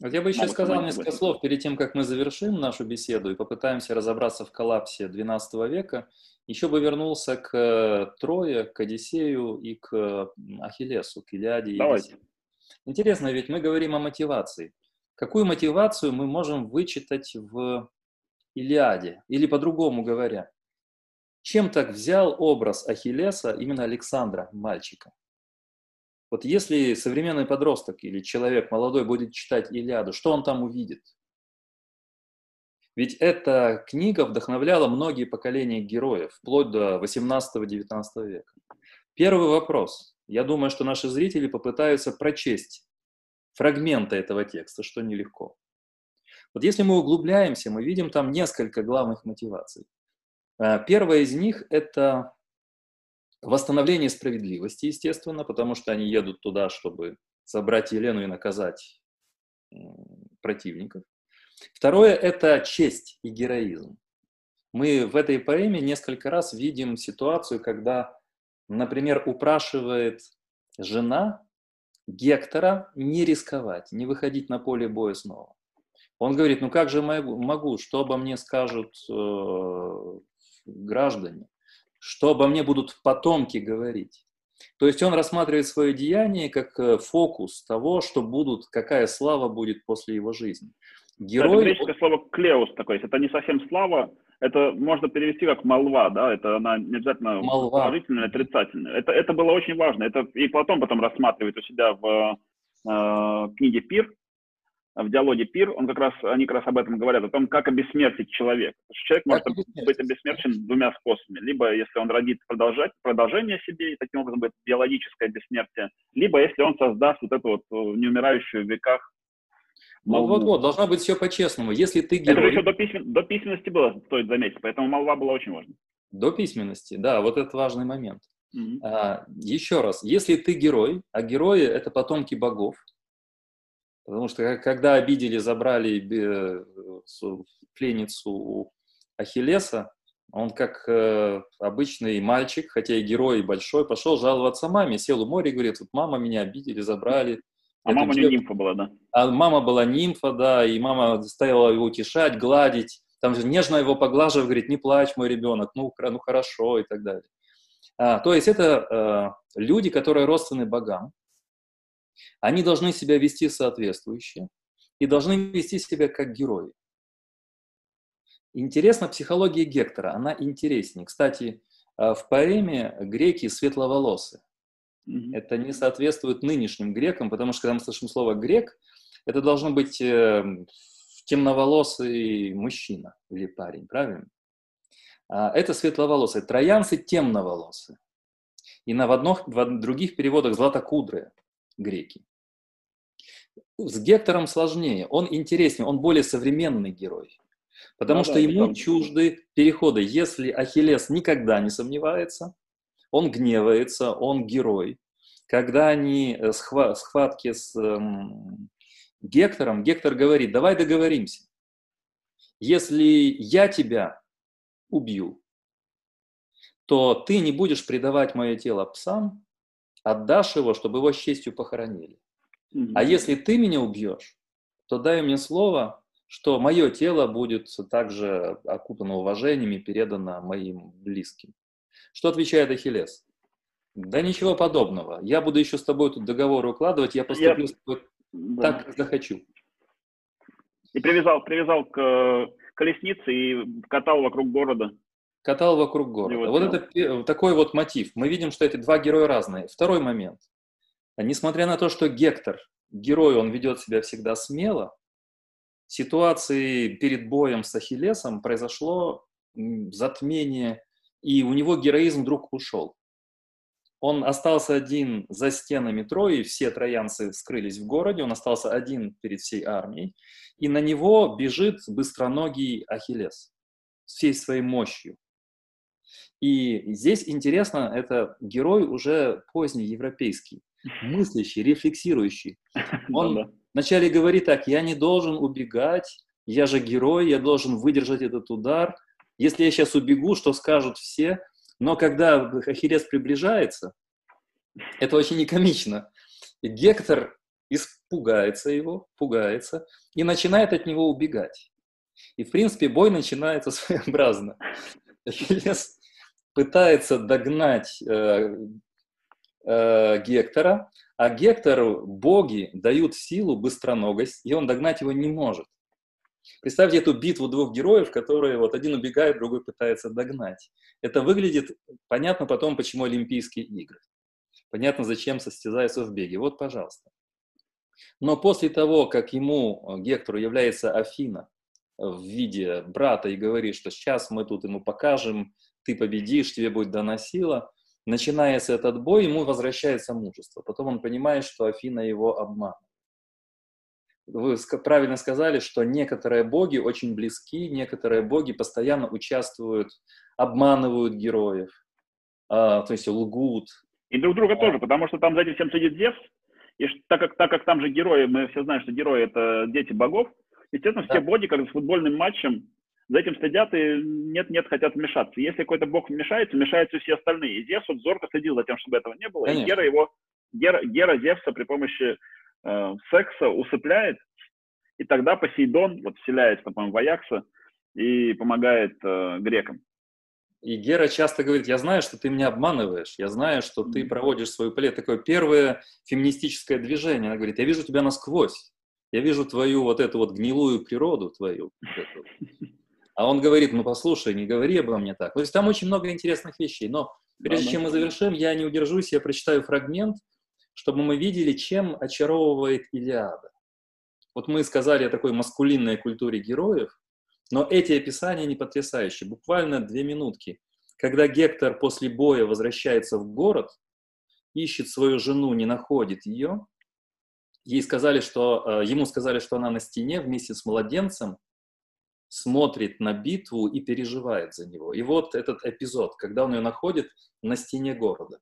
Вот я бы еще Могут сказал несколько слов перед тем, как мы завершим нашу беседу и попытаемся разобраться в коллапсе XII века. Еще бы вернулся к э, Трое, к Одиссею и к Ахиллесу, к Илиаде и Давайте. Интересно, ведь мы говорим о мотивации. Какую мотивацию мы можем вычитать в Илиаде? Или по-другому говоря, чем так взял образ Ахиллеса именно Александра, мальчика? Вот если современный подросток или человек молодой будет читать Илиаду, что он там увидит? Ведь эта книга вдохновляла многие поколения героев, вплоть до 18-19 века. Первый вопрос. Я думаю, что наши зрители попытаются прочесть фрагменты этого текста, что нелегко. Вот если мы углубляемся, мы видим там несколько главных мотиваций. Э, первая из них – это восстановление справедливости, естественно, потому что они едут туда, чтобы собрать Елену и наказать противников. Второе – это честь и героизм. Мы в этой поэме несколько раз видим ситуацию, когда, например, упрашивает жена Гектора не рисковать, не выходить на поле боя снова. Он говорит, ну как же могу, что обо мне скажут э, граждане, что обо мне будут потомки говорить. То есть он рассматривает свое деяние как э, фокус того, что будут, какая слава будет после его жизни. Герой... Это греческое слово «клеус» такое, это не совсем слава, это можно перевести как молва, да, это она не обязательно молва. положительная, отрицательная. Это, это было очень важно. Это и Платон потом рассматривает у себя в э, книге «Пир», в диалоге «Пир», он как раз, они как раз об этом говорят, о том, как обесмертить человека. Человек может быть обесмерчен двумя способами. Либо если он родит продолжать, продолжение себе, и таким образом будет биологическое бессмертие, либо если он создаст вот эту вот э, неумирающую в веках вот, вот, должно быть все по-честному. Если ты герой... Это еще до, письмен... до письменности было, стоит заметить, поэтому молва была очень важна. До письменности, да, вот это важный момент. Mm-hmm. А, еще раз, если ты герой, а герои – это потомки богов, потому что когда обидели, забрали пленницу у Ахиллеса, он как э, обычный мальчик, хотя и герой большой, пошел жаловаться маме, сел у моря и говорит, вот мама меня обидели, забрали, а мама у нее нимфа была, да? А мама была нимфа, да, и мама заставила его утешать, гладить. Там же нежно его поглаживая, говорит, не плачь, мой ребенок, ну, ну хорошо и так далее. А, то есть это э, люди, которые родственны богам. Они должны себя вести соответствующе и должны вести себя как герои. Интересна психология Гектора, она интереснее. Кстати, э, в поэме греки светловолосы. Это не соответствует нынешним грекам, потому что когда мы слышим слово грек, это должно быть э, темноволосый мужчина или парень, правильно? А, это светловолосые. Троянцы темноволосые. И на в, одних, в других переводах златокудрые греки. С Гектором сложнее, он интереснее, он более современный герой. Потому ну, что да, ему там... чужды переходы. Если Ахиллес никогда не сомневается, он гневается, он герой. Когда они э, схва- схватки с эм, Гектором, Гектор говорит, давай договоримся. Если я тебя убью, то ты не будешь предавать мое тело псам, отдашь его, чтобы его с честью похоронили. Mm-hmm. А если ты меня убьешь, то дай мне слово, что мое тело будет также окутано уважением и передано моим близким. Что отвечает Ахиллес? Да ничего подобного. Я буду еще с тобой тут договор укладывать, я поступлю я... с тобой да. так, как захочу. И привязал, привязал к колеснице и катал вокруг города. Катал вокруг города. Вот это такой вот мотив. Мы видим, что эти два героя разные. Второй момент. Несмотря на то, что Гектор, герой, он ведет себя всегда смело, ситуации перед боем с Ахиллесом произошло затмение, и у него героизм вдруг ушел. Он остался один за стенами Трои, все троянцы скрылись в городе, он остался один перед всей армией, и на него бежит быстроногий Ахиллес всей своей мощью. И здесь интересно, это герой уже поздний европейский, мыслящий, рефлексирующий. <laughs> Он вначале говорит так, я не должен убегать, я же герой, я должен выдержать этот удар. Если я сейчас убегу, что скажут все? Но когда Ахиллес приближается, это очень некомично. Гектор испугается его, пугается и начинает от него убегать. И, в принципе, бой начинается <laughs> своеобразно. Ахиллес пытается догнать э, э, Гектора, а Гектору боги дают силу, быстроногость, и он догнать его не может. Представьте эту битву двух героев, которые вот один убегает, другой пытается догнать. Это выглядит, понятно потом, почему Олимпийские игры. Понятно, зачем состязаются в беге. Вот, пожалуйста. Но после того, как ему, Гектору, является Афина в виде брата и говорит, что сейчас мы тут ему покажем, ты победишь, тебе будет дана сила, начинается этот бой, ему возвращается мужество. Потом он понимает, что Афина его обманывает. Вы правильно сказали, что некоторые боги очень близки, некоторые боги постоянно участвуют, обманывают героев, а, то есть лгут. И друг друга а. тоже, потому что там за этим всем сидит Зевс, и так как, так как там же герои, мы все знаем, что герои это дети богов, естественно, да. все боги, как с футбольным матчем, за этим следят и нет-нет хотят вмешаться. Если какой-то бог вмешается, вмешаются все остальные. И Зевс вот зорко следил за тем, чтобы этого не было. Конечно. И Гера его, Гера, Гера Зевса при помощи э, секса усыпляет, и тогда Посейдон вот вселяется, по-моему, в Аякса и помогает э, грекам. И Гера часто говорит, я знаю, что ты меня обманываешь, я знаю, что ты проводишь свою плет. Такое первое феминистическое движение. Она говорит, я вижу тебя насквозь, я вижу твою вот эту вот гнилую природу твою. А он говорит, ну послушай, не говори обо мне так. То есть там очень много интересных вещей. Но прежде чем мы завершим, я не удержусь, я прочитаю фрагмент, чтобы мы видели, чем очаровывает Илиада. Вот мы сказали о такой маскулинной культуре героев, но эти описания не потрясающие. Буквально две минутки. Когда Гектор после боя возвращается в город, ищет свою жену, не находит ее, ей сказали, что, э, ему сказали, что она на стене вместе с младенцем, смотрит на битву и переживает за него. И вот этот эпизод, когда он ее находит на стене города.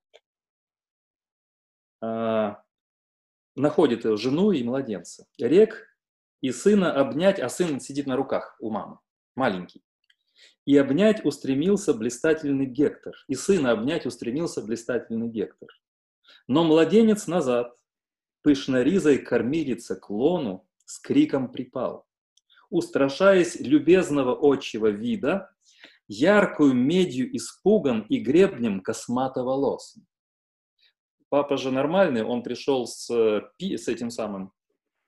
А, находит жену и младенца. Рек и сына обнять, а сын сидит на руках у мамы, маленький. И обнять устремился блистательный Гектор, и сына обнять устремился блистательный Гектор. Но младенец назад, пышно ризой кормилица к лону, с криком припал. устрашаясь любезного отчего вида, яркую медью испуган и гребнем космато-волосым. Папа же нормальный, он пришел с, с этим самым,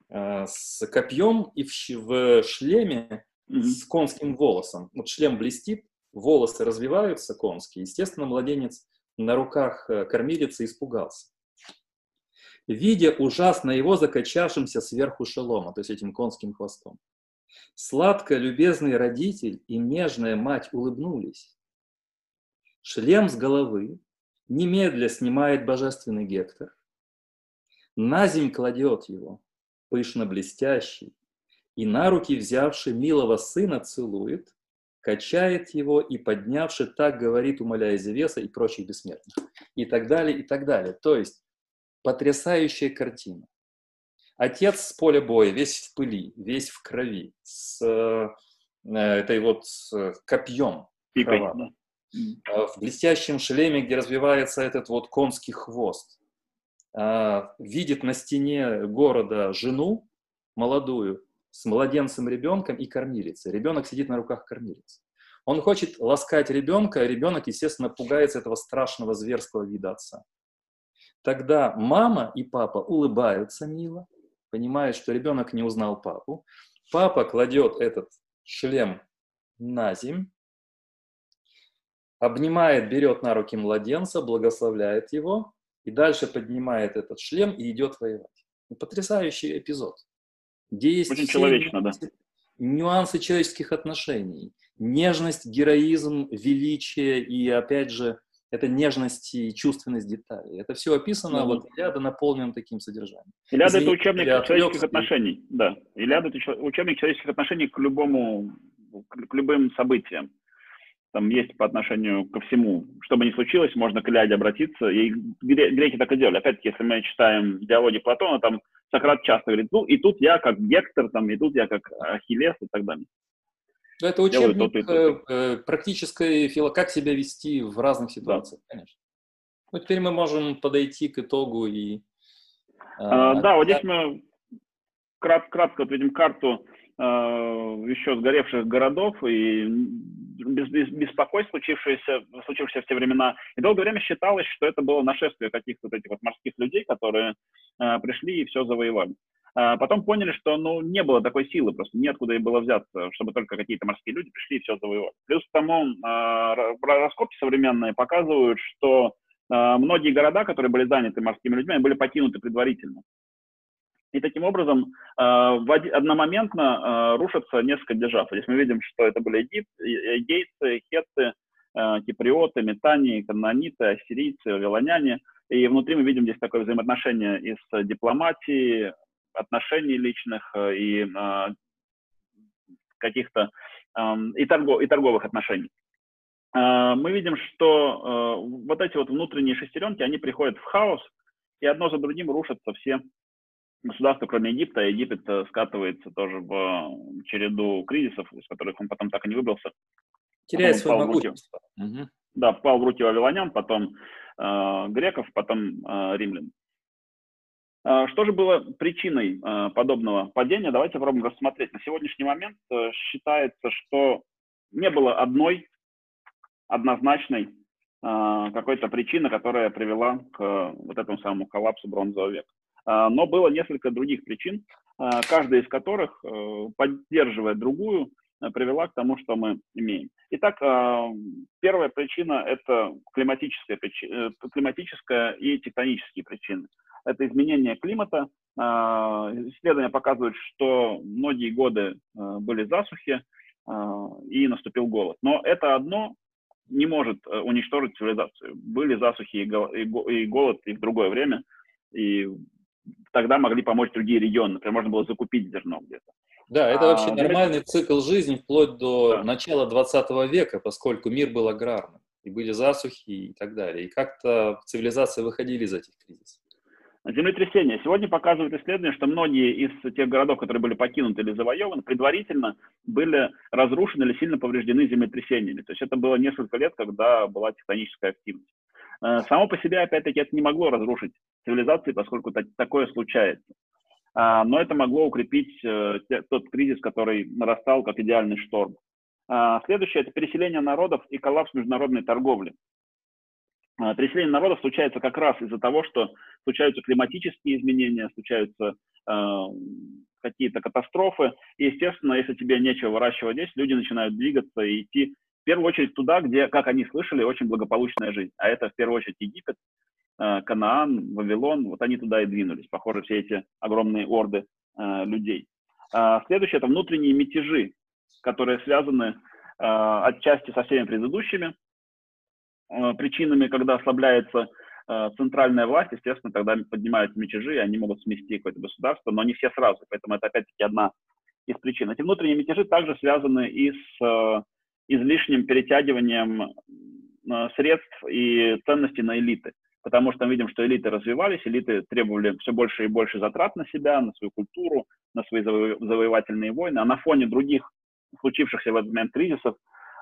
э, с копьем и в, в шлеме с конским волосом. Вот шлем блестит, волосы развиваются конские. Естественно, младенец на руках э, кормилицы испугался. Видя ужасно его закачавшимся сверху шелома, то есть этим конским хвостом. Сладко любезный родитель и нежная мать улыбнулись. Шлем с головы немедля снимает божественный Гектор, на земь кладет его, пышно блестящий, и на руки взявший милого сына целует, качает его и, поднявши, так говорит, умоляя Зевеса и прочих бессмертных. И так далее, и так далее. То есть потрясающая картина. Отец с поля боя, весь в пыли, весь в крови, с э, этой вот с копьем кровавым, э, в блестящем шлеме, где развивается этот вот конский хвост, э, видит на стене города жену молодую с младенцем ребенком и кормилицей. Ребенок сидит на руках кормилицы. Он хочет ласкать ребенка, а ребенок, естественно, пугается этого страшного зверского вида отца. Тогда мама и папа улыбаются мило, понимает, что ребенок не узнал папу. Папа кладет этот шлем на земь, обнимает, берет на руки младенца, благословляет его, и дальше поднимает этот шлем и идет воевать. Ну, потрясающий эпизод. Где есть Очень человечно, нюансы, да. нюансы человеческих отношений, нежность, героизм, величие и, опять же, это нежность и чувственность деталей. Это все описано, mm-hmm. вот Илиада наполнен таким содержанием. Илиада – это учебник человеческих отношений, да. Илиада – это учебник человеческих отношений к любому, к любым событиям. Там есть по отношению ко всему. Что бы ни случилось, можно к Илиаде обратиться. И греки так и делали. Опять-таки, если мы читаем диалоги Платона, там Сократ часто говорит, ну, и тут я как Гектор, там, и тут я как Ахиллес и так далее. Это учебник тот, тот. Э, практической фило, как себя вести в разных ситуациях, да. конечно. Ну, теперь мы можем подойти к итогу и... А, а, да, вот здесь мы крат, кратко отведем карту еще сгоревших городов и беспокойств, случившееся, случившееся в те времена. И долгое время считалось, что это было нашествие каких-то вот этих вот морских людей, которые а, пришли и все завоевали. А потом поняли, что ну, не было такой силы, просто неоткуда и было взяться, чтобы только какие-то морские люди пришли и все завоевали. Плюс к тому, а, раскопки современные показывают, что а, многие города, которые были заняты морскими людьми, были покинуты предварительно. И таким образом одномоментно рушатся несколько держав. Здесь мы видим, что это были Египт, егейцы, хетты, киприоты, метании, канониты, ассирийцы, вавилоняне. И внутри мы видим здесь такое взаимоотношение из дипломатии, отношений личных э, и каких-то и, торгов, и торговых отношений. Мы видим, что э, вот эти вот внутренние шестеренки, они приходят в хаос, и одно за другим рушатся все государства, кроме Египта. Египет э, скатывается тоже в череду кризисов, из которых он потом так и не выбрался. Теряет свое могущество. Угу. Да, впал в руки вавилонян, потом э, греков, потом э, римлян. А, что же было причиной подобного падения? Давайте попробуем рассмотреть. На сегодняшний момент э, считается, что не было одной однозначной какой-то причины, которая привела к вот этому самому коллапсу бронзового века. Но было несколько других причин, каждая из которых, э, поддерживая другую, э, привела к тому, что мы имеем. Итак, первая причина – это климатическая, климатическая и тектонические причины это изменение климата. А, исследования показывают, что многие годы а, были засухи а, и наступил голод. Но это одно не может э, уничтожить цивилизацию. Были засухи и голод и в другое время, и тогда могли помочь другие регионы. Например, можно было закупить зерно где-то. Да, это вообще а, нормальный цикл жизни вплоть до да. начала 20 века, поскольку мир был аграрным, и были засухи и так далее. И как-то цивилизации выходили из этих кризисов. Землетрясения. Сегодня показывают исследования, что многие из тех городов, которые были покинуты или завоеваны, предварительно были разрушены или сильно повреждены землетрясениями. То есть это было несколько лет, когда была тектоническая активность. Э, само по себе, опять-таки, это не могло разрушить цивилизации, поскольку такое случается. но это могло укрепить тот кризис, который нарастал как идеальный шторм. Следующее – это переселение народов и коллапс международной торговли. Переселение народов случается как раз из-за того, что случаются климатические изменения, случаются какие-то катастрофы. И, естественно, если тебе нечего выращивать здесь, люди начинают двигаться и идти в первую очередь туда, где, как они слышали, очень благополучная жизнь. А это в первую очередь Египет, э, Канаан, Вавилон. Вот они туда и двинулись. Похоже, все эти огромные орды э, людей. А следующее – это внутренние мятежи, которые связаны э, отчасти со всеми предыдущими причинами, когда ослабляется центральная власть, естественно, тогда поднимают мятежи, и они могут смести какое-то государство, но не все сразу, поэтому это опять-таки одна из причин. Эти внутренние мятежи также связаны и с излишним перетягиванием э, средств и ценностей на элиты, потому что мы видим, что элиты развивались, элиты требовали все больше и больше затрат на себя, на свою культуру, на свои завоевательные войны, а на фоне других случившихся в этот момент кризисов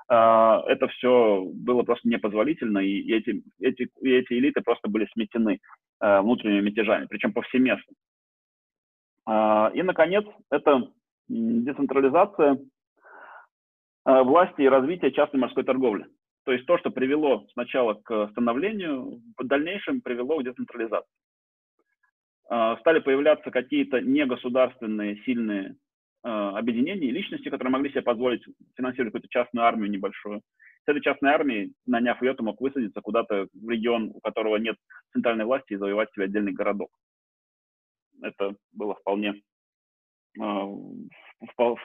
а, это все было просто непозволительно, и эти, эти, и эти элиты просто были сметены а, внутренними мятежами, причем повсеместно. А, и, наконец, это децентрализация власти и развитие частной морской торговли. То есть то, что привело сначала к становлению, в дальнейшем привело к децентрализации. Стали появляться какие-то негосударственные сильные Э, объединений, личности, которые могли себе позволить финансировать какую-то частную армию небольшую. С этой частной армией, наняв ее, ты мог высадиться куда-то в регион, у которого нет центральной власти, и завоевать себе отдельный городок. Это было вполне, э,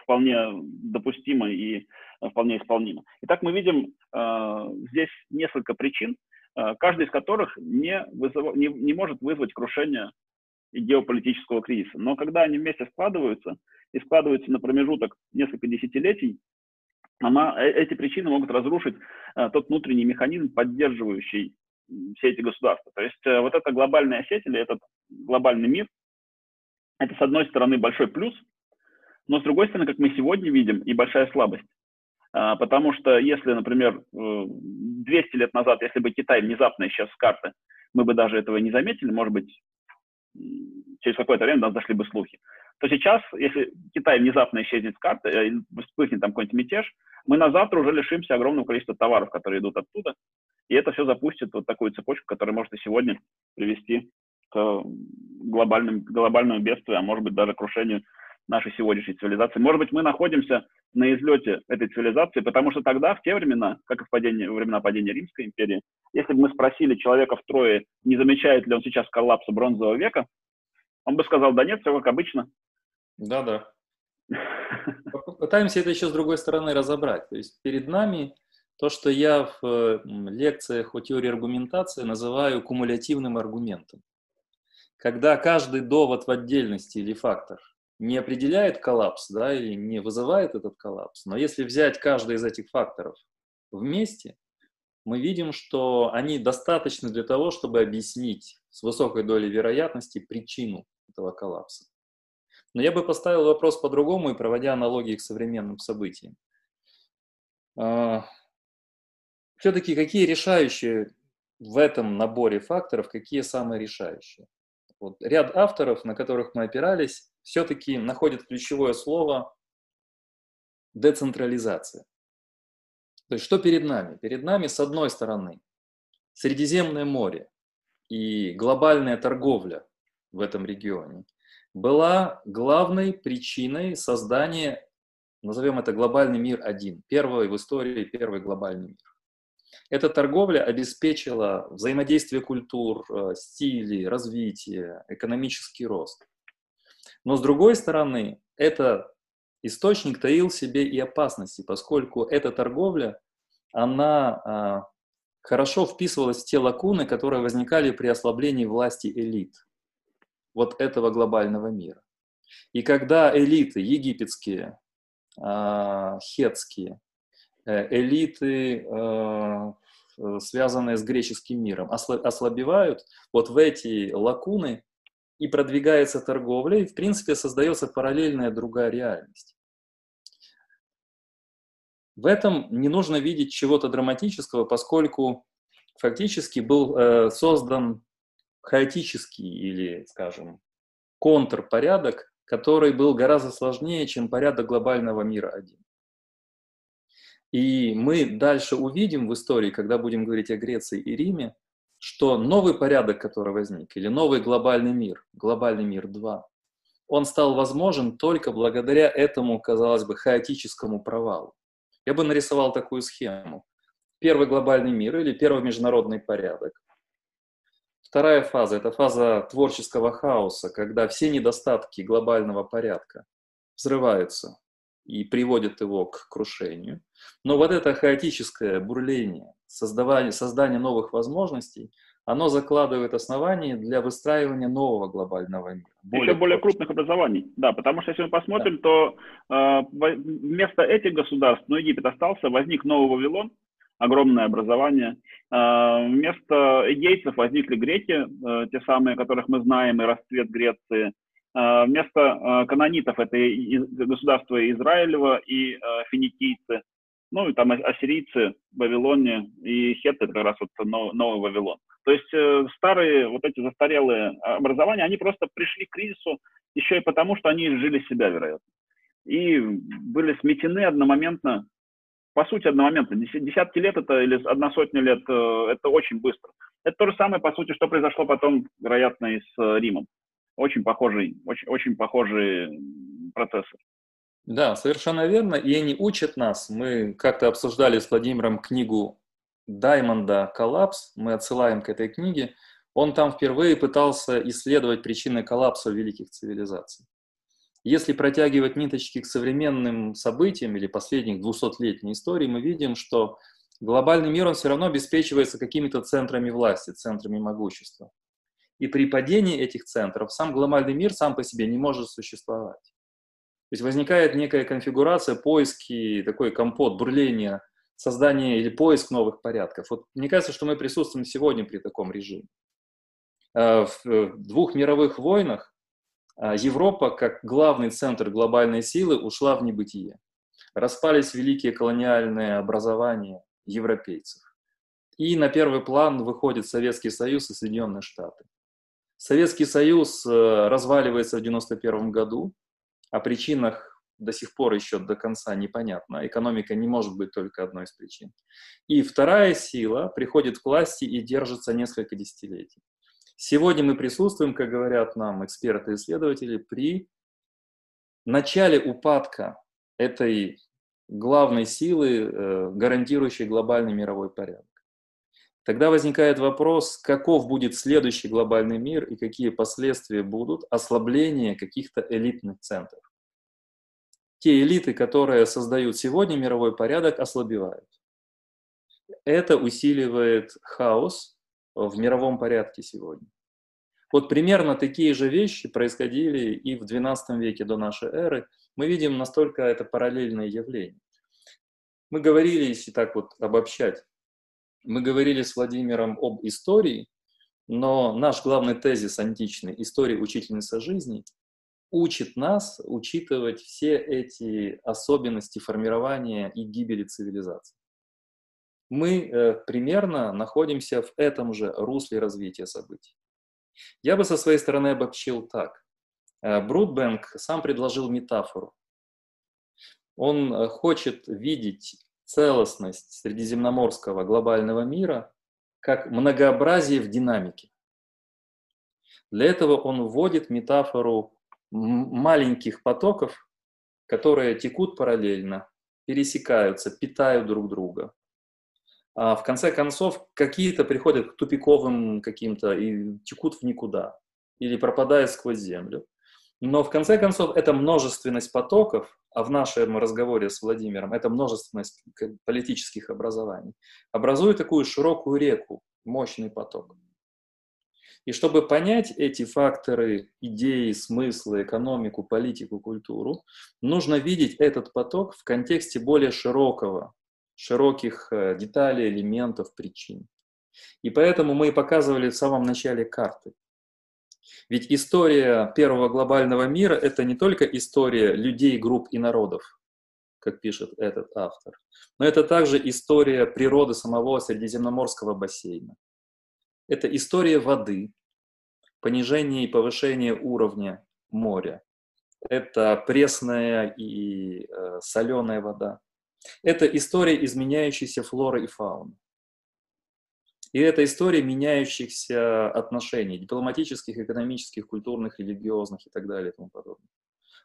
вполне допустимо и вполне исполнимо. Итак, мы видим э, здесь несколько причин, каждый из которых не, вызыв... не, не может вызвать крушение геополитического кризиса. Но когда они вместе складываются, и складывается на промежуток несколько десятилетий, она, э, эти причины могут разрушить а, тот внутренний механизм, поддерживающий все эти государства. То есть а, вот эта глобальная сеть или этот глобальный мир, это с одной стороны большой плюс, но с другой стороны, как мы сегодня видим, и большая слабость. А, потому что если, например, 200 лет назад, если бы Китай внезапно исчез с карты, мы бы даже этого не заметили, может быть, через какое-то время нас зашли бы слухи то сейчас, если Китай внезапно исчезнет с карты, э, вспыхнет там какой-нибудь мятеж, мы на завтра уже лишимся огромного количества товаров, которые идут оттуда, и это все запустит вот такую цепочку, которая может и сегодня привести к глобальным, глобальному бедствию, а может быть даже крушению нашей сегодняшней цивилизации. Может быть, мы находимся на излете этой цивилизации, потому что тогда, в те времена, как и в падении, во времена падения Римской империи, если бы мы спросили человека в трое, не замечает ли он сейчас коллапса бронзового века, он бы сказал, да нет, все как обычно, да-да. <laughs> Попытаемся это еще с другой стороны разобрать. То есть перед нами то, что я в лекциях о теории аргументации называю кумулятивным аргументом. Когда каждый довод в отдельности или фактор не определяет коллапс, да, или не вызывает этот коллапс, но если взять каждый из этих факторов вместе, мы видим, что они достаточны для того, чтобы объяснить с высокой долей вероятности причину этого коллапса. Но я бы поставил вопрос по-другому и проводя аналогии к современным событиям. А, Все-таки какие решающие в этом наборе факторов, какие самые решающие? Вот ряд авторов, на которых мы опирались, все-таки находят ключевое слово децентрализация. То есть что перед нами? Перед нами, с одной стороны, Средиземное море и глобальная торговля в этом регионе – была главной причиной создания, назовем это глобальный мир один, первый в истории, первый глобальный мир. Эта торговля обеспечила взаимодействие культур, э, стилей, развитие, экономический рост. Но с другой стороны, этот источник таил в себе и опасности, поскольку эта торговля, она а, хорошо вписывалась в те лакуны, которые возникали при ослаблении власти элит вот этого глобального мира. И когда элиты египетские, а, хетские, элиты, э, связанные с греческим миром, ослабевают, вот в эти лакуны и продвигается торговля, и в принципе создается параллельная другая реальность. В этом не нужно видеть чего-то драматического, поскольку фактически был э, создан хаотический или, скажем, контрпорядок, который был гораздо сложнее, чем порядок глобального мира один. И мы дальше увидим в истории, когда будем говорить о Греции и Риме, что новый порядок, который возник, или новый глобальный мир, глобальный мир 2, он стал возможен только благодаря этому, казалось бы, хаотическому провалу. Я бы нарисовал такую схему. Первый глобальный мир или первый международный порядок. Вторая фаза – это фаза творческого хаоса, когда все недостатки глобального порядка взрываются и приводят его к крушению. Но вот это хаотическое бурление, создавание, создание новых возможностей – оно закладывает основания для выстраивания нового глобального мира. Более Еще более крупных образований, да, потому что если мы посмотрим, да. то э, вместо этих государств, ну, Египет остался, возник новый Вавилон, огромное образование. Э, вместо егейцев возникли греки, э, те самые, которых мы знаем, и расцвет Греции. Э, вместо э, канонитов это государство Израилева и э, финикийцы. Ну и там ассирийцы, Вавилоне и хетты, как раз вот новый Вавилон. То есть э, старые, вот эти застарелые образования, они просто пришли к кризису еще и потому, что они жили себя, вероятно. И были сметены одномоментно, по сути, одномоментно. Десятки лет это или одна сотня лет, э, это очень быстро. Это то же самое, по сути, что произошло потом, вероятно, и с э, Римом. Очень похожий, очень, очень похожие процессы. Да, совершенно верно. И они учат нас. Мы как-то обсуждали с Владимиром книгу Даймонда «Коллапс», мы отсылаем к этой книге, он там впервые пытался исследовать причины коллапса великих цивилизаций. Если протягивать ниточки к современным событиям или последних 200-летней истории, мы видим, что глобальный мир, он все равно обеспечивается какими-то центрами власти, центрами могущества. И при падении этих центров сам глобальный мир сам по себе не может существовать. То есть возникает некая конфигурация, поиски, такой компот, бурление создание или поиск новых порядков. Вот мне кажется, что мы присутствуем сегодня при таком режиме. Э, в двух мировых войнах э, Европа, как главный центр глобальной силы, ушла в небытие. Распались великие колониальные образования европейцев. И на первый план выходит Советский Союз и Соединенные Штаты. Советский Союз э, разваливается в 1991 году. О причинах до сих пор еще до конца непонятно. Экономика не может быть только одной из причин. И вторая сила приходит к власти и держится несколько десятилетий. Сегодня мы присутствуем, как говорят нам эксперты и исследователи, при начале упадка этой главной силы, э, гарантирующей глобальный мировой порядок. Тогда возникает вопрос, каков будет следующий глобальный мир и какие последствия будут ослабления каких-то элитных центров те элиты, которые создают сегодня мировой порядок, ослабевают. Это усиливает хаос в мировом порядке сегодня. Вот примерно такие же вещи происходили и в XII веке до нашей эры. Мы видим настолько это параллельное явление. Мы говорили, если так вот обобщать, мы говорили с Владимиром об истории, но наш главный тезис античный «История учительница жизни» учит нас учитывать все эти особенности формирования и гибели цивилизации. Мы э, примерно находимся в этом же русле развития событий. Я бы со своей стороны обобщил так. Э, Брудбенк сам предложил метафору. Он э, хочет видеть целостность средиземноморского глобального мира как многообразие в динамике. Для этого он вводит метафору маленьких потоков, которые текут параллельно, пересекаются, питают друг друга. А в конце концов, какие-то приходят к тупиковым каким-то и текут в никуда, или пропадают сквозь землю. Но в конце концов, это множественность потоков, в нашем разговоре с Владимиром это множественность политических образований, образует такую широкую реку, мощный поток. И чтобы понять эти факторы, идеи, смыслы, экономику, политику, культуру, нужно видеть этот поток в контексте более широкого, широких э, деталей, элементов, причин. И поэтому мы и показывали в самом начале карты. Ведь история первого глобального мира – это не только история людей, групп и народов, как пишет этот автор, но это также история природы самого Средиземноморского бассейна, это история воды, понижение и повышение уровня моря. Это пресная и э, соленая вода. Это история изменяющейся флоры и фауны. И это история меняющихся отношений, дипломатических, экономических, культурных, религиозных и так далее и тому подобное.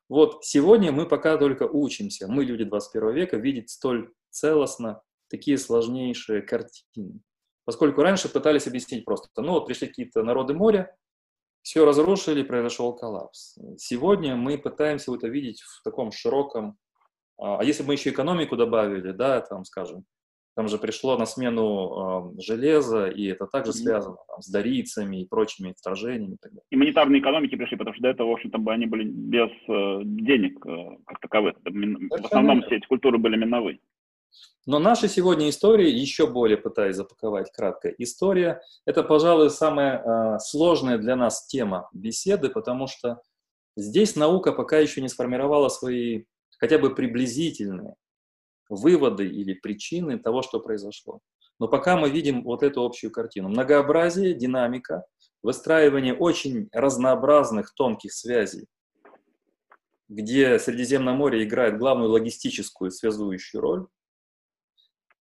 Вот сегодня мы пока только учимся, мы, люди 21 века, видеть столь целостно такие сложнейшие картины. Поскольку раньше пытались объяснить просто, ну вот пришли какие-то народы моря, все разрушили, произошел коллапс. Сегодня мы пытаемся это видеть в таком широком, а, а если бы мы еще экономику добавили, да, там, скажем, там же пришло на смену э, железо, и это также mm-hmm. связано там, с дарийцами и прочими вторжениями. И, так далее. и монетарные экономики пришли, потому что до этого, в общем-то, они были без э, денег э, как таковых. Это, в основном все эти культуры были миновые. Но наша сегодня история, еще более пытаясь запаковать кратко, история – это, пожалуй, самая э, сложная для нас тема беседы, потому что здесь наука пока еще не сформировала свои хотя бы приблизительные выводы или причины того, что произошло. Но пока мы видим вот эту общую картину. Многообразие, динамика, выстраивание очень разнообразных тонких связей, где Средиземное море играет главную логистическую связующую роль.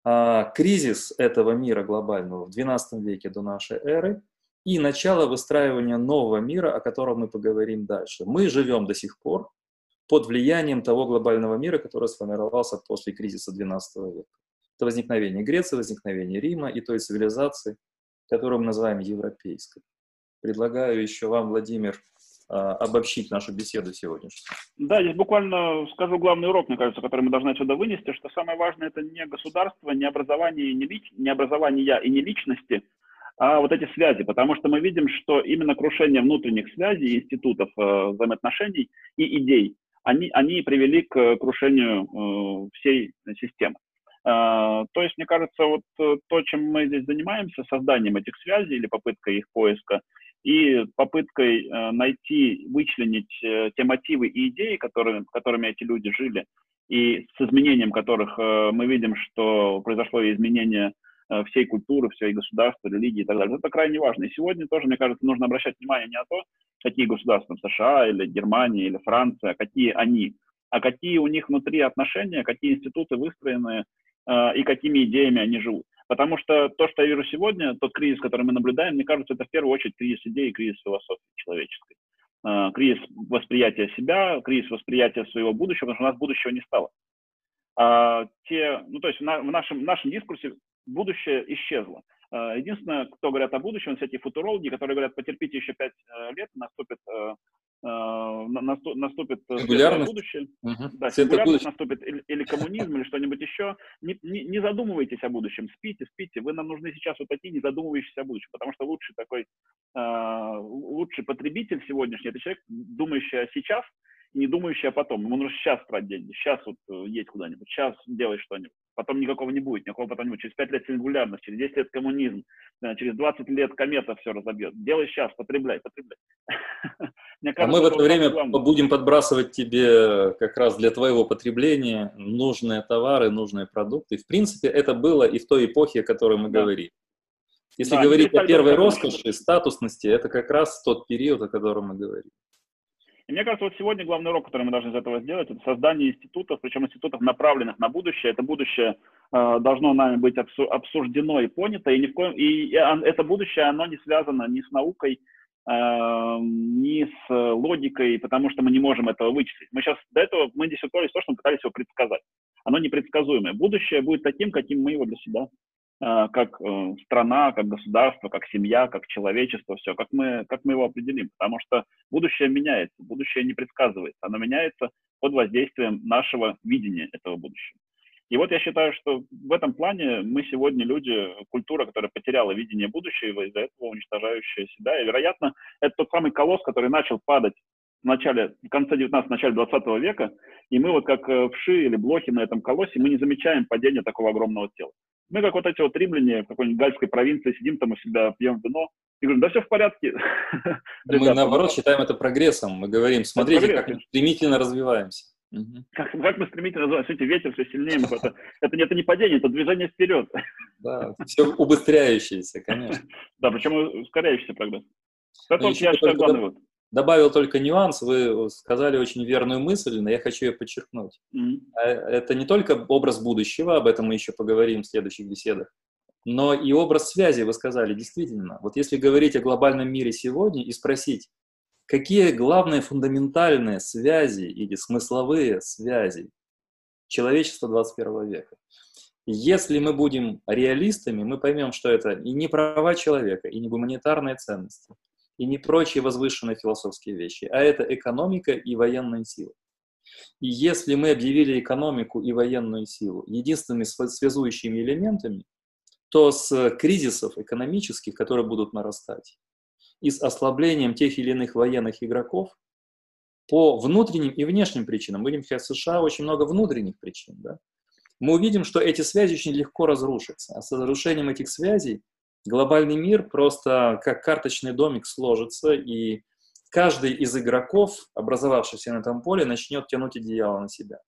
А, кризис этого мира глобального в XII веке до нашей эры и начало выстраивания нового мира, о котором мы поговорим дальше. Мы живем до сих пор под влиянием того глобального мира, который сформировался после кризиса XII века. Это возникновение Греции, возникновение Рима и той цивилизации, которую мы называем европейской. Предлагаю еще вам, Владимир, а, обобщить нашу беседу сегодняшнюю. Да, здесь буквально скажу главный урок, мне кажется, который мы должны отсюда вынести, что самое важное это не государство, не образование, не, лич, не образование и не личности, а вот эти связи, потому что мы видим, что именно крушение внутренних связей, институтов э, взаимоотношений и идей они, они привели к крушению э, всей системы. Э, то есть, мне кажется, вот э, то, чем мы здесь занимаемся, созданием этих связей или попыткой их поиска, и попыткой э, найти, вычленить э, те мотивы и идеи, которые, которыми эти люди жили, и с изменением которых э, мы видим, что произошло изменение Э, всей культуры, всей государства, религии и так далее. Это крайне важно. И сегодня тоже, мне кажется, нужно обращать внимание не на то, какие государства, США или Германия или Франция, а какие они, а какие у них внутри отношения, какие институты выстроены э, и какими идеями они живут. Потому что то, что я вижу сегодня, тот кризис, который мы наблюдаем, мне кажется, это в первую очередь кризис идей и кризис философии человеческой. Э, кризис восприятия себя, кризис восприятия своего будущего, потому что у нас будущего не стало. А, те, ну, то есть в, на, в, нашем, в нашем дискурсе будущее исчезло. Э, единственное, кто говорят о будущем, все эти футурологи, которые говорят, потерпите еще пять э, лет, наступит, э, наступит будущее. Угу. Да, сингулярность наступит или, или коммунизм, или что-нибудь еще. Не, не, не задумывайтесь о будущем, спите, спите. Вы нам нужны сейчас вот такие, не задумывающиеся о будущем, потому что лучший такой, лучший потребитель сегодняшний, это человек, думающий о сейчас, не думающий о потом. Ему нужно сейчас тратить деньги, сейчас вот есть куда-нибудь, сейчас делать что-нибудь потом никакого не будет, никакого потом не будет. Через 5 лет сингулярность, через 10 лет коммунизм, через 20 лет комета все разобьет. Делай сейчас, потребляй, потребляй. <laughs> а мы в это время будем подбрасывать тебе как раз для твоего потребления нужные товары, нужные продукты. В принципе, это было и в той эпохе, о которой мы да. говорили. Если да, говорить о первой роскоши, статусности, это как раз тот период, о котором мы говорим. И мне кажется, вот сегодня главный урок, который мы должны из этого сделать, это создание институтов, причем институтов, направленных на будущее. Это будущее э, должно нами быть обсуждено и понято, и, ни в коем, и, это будущее, оно не связано ни с наукой, э, ни с логикой, потому что мы не можем этого вычислить. Мы сейчас до этого, мы здесь уперлись то, что мы пытались его предсказать. Оно непредсказуемое. Будущее будет таким, каким мы его для себя как э, страна, как государство, как семья, как человечество, все, как мы, как мы его определим. Потому что будущее меняется, будущее не предсказывается, оно меняется под воздействием нашего видения этого будущего. И вот я считаю, что в этом плане мы сегодня люди, культура, которая потеряла видение будущего, из-за этого уничтожающая себя. И, вероятно, это тот самый колосс, который начал падать в начале, в конце 19 начале 20 века, и мы вот как э, вши или блохи на этом колосе, мы не замечаем падения такого огромного тела. Мы как вот эти вот римляне в какой-нибудь гальской провинции сидим там у себя, пьем вино, и говорим, да все в порядке. <laughs> Мы наоборот считаем это прогрессом. Мы говорим, смотрите, как мы стремительно развиваемся. Как, как мы стремительно развиваемся, смотрите, ветер все сильнее. Это, это, это не падение, это движение вперед. Да, все убыстряющееся, конечно. <laughs> Да, причем ускоряющийся прогресс. Это я считаю главный вот. Добавил только нюанс, вы сказали очень верную мысль, но я хочу ее подчеркнуть. Mm-hmm. Это не только образ будущего, об этом мы еще поговорим в следующих беседах, но и образ связи, вы сказали, действительно. Вот если говорить о глобальном мире сегодня и спросить, какие главные фундаментальные связи или смысловые связи человечества 21 века, если мы будем реалистами, мы поймем, что это и не права человека, и не гуманитарные ценности, и не прочие возвышенные философские вещи, а это экономика и военная сила. И если мы объявили экономику и военную силу единственными связующими элементами, то с кризисов экономических, которые будут нарастать, и с ослаблением тех или иных военных игроков, по внутренним и внешним причинам, будем в США очень много внутренних причин, да, мы увидим, что эти связи очень легко разрушатся. А с разрушением этих связей глобальный мир просто как карточный домик сложится, и каждый из игроков, образовавшихся на этом поле, начнет тянуть одеяло на себя.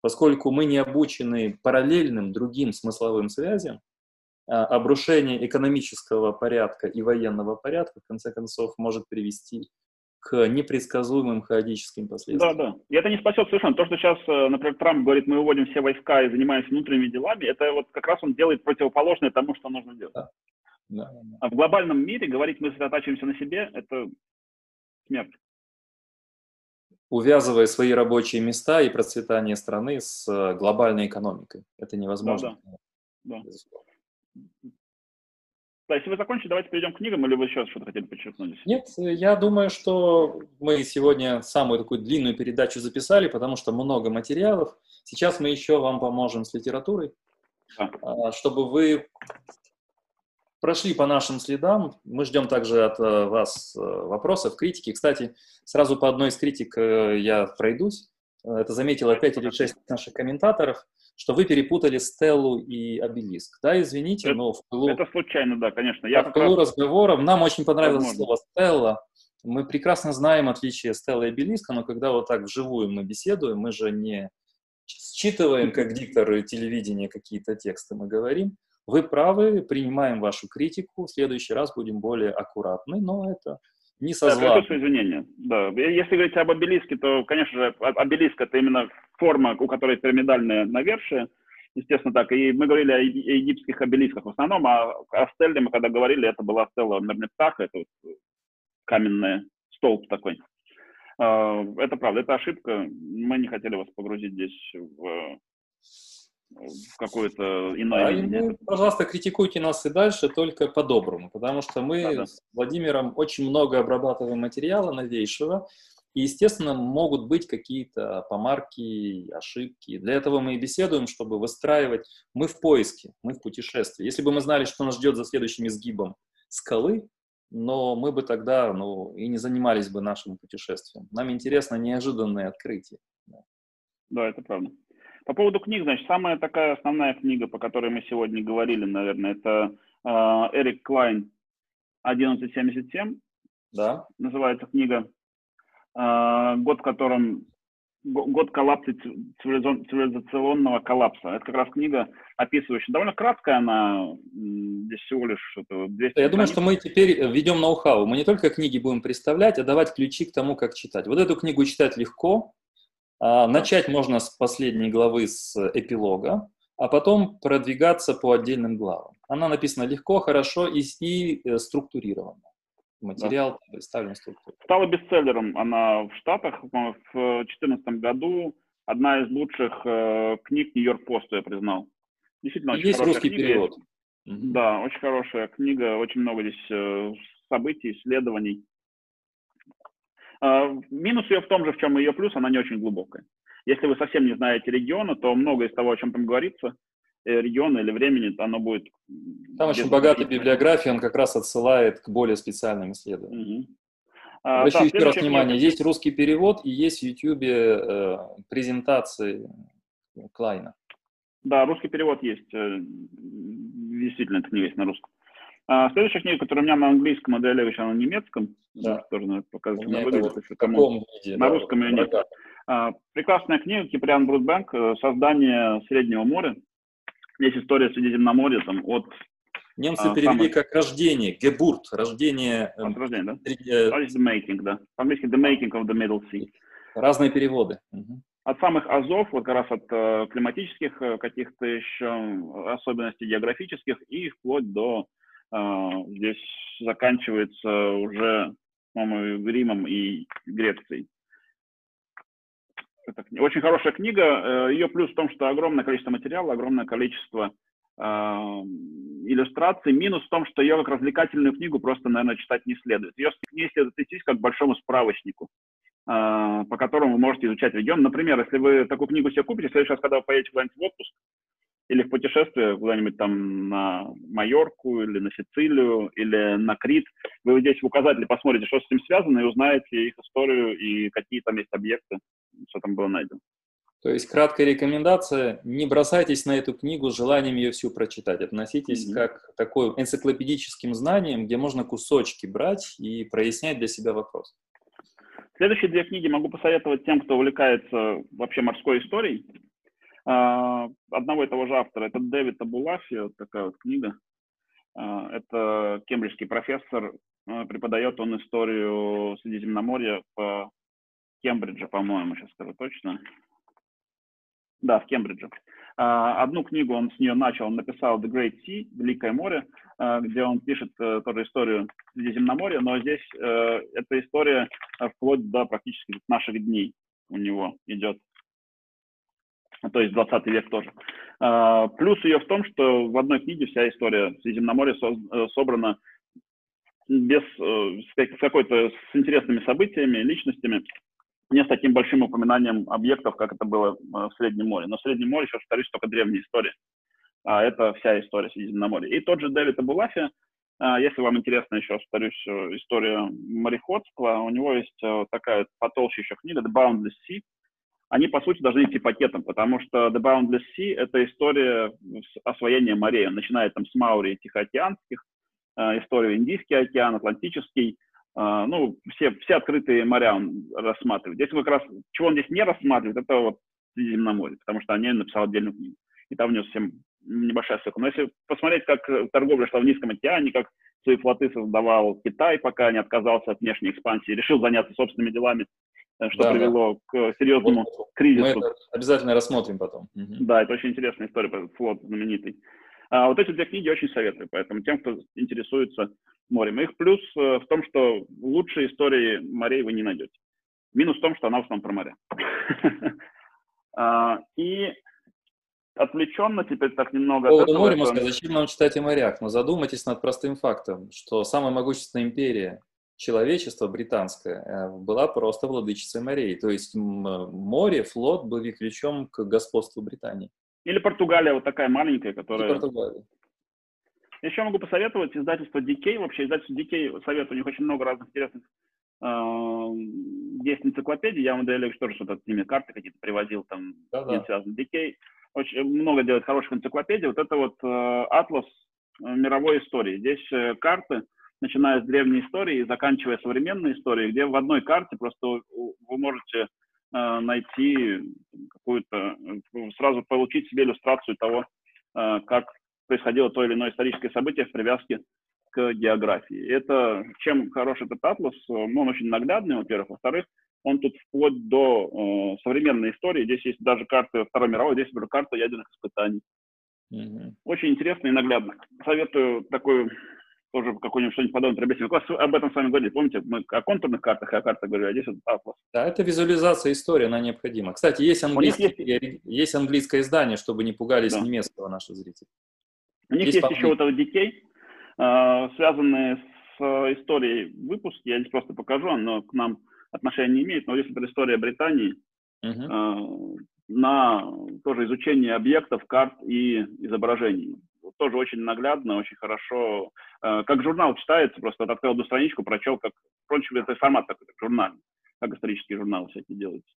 Поскольку мы не обучены параллельным другим смысловым связям, а обрушение экономического порядка и военного порядка, в конце концов, может привести к непредсказуемым хаотическим последствиям. Да, да. И это не спасет совершенно. То, что сейчас, э, например, Трамп говорит, мы уводим все войска и занимаемся внутренними делами, это вот как раз он делает противоположное тому, что нужно делать. Да. Да. А в глобальном мире говорить, мы сосредотачиваемся на себе, это смерть. Увязывая свои рабочие места и процветание страны с э, глобальной экономикой. Это невозможно. Да, да. да. Да, если вы закончили, давайте перейдем к книгам, или вы еще что-то хотели подчеркнуть? Нет, я думаю, что мы сегодня самую такую длинную передачу записали, потому что много материалов. Сейчас мы еще вам поможем с литературой, а. чтобы вы прошли по нашим следам. Мы ждем также от э, вас э, вопросов, критики. Кстати, сразу по одной из критик э, я пройдусь. Это заметил опять или шесть наших комментаторов что вы перепутали Стеллу и Обелиск. Да, извините, это, но в пылу... Это случайно, да, конечно. Я в пылу раз... разговоров нам очень понравилось Возможно. слово «Стелла». Мы прекрасно знаем отличие Стелла и Обелиска, но когда вот так вживую мы беседуем, мы же не считываем, как дикторы телевидения, какие-то тексты мы говорим. Вы правы, принимаем вашу критику, в следующий раз будем более аккуратны, но это не со зла. Да, извинения. Да. Если говорить об обелиске, то, конечно же, обелиск — это именно форма, у которой пирамидальное навершие, естественно, так. И мы говорили о египетских обелисках в основном, а о стелле мы когда говорили, это была стелла Мернептаха, это вот каменный столб такой. А, это правда, это ошибка. Мы не хотели вас погрузить здесь в в какое-то иное а Вы, пожалуйста, критикуйте нас и дальше, только по-доброму, потому что мы да, да. с Владимиром очень много обрабатываем материала новейшего, и, естественно, могут быть какие-то помарки, ошибки. Для этого мы и беседуем, чтобы выстраивать. Мы в поиске, мы в путешествии. Если бы мы знали, что нас ждет за следующим изгибом скалы, но мы бы тогда ну, и не занимались бы нашим путешествием. Нам интересно неожиданные открытия. Да, это правда. По поводу книг, значит, самая такая основная книга, по которой мы сегодня говорили, наверное, это э, Эрик Клайн «1177». Да. Называется книга. Э, год, в котором год коллапса цивилизационного коллапса. Это как раз книга, описывающая. Довольно краткая она, здесь всего лишь 200 Я думаю, что мы теперь ведем ноу-хау. Мы не только книги будем представлять, а давать ключи к тому, как читать. Вот эту книгу читать легко, начать можно с последней главы, с эпилога, а потом продвигаться по отдельным главам. Она написана легко, хорошо и, и э, структурированно. Материал да. представлен структурой. Стала бестселлером она в Штатах в 2014 году. Одна из лучших э, книг Нью-Йорк Поста, я признал. Действительно, очень Есть русский книга. перевод. Да, очень хорошая книга, очень много здесь э, событий, исследований. А, минус ее в том же, в чем ее плюс, она не очень глубокая. Если вы совсем не знаете региона, то многое из того, о чем там говорится, э, региона или времени, оно будет... Там очень богатая библиография, он как раз отсылает к более специальным исследованиям. Угу. Обращу а, еще раз внимание, книга. есть русский перевод и есть в YouTube э, презентации Клайна. Да, русский перевод есть. Э, действительно, эта книга есть на русском. А, следующая книга, которая у меня на английском, а Делевич, она на немецком. Да. Тоже надо показать, она выглядит, если кому виде, на да, русском ее нет. А, прекрасная книга Киприан Брудбанк «Создание Среднего моря». Есть история Средиземноморья там, от Немцы а, перевели самый... как рождение, Гебурт, рождение. А, рождение, да? Э, the making, да. По-английски the making of the Middle Sea. Разные переводы. Угу. От самых азов, вот как раз от э, климатических э, каких-то еще особенностей географических и вплоть до э, здесь заканчивается уже, по-моему, Римом и Грецией. Это очень хорошая книга. Э, Ее плюс в том, что огромное количество материала, огромное количество э, иллюстраций. Минус в том, что ее как развлекательную книгу просто, наверное, читать не следует. Ее не следует идти как к большому справочнику, э, по которому вы можете изучать регион. Например, если вы такую книгу себе купите, в следующий раз, когда вы поедете куда-нибудь в отпуск, или в путешествие куда-нибудь там на Майорку или на Сицилию или на Крит, вы здесь в указателе посмотрите, что с этим связано, и узнаете их историю и какие там есть объекты, что там было найдено. То есть краткая рекомендация, не бросайтесь на эту книгу с желанием ее всю прочитать. Относитесь mm-hmm. как к такой энциклопедическим знаниям, где можно кусочки брать и прояснять для себя вопрос. Следующие две книги могу посоветовать тем, кто увлекается вообще морской историей. А, одного и того же автора. Это Дэвид Абулафи, такая вот книга. А, это кембриджский профессор, а, преподает он историю Средиземноморья по Кембридже, по-моему, сейчас скажу точно. Да, в Кембридже. Одну книгу он с нее начал, он написал The Great Sea, Великое море, где он пишет э, тоже историю Средиземноморья, но здесь э, эта история вплоть до практически наших дней у него идет то есть 20 век тоже. А, плюс ее в том, что в одной книге вся история Средиземноморья э, собрана без, э, с какой-то, с интересными событиями, личностями, не с таким большим упоминанием объектов, как это было э, в Среднем море. Но в Среднем море, еще повторюсь, только древняя история. А это вся история Средиземноморья. И тот же Дэвид Абулафи, а, если вам интересна еще, повторюсь, история мореходства, у него есть такая потолще еще книга The Boundless Sea, они, по сути, должны идти пакетом, потому что The Boundless Sea — это история освоения морей. Он начинает там с Маури Тихоокеанских, э, историю Индийский океан, Атлантический, э, ну, все, все открытые моря он рассматривает. Здесь как раз, чего он здесь не рассматривает, это вот Средиземноморье, потому что о ней написал отдельную книгу. И там у него совсем небольшая ссылка. Но если посмотреть, как торговля шла в Низком океане, как свои флоты создавал Китай, пока не отказался от внешней экспансии, решил заняться собственными делами, что да, привело да. к серьезному вот, кризису. Мы это обязательно рассмотрим потом. Да, это очень интересная история, флот знаменитый. А вот эти две книги очень советую, поэтому тем, кто интересуется морем. Их плюс э, в том, что лучшей истории морей вы не найдете. Минус в том, что она в основном про моря. <laughs> А, и отвлеченно теперь так немного... По поводу моря, можно сказать, зачем нам читать о морях? Но задумайтесь над простым фактом, что самая могущественная империя человечество британское э, была просто владычицей морей. То есть море, флот были ключом к господству Британии. Или Португалия вот такая маленькая, которая... Или Португалия. Еще могу посоветовать издательство DK. Вообще издательство DK советую, у них очень много разных интересных э, есть энциклопедии. Я вам, Андрея тоже что-то с ними карты какие-то привозил, там, да -да. DK очень много делает хороших энциклопедий. Вот это вот э, атлас мировой истории. Здесь э, карты, начиная с древней истории и заканчивая современной историей, где в одной карте просто вы можете э, найти какую-то, э, сразу получить себе иллюстрацию того, э, как происходило то или иное историческое событие в привязке к географии. Это чем хорош этот атлас? Ну, он очень наглядный, во-первых. Во-вторых, он тут вплоть до э, современной истории. Здесь есть даже карты Второй мировой, здесь уже карта ядерных испытаний. Mm-hmm. Очень интересно и наглядно. Советую такую тоже какой-нибудь что-нибудь подобное приобрести. Мы об этом с вами говорили, помните, мы о контурных картах и о картах говорили, а здесь вот атлас. Да, это визуализация истории, она необходима. Кстати, есть, английский, есть... есть английское издание, чтобы не пугались да. немецкого наши зрители. У них есть, есть еще вот детей, э, связанные с э, историей выпуска, я здесь просто покажу, но к нам отношения не имеет, но здесь это история Британии, uh-huh. на тоже изучение объектов, карт и изображений тоже очень наглядно, очень хорошо. Э, как журнал читается, просто вот открыл одну страничку, прочел, как, впрочем, это формат такой, как журнальный, как исторические журналы всякие делаются.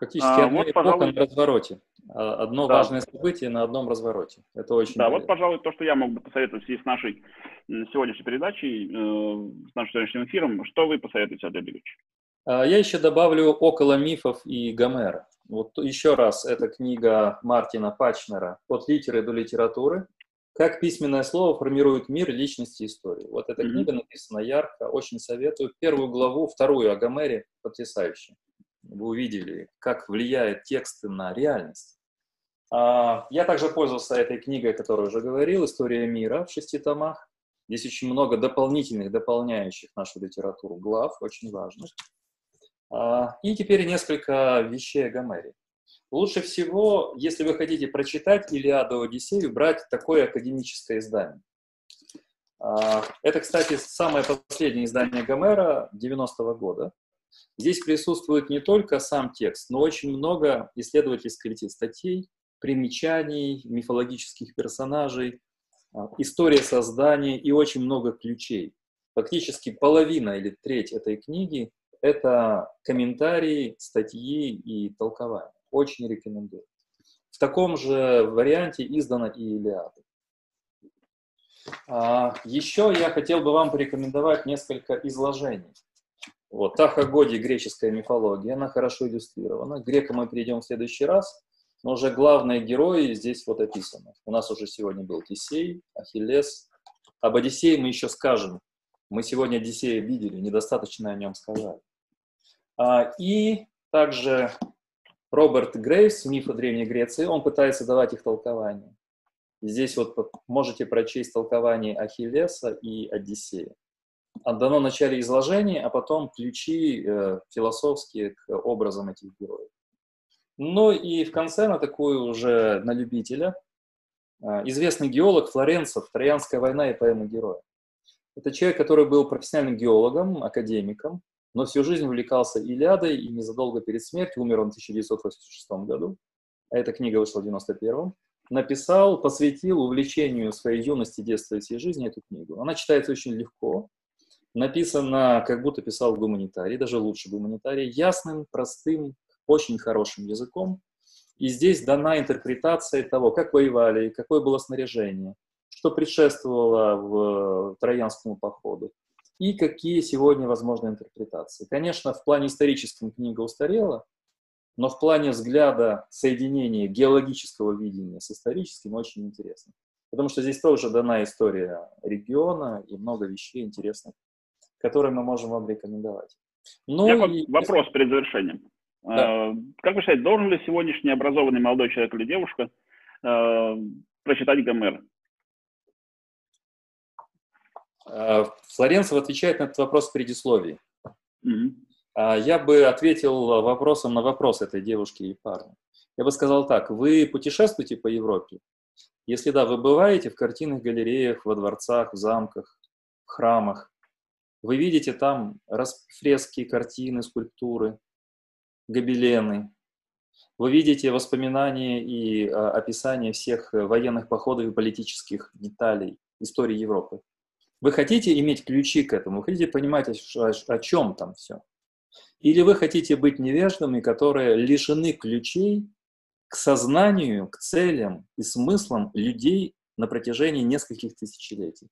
Фактически а, вот, пожалуй, на развороте. А, одно да. важное событие на одном развороте. Это очень Да, вот, пожалуй, то, что я мог бы посоветовать в связи с нашей сегодняшней передачей, э, с нашим сегодняшним эфиром. Что вы посоветуете, Андрей Ильич? А, я еще добавлю «Около мифов и Гомера». Вот еще раз, это книга Мартина Пачнера «От литеры до литературы». Как письменное слово формирует мир, личности, истории. Вот эта mm-hmm. книга написана ярко, очень советую. Первую главу, вторую о Гомере, потрясающе. Вы увидели, как влияет тексты на реальность. А, я также пользовался этой книгой, о которой уже говорил, «История мира» в шести томах. Здесь очень много дополнительных, дополняющих нашу литературу глав, очень важных. А, и теперь несколько вещей о Гомере. Лучше всего, если вы хотите прочитать Илиаду Одиссею, брать такое академическое издание. А, это, кстати, самое последнее издание Гомера 90-го года. Здесь присутствует не только сам текст, но очень много исследовательских статей, примечаний, мифологических персонажей, а, история создания и очень много ключей. Фактически половина или треть этой книги – это комментарии, статьи и толкования. Очень рекомендую. В таком же варианте издана и Илиада. А, еще я хотел бы вам порекомендовать несколько изложений. Вот, Тахагоди, греческая мифология, она хорошо иллюстрирована. К грекам мы перейдем в следующий раз, но уже главные герои здесь вот описаны. У нас уже сегодня был Тисей, Ахиллес. Об Одиссее мы еще скажем. Мы сегодня Одиссея видели, недостаточно о нем сказали. А, и также Роберт Грейвс, миф о Древней Греции, он пытается давать их толкование. Здесь вот можете прочесть толкование Ахиллеса и Одиссея. Отдано начале изложения, а потом ключи э, философские к образам этих героев. Ну и в конце на такую уже на любителя э, известный геолог Флоренцев «Троянская война и поэма героя». Это человек, который был профессиональным геологом, академиком, но всю жизнь увлекался Илиадой и незадолго перед смертью, умер он в 1986 году, а эта книга вышла в 1991 написал, посвятил увлечению своей юности, детства и всей жизни эту книгу. Она читается очень легко, написана, как будто писал гуманитарий, даже лучше гуманитарий, ясным, простым, очень хорошим языком. И здесь дана интерпретация того, как воевали, какое было снаряжение, что предшествовало в Троянскому походу, и какие сегодня возможны интерпретации. Конечно, в плане историческом книга устарела, но в плане взгляда соединения геологического видения с историческим очень интересно. Потому что здесь тоже дана история региона и много вещей интересных, которые мы можем вам рекомендовать. Ну, Я и... Вопрос перед завершением. Да. А, как вы считаете, должен ли сегодняшний образованный молодой человек или девушка э, прочитать Гомер? Э, Флоренцев отвечает на этот вопрос в предисловии. Mm-hmm. Я бы ответил вопросом на вопрос этой девушки и парня. Я бы сказал так, вы путешествуете по Европе? Если да, вы бываете в картинных галереях, во дворцах, в замках, в храмах. Вы видите там фрески, картины, скульптуры, гобелены. Вы видите воспоминания и а, описания всех военных походов и политических деталей истории Европы. Вы хотите иметь ключи к этому, вы хотите понимать, о, о чем там все. Или вы хотите быть невеждами, которые лишены ключей к сознанию, к целям и смыслам людей на протяжении нескольких тысячелетий.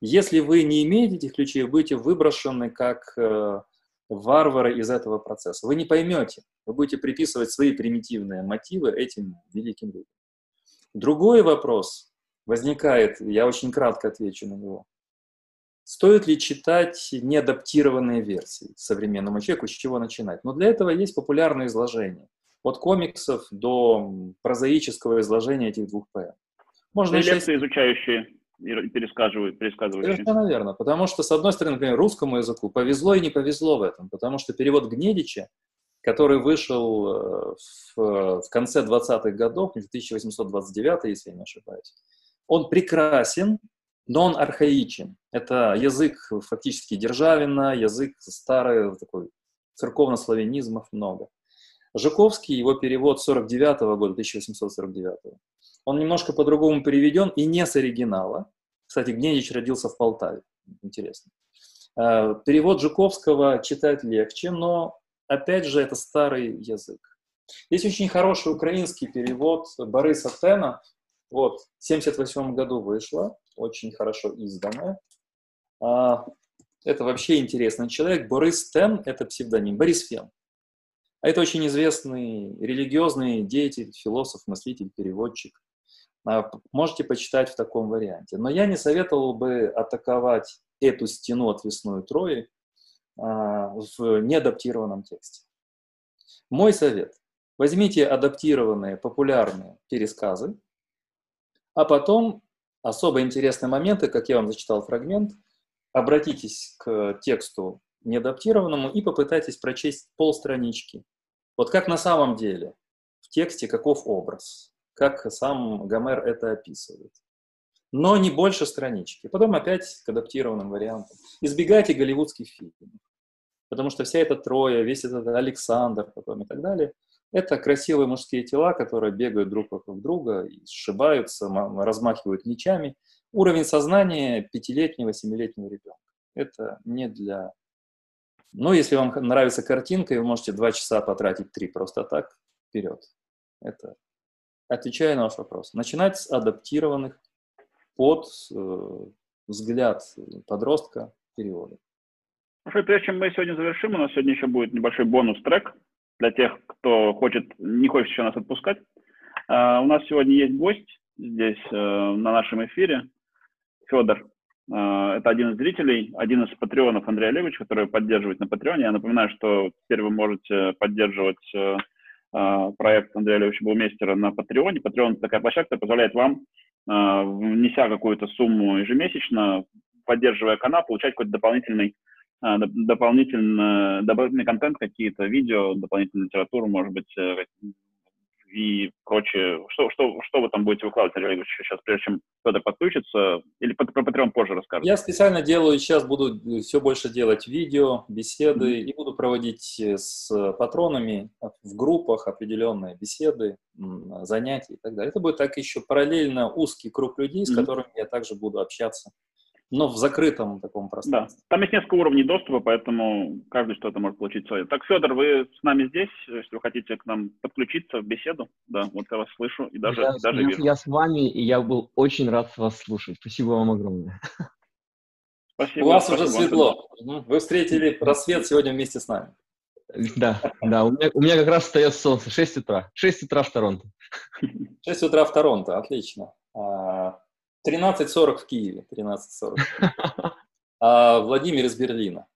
Если вы не имеете этих ключей, вы будете выброшены как э, варвары из этого процесса. Вы не поймете, вы будете приписывать свои примитивные мотивы этим великим людям. Другой вопрос возникает, я очень кратко отвечу на него. Стоит ли читать неадаптированные версии современному человеку, с чего начинать? Но для этого есть популярные изложения. От комиксов до прозаического изложения этих двух поэм. Можно и лекции, изучающие пересказывают, пересказывающие. Совершенно верно. Потому что, с одной стороны, например, русскому языку повезло и не повезло в этом. Потому что перевод Гнедича, который вышел э, в, в конце 20-х годов, 1829, если я не ошибаюсь, он прекрасен, но он архаичен. Это язык фактически державина, язык старый, такой церковно-славянизмов много. Жуковский, его перевод 49 -го года, 1849 -го. Он немножко по-другому переведен и не с оригинала. Кстати, Гнедич родился в Полтаве. Интересно. Э, перевод Жуковского читать легче, но, опять же, это старый язык. Есть очень хороший украинский перевод Бориса Тена. Вот, в 1978 году вышло очень хорошо изданная. А, это вообще интересный человек. Борис Тен – это псевдоним. Борис Фен. А это очень известный религиозный деятель, философ, мыслитель, переводчик. а, можете почитать в таком варианте. Но я не советовал бы атаковать эту стену отвесную Трои а, в неадаптированном тексте. Мой совет. Возьмите адаптированные, популярные пересказы, а потом особо интересные моменты, как я вам зачитал фрагмент, обратитесь к тексту неадаптированному и попытайтесь прочесть полстранички. Вот как на самом деле в тексте каков образ, как сам Гомер это описывает. Но не больше странички. Потом опять к адаптированным вариантам. Избегайте голливудских фильмов. Потому что вся эта троя, весь этот Александр потом и так далее, это красивые мужские тела, которые бегают друг вокруг друга, сшибаются, размахивают мечами. Уровень сознания пятилетнего, семилетнего ребенка. Это не для но если вам нравится картинка, и вы можете два часа потратить, три просто так, вперед. Это отвечая на ваш вопрос. Начинать с адаптированных под э, взгляд подростка перевода. Хорошо, прежде чем мы сегодня завершим, у нас сегодня еще будет небольшой бонус-трек для тех, кто хочет, не хочет еще нас отпускать. Uh, у нас сегодня есть гость здесь uh, на нашем эфире, Федор Э, это один из зрителей, один из патреонов Андрея Олеговича, который поддерживает на Патреоне. Я напоминаю, что теперь вы можете поддерживать э, э, проект Андрея Олеговича Булмейстера на Патреоне. Патреон – такая площадка, позволяет вам, внеся какую-то сумму ежемесячно, поддерживая канал, получать какой-то дополнительный дополнительный, дополнительный контент, какие-то видео, дополнительную литературу, может быть, и прочее. Что, что, что вы там будете выкладывать, Ильич, сейчас, прежде чем кто-то подключится? Или про Patreon позже расскажете? Я специально делаю, сейчас буду все больше делать видео, беседы, mm-hmm. и буду проводить с патронами в группах определенные беседы, занятия и так далее. Это будет так еще параллельно узкий круг людей, с mm-hmm. которыми я также буду общаться но в закрытом таком пространстве. Да. Там есть несколько уровней доступа, поэтому каждый что-то может получить свое. Так, Федор, вы с нами здесь, если вы хотите к нам подключиться в беседу. Да, вот я вас слышу и даже, я, даже я, вижу. Я с вами, и я был очень рад вас слушать. Спасибо вам огромное. Спасибо. У вас спасибо, уже светло. Вы встретили рассвет сегодня вместе с нами. Да, да, у меня, у меня как раз встает солнце, 6 утра. 6 утра в Торонто. 6 утра в Торонто, отлично. А, 13.40 в Киеве. 13.40. <laughs> А Владимир из Берлина.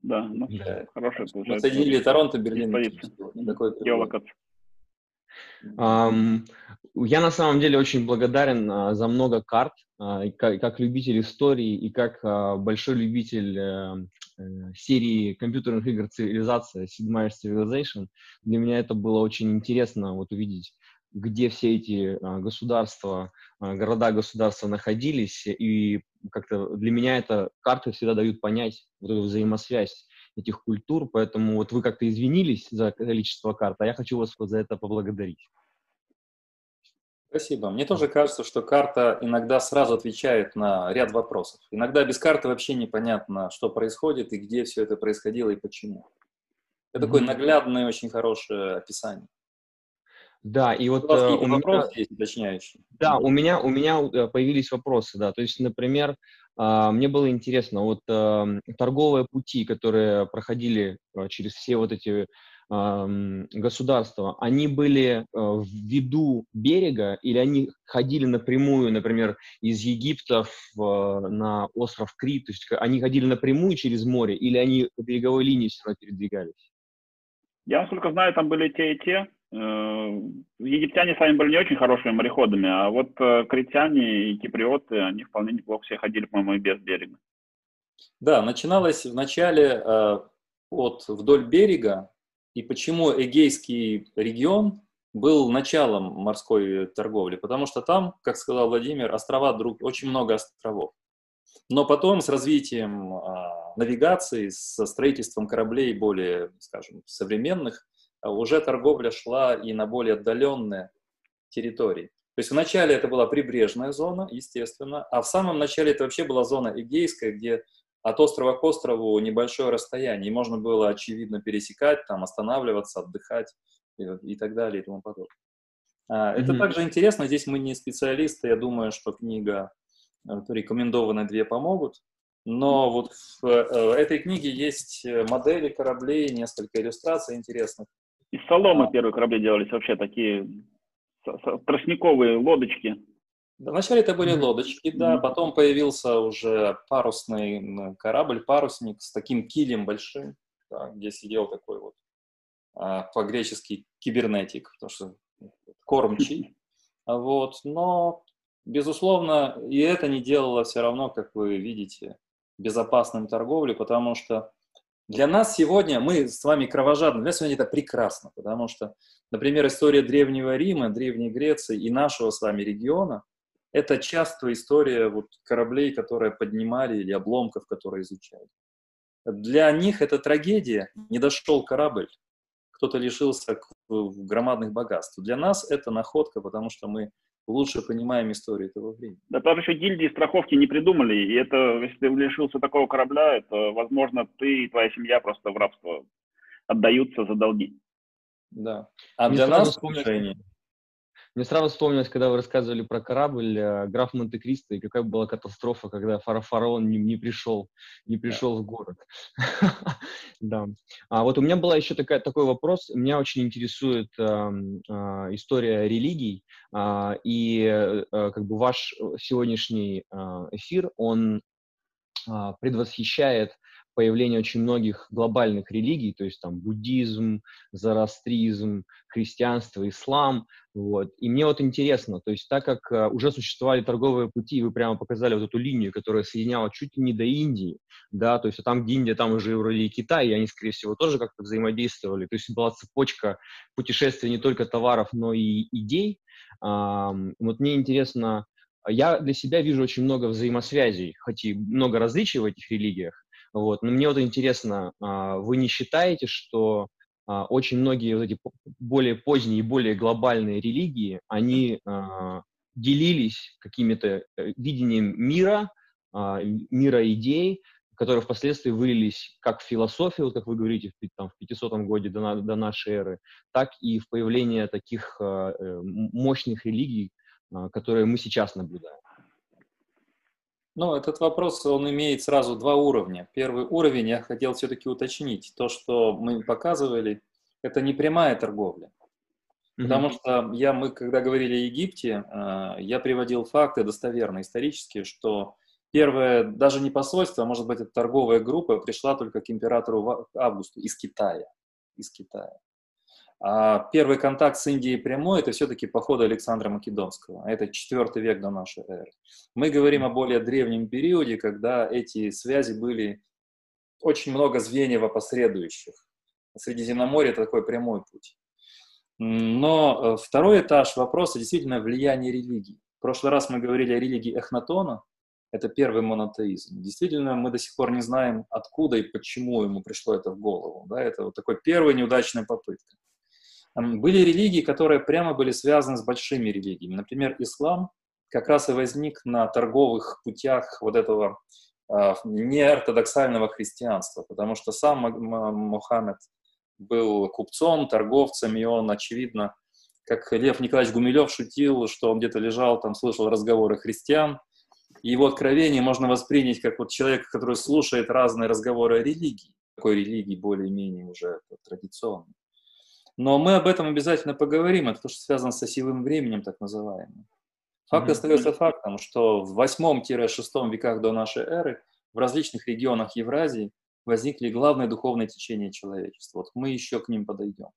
Да, ну, да. хорошо получается. Соединили Торонто, Берлин. Um, я на самом деле очень благодарен uh, за много карт, uh, как, как любитель истории и как uh, большой любитель uh, uh, серии компьютерных игр «Цивилизация», «Седьмая Civilization». Для меня это было очень интересно вот увидеть где все эти а, государства, а, города-государства находились, и как-то для меня это карты всегда дают понять вот эту взаимосвязь этих культур, поэтому вот вы как-то извинились за количество карт, а я хочу вас за это поблагодарить. Спасибо. Мне тоже кажется, что карта иногда сразу отвечает на ряд вопросов. Иногда без карты вообще непонятно, что происходит и где все это происходило и почему. Это mm-hmm. такое наглядное, очень хорошее описание. Да, и вот у, вас э, у меня есть уточняющие. Да, у меня у меня э, появились вопросы, да. То есть, например, а, мне было интересно, вот эм, торговые пути, которые проходили э, через все вот эти государства, они были в виду берега или они ходили напрямую, например, из Египта в, на остров Крит, то есть они ходили напрямую через море или они по береговой линии все равно передвигались? Я, насколько знаю, там были те и те. Э, египтяне сами были не очень хорошими мореходами, а вот э, критяне и киприоты, они вполне неплохо все ходили, по-моему, и без берега. Да, начиналось вначале э, от вдоль берега, и почему Эгейский регион был началом морской торговли? Потому что там, как сказал Владимир, острова друг, очень много островов. Но потом с развитием э, навигации, со строительством кораблей более, скажем, современных, уже торговля шла и на более отдаленные территории. То есть вначале это была прибрежная зона, естественно, а в самом начале это вообще была зона Эгейская, где от острова к острову небольшое расстояние, и можно было, очевидно, пересекать, там, останавливаться, отдыхать и, и так далее и тому подобное. Mm-hmm. Это также интересно, здесь мы не специалисты, я думаю, что книга рекомендованные две помогут, но вот в э, этой книге есть модели кораблей, несколько иллюстраций интересных. Из соломы а. первые корабли делались вообще такие тростниковые лодочки. Вначале это были лодочки, да, потом появился уже парусный корабль, парусник с таким килем большим, да, где сидел такой вот а, по-гречески кибернетик, потому что кормчий. <laughs> Вот, но, безусловно, и это не делало все равно, как вы видите, безопасным торговлю, потому что для нас сегодня, мы с вами кровожадны, для нас сегодня это прекрасно, потому что, например, история Древнего Рима, Древней Греции и нашего с вами региона – это часто история вот кораблей, которые поднимали, или обломков, которые изучали. Для них это трагедия, не дошел корабль, кто-то лишился громадных богатств. Для нас это находка, потому что мы лучше понимаем историю этого времени. Да там еще гильдии страховки не придумали, и это, если ты лишился такого корабля, это, возможно, ты и твоя семья просто в рабство отдаются за долги. Да. А Мне для нас, вспомнить, мне сразу вспомнилось, когда вы рассказывали про корабль э, «Граф Монте-Кристо» и какая была катастрофа, когда фараон не, не пришел, не пришел да. в город. <laughs> да. А вот у меня была еще такая, такой вопрос. Меня очень интересует э, э, история религий, а, э, и э, как бы ваш сегодняшний э, эфир, он э, предвосхищает появление очень многих глобальных религий, то есть там буддизм, зороастризм, христианство, ислам, вот. И мне вот интересно, то есть так как uh, уже существовали торговые пути, вы прямо показали вот эту линию, которая соединяла чуть ли не до Индии, да, то есть а там где Индия, там уже вроде и Китай, и они, скорее всего, тоже как-то взаимодействовали, то есть была цепочка путешествия не только товаров, но и идей. Um, вот мне интересно, я для себя вижу очень много взаимосвязей, хоть и много различий в этих религиях, вот. Но мне вот интересно, а, вы не считаете, что а, очень многие вот эти более поздние и более глобальные религии, они а, делились какими-то э, видением мира, мира идей, которые впоследствии вылились как в философию, вот как вы говорите, в, там, в 500 годе до, до нашей эры, так и в появление таких э, мощных религий, которые мы сейчас наблюдаем. Ну, этот вопрос, он имеет сразу два уровня. Первый уровень я хотел все-таки уточнить. То, что мы показывали, это не прямая торговля. Mm-hmm. Потому что я, мы, когда говорили о Египте, э, я приводил факты достоверно, исторические, что первое, даже не посольство, а может быть, это торговая группа пришла только к императору Августу из Китая. Из Китая. А первый контакт с Индией прямой – это все-таки походы Александра Македонского. Это четвертый век до нашей эры. Мы говорим о более древнем периоде, когда эти связи были очень много звеньев опосредующих. Средиземноморье – это такой прямой путь. Но э, второй этаж вопроса действительно влияние религии. В прошлый раз мы говорили о религии Эхнатона, это первый монотеизм. Действительно, мы до сих пор не знаем, откуда и почему ему пришло это в голову. Да? Это вот такой первая неудачная попытка. Были религии, которые прямо были связаны с большими религиями. Например, ислам как раз и возник на торговых путях вот этого э, неортодоксального христианства, потому что сам Мухаммед был купцом, торговцем, и он, очевидно, как Лев Николаевич Гумилев шутил, что он где-то лежал, там слышал разговоры христиан, его откровение можно воспринять как вот человек, который слушает разные разговоры о религии, какой религии более-менее уже традиционной. Но мы об этом обязательно поговорим, это то, что связано с осевым временем, так называемым. Факт mm-hmm. остается фактом, что в 8-6 веках до нашей эры в различных регионах Евразии возникли главные духовные течения человечества. Вот мы еще к ним подойдем.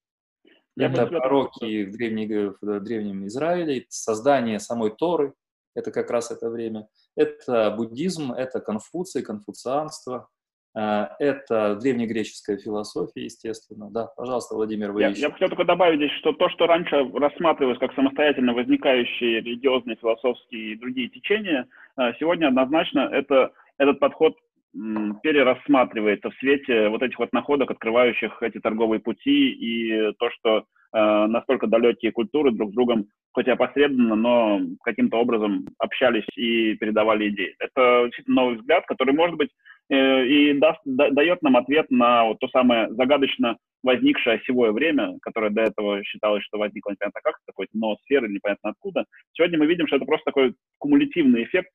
Я это пророки в, древней, в древнем Израиле, создание самой Торы, это как раз это время. Это буддизм, это конфуций, конфуцианство, это древнегреческая философия, естественно. Да, пожалуйста, Владимир, вы я, еще. я хотел только добавить здесь, что то, что раньше рассматривалось как самостоятельно возникающие религиозные, философские и другие течения, э, сегодня однозначно это, этот подход перерассматривается в свете вот этих вот находок, открывающих эти торговые пути и то, что э, настолько далекие культуры друг с другом, хоть и опосредованно, но каким-то образом общались и передавали идеи. Это действительно новый взгляд, который, может быть, Э, и даст, да, дает нам ответ на вот то самое загадочно возникшее осевое время, которое до этого считалось, что возникло непонятно как, какой-то ноосферы, непонятно откуда. Сегодня мы видим, что это просто такой кумулятивный эффект,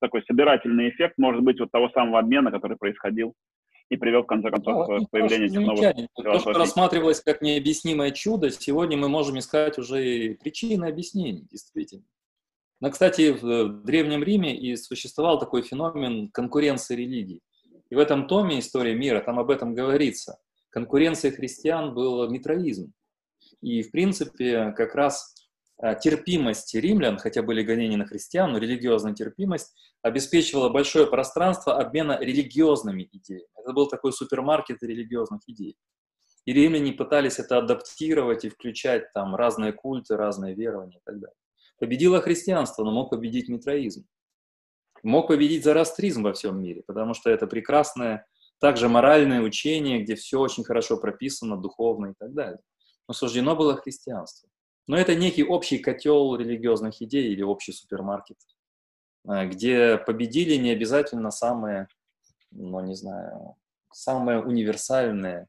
такой собирательный эффект, может быть, вот того самого обмена, который происходил и привел, в конце концов, да, к появлению этих новых То, что рассматривалось как необъяснимое чудо, сегодня мы можем искать уже и причины объяснений, действительно. Но, кстати, в Древнем Риме и существовал такой феномен конкуренции религий. И в этом томе «История мира» там об этом говорится. Конкуренция христиан был митроизм. И, в принципе, как раз а, терпимость римлян, хотя были гонения на христиан, но религиозная терпимость обеспечивала большое пространство обмена религиозными идеями. Это был такой супермаркет религиозных идей. И римляне пытались это адаптировать и включать там разные культы, разные верования и так далее. Победило христианство, но мог победить митроизм. Мог победить зороастризм во всем мире, потому что это прекрасное, также моральное учение, где все очень хорошо прописано, духовно и так далее. Но суждено было христианство. Но это некий общий котел религиозных идей или общий супермаркет, э, где победили не обязательно самые, ну не знаю, самые универсальные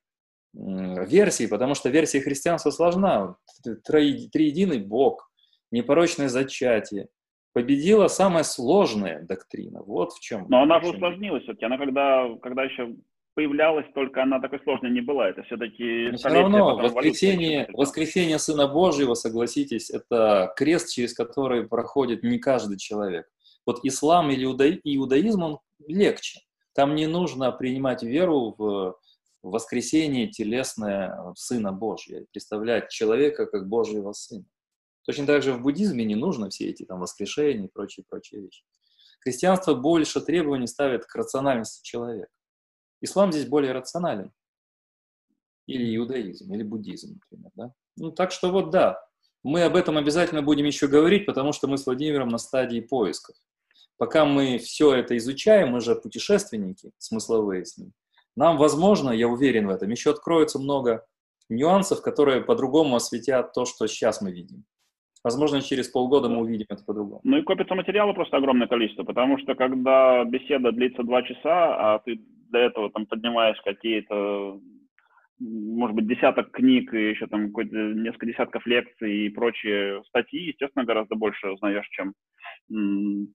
версии, потому что версия христианства сложна. Триединый Бог, непорочное зачатие. Победила самая сложная доктрина. Вот в чем. Но она же усложнилась все-таки. Она когда, когда еще появлялась, только она такой сложной не была. Это все-таки... все равно воскресение, воскресение Сына Божьего, согласитесь, это крест, через который проходит не каждый человек. Вот ислам или иудаизм, он легче. Там не нужно принимать веру в воскресение телесное Сына Божьего, представлять человека как Божьего Сына. Точно так же в буддизме не нужно все эти там воскрешения и прочие-прочие вещи. Христианство больше требований ставит к рациональности человека. Ислам здесь более рационален. Или иудаизм, или буддизм, например. Да? Ну, так что вот да, мы об этом обязательно будем еще говорить, потому что мы с Владимиром на стадии поисков. Пока мы все это изучаем, мы же путешественники смысловые с ним, нам, возможно, я уверен в этом, еще откроется много нюансов, которые по-другому осветят то, что сейчас мы видим. Возможно, через полгода мы увидим это по-другому. Ну и копится материала просто огромное количество, потому что когда беседа длится два часа, а ты до этого там поднимаешь какие-то, может быть, десяток книг и еще там несколько десятков лекций и прочие статьи, естественно, гораздо больше узнаешь, чем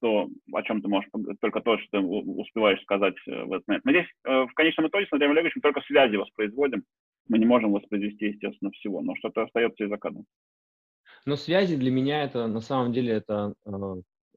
то, о чем ты можешь, только то, что ты успеваешь сказать э, в этот момент. Мы здесь э, в конечном итоге с Андреем Олеговичем только связи воспроизводим, мы не можем воспроизвести, естественно, всего, но что-то остается и за кадром. Но связи для меня это на самом деле это э,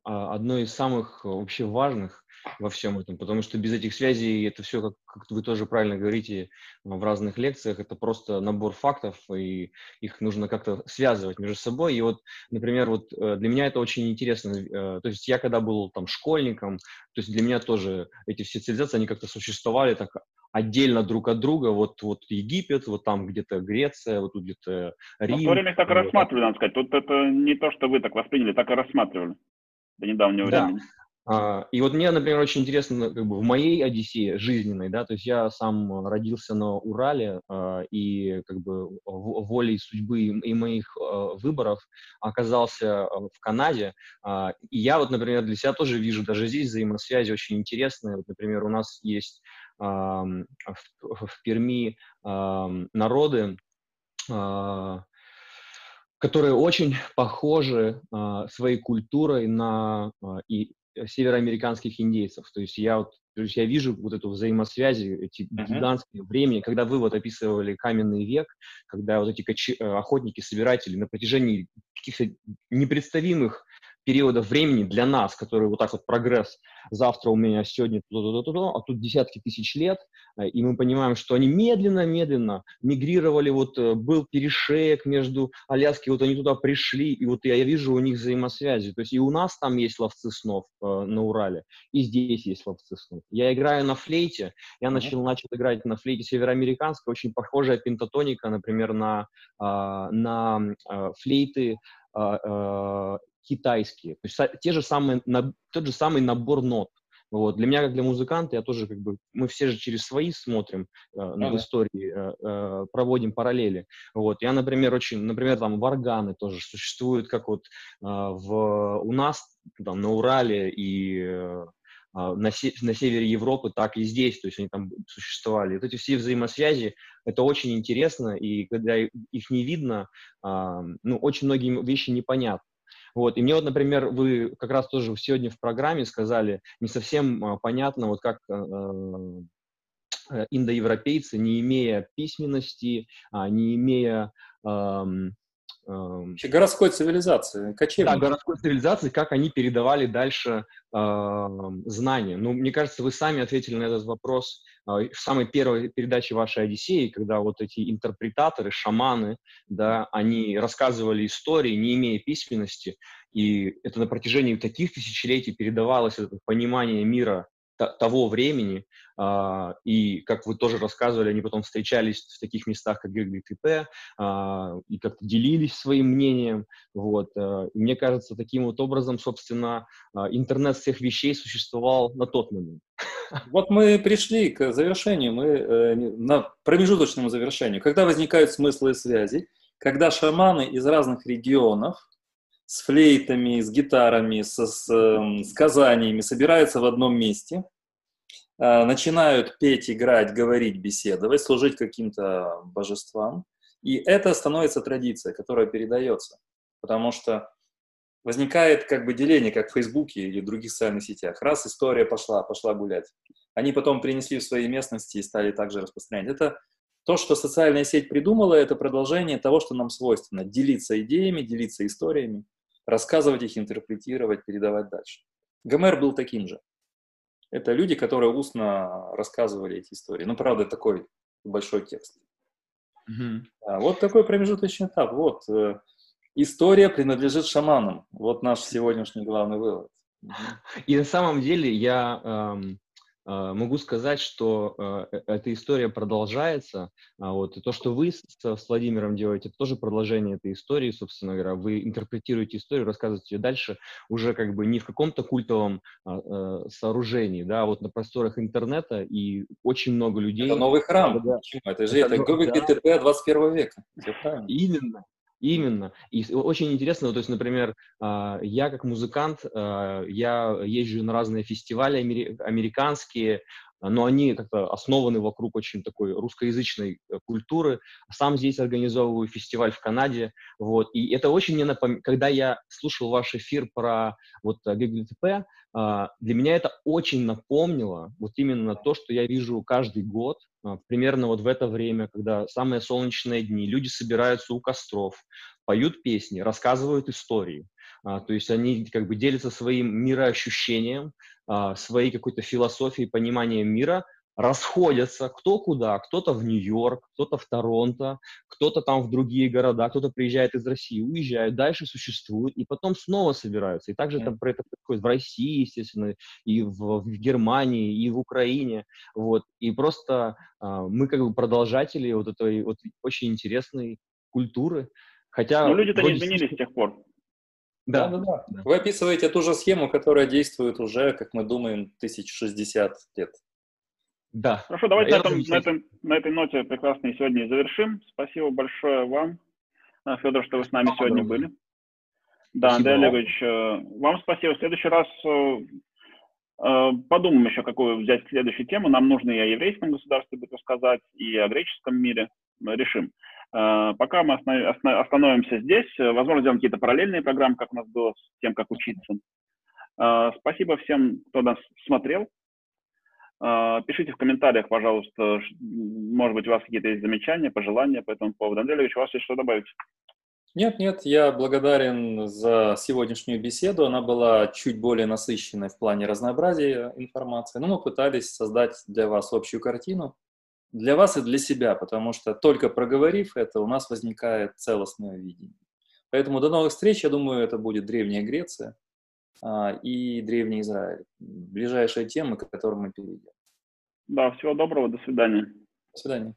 а, одно из самых вообще важных во всем этом, потому что без этих связей это все, как, как вы тоже правильно говорите в разных лекциях, это просто набор фактов, и их нужно как-то связывать между собой. И вот, например, вот э, для меня это очень интересно. Э, то есть я когда был там школьником, то есть для меня тоже эти все цивилизации, они как-то существовали так отдельно друг от друга. Вот, вот Египет, вот там где-то Греция, вот тут где-то Рим. Но в то время так и рассматривали, надо сказать. Тут это не то, что вы так восприняли, так и рассматривали до недавнего да. времени. А, и вот мне, например, очень интересно, как бы в моей Одиссее жизненной, да, то есть я сам родился на Урале, а, и как бы волей судьбы и моих а, выборов оказался в Канаде. И я вот, например, для себя тоже вижу даже здесь взаимосвязи очень интересные. Вот, например, у нас есть в Перми народы, которые очень похожи своей культурой на и Э, североамериканских индейцев. То есть я вот то есть я вижу вот эту взаимосвязь, эти uh-huh. гигантские времени, когда вы вот описывали каменный век, когда вот эти кочи, э, охотники-собиратели на протяжении каких-то непредставимых периода времени для нас, который вот так вот прогресс, завтра у меня сегодня, а тут десятки тысяч лет, э, и мы понимаем, что они медленно-медленно мигрировали, вот э, был перешеек между Аляски, вот они туда пришли, и вот я, я вижу у них взаимосвязи, то есть и у нас там есть ловцы снов э, на Урале, и здесь есть ловцы снов. Я играю на флейте, я начал, начал играть на флейте североамериканской, очень похожая пентатоника, например, на, э, на э, флейты китайские, то есть те же самые, тот же самый набор нот. Вот. Для меня, как для музыканта, я тоже как бы, мы все же через свои смотрим э, на ага. истории, э, э, проводим параллели. Вот. Я, например, очень, например, там варганы тоже существуют, как вот э, в, у нас там на Урале и э, на, се, на севере Европы, так и здесь, то есть они там существовали. Вот эти все взаимосвязи, это очень интересно, и когда их не видно, э, ну, очень многие вещи непонятны. Вот. И мне вот, например, вы как раз тоже сегодня в программе сказали, не совсем а, понятно, вот как э, э, индоевропейцы, не имея письменности, а, не имея Вообще городской цивилизации, кочевник. Да, городской цивилизации, как они передавали дальше э, знания. Ну, мне кажется, вы сами ответили на этот вопрос э, в самой первой передаче вашей «Одиссеи», когда вот эти интерпретаторы, шаманы, да, они рассказывали истории, не имея письменности, и это на протяжении таких тысячелетий передавалось это понимание мира того времени, а, и, как вы тоже рассказывали, они потом встречались в таких местах, как ГГТП, а, и как-то делились своим мнением, вот. А, и мне кажется, таким вот образом, собственно, интернет всех вещей существовал на тот момент. Вот мы пришли к завершению, мы э, на промежуточному завершению. Когда возникают смыслы и связи, когда шаманы из разных регионов с флейтами, с гитарами, со, с э, сказаниями собираются в одном месте, э, начинают петь, играть, говорить, беседовать, служить каким-то божествам. И это становится традицией, которая передается. Потому что возникает как бы деление, как в Фейсбуке или в других социальных сетях. Раз история пошла, пошла гулять. Они потом принесли в свои местности и стали также распространять. Это то, что социальная сеть придумала, это продолжение того, что нам свойственно. Делиться идеями, делиться историями рассказывать их, интерпретировать, передавать дальше. Гомер был таким же. Это люди, которые устно рассказывали эти истории. Ну, правда, такой большой текст. Mm-hmm. А, вот такой промежуточный этап. Вот э, история принадлежит шаманам. Вот наш сегодняшний главный вывод. И на самом деле я эм, могу сказать, что а, э, эта история продолжается. А вот, и то, что вы с, с Владимиром делаете, это тоже продолжение этой истории, собственно говоря. Вы интерпретируете историю, рассказываете ее дальше уже как бы не в каком-то культовом а, сооружении, да, а вот на просторах интернета, и очень много людей... Это новый храм. Да, Это же это, это ГВГТП да. 21 века. Именно. Именно. И очень интересно, то есть, например, а, я как музыкант, а, я езжу на разные фестивали американские, но они как-то основаны вокруг очень такой русскоязычной э, культуры. Сам здесь организовываю фестиваль в Канаде, вот, и это очень мне напоминает, когда я слушал ваш эфир про вот ГГТП, а, для меня это очень напомнило вот именно то, что я вижу каждый год, а, примерно вот в это время, когда самые солнечные дни, люди собираются у костров, поют песни, рассказывают истории. А, то есть они как бы делятся своим мироощущением, своей какой-то философией, пониманием мира – расходятся кто куда, кто-то в Нью-Йорк, кто-то в Торонто, кто-то там в другие города, кто-то приезжает из России, уезжает, дальше существует, и потом снова собираются. И также mm. это, это происходит в России, естественно, и в, в Германии, и в Украине. Вот. И просто а, мы как бы продолжатели вот этой вот очень интересной культуры. Хотя... Но люди-то не изменились с тех пор. Да. Да, да, да. Вы описываете ту же схему, которая действует уже, как мы думаем, 1060 лет. Да. Хорошо, давайте а на, этом, на, этом, на этой ноте прекрасной сегодня и завершим. Спасибо большое вам, э, Федор, что вы с нами спасибо. сегодня были. Да, спасибо Андрей Олегович, э, вам спасибо. В следующий раз э, подумаем еще, какую взять следующую тему. Нам нужно и о еврейском государстве будет рассказать, и о греческом мире. Решим. Пока мы остановимся здесь. Возможно, сделаем какие-то параллельные программы, как у нас было с тем, как учиться. Спасибо всем, кто нас смотрел. Пишите в комментариях, пожалуйста, может быть, у вас какие-то есть замечания, пожелания по этому поводу. Андрей Ильич, у вас есть что добавить? Нет, нет, я благодарен за сегодняшнюю беседу. Она была чуть более насыщенной в плане разнообразия информации, но мы пытались создать для вас общую картину, для вас и для себя, потому что только проговорив это, у нас возникает целостное видение. Поэтому до новых встреч. Я думаю, это будет Древняя Греция. А, и Древний Израиль. Ближайшие темы, к которым мы перейдем. Да, всего доброго, до свидания. До свидания.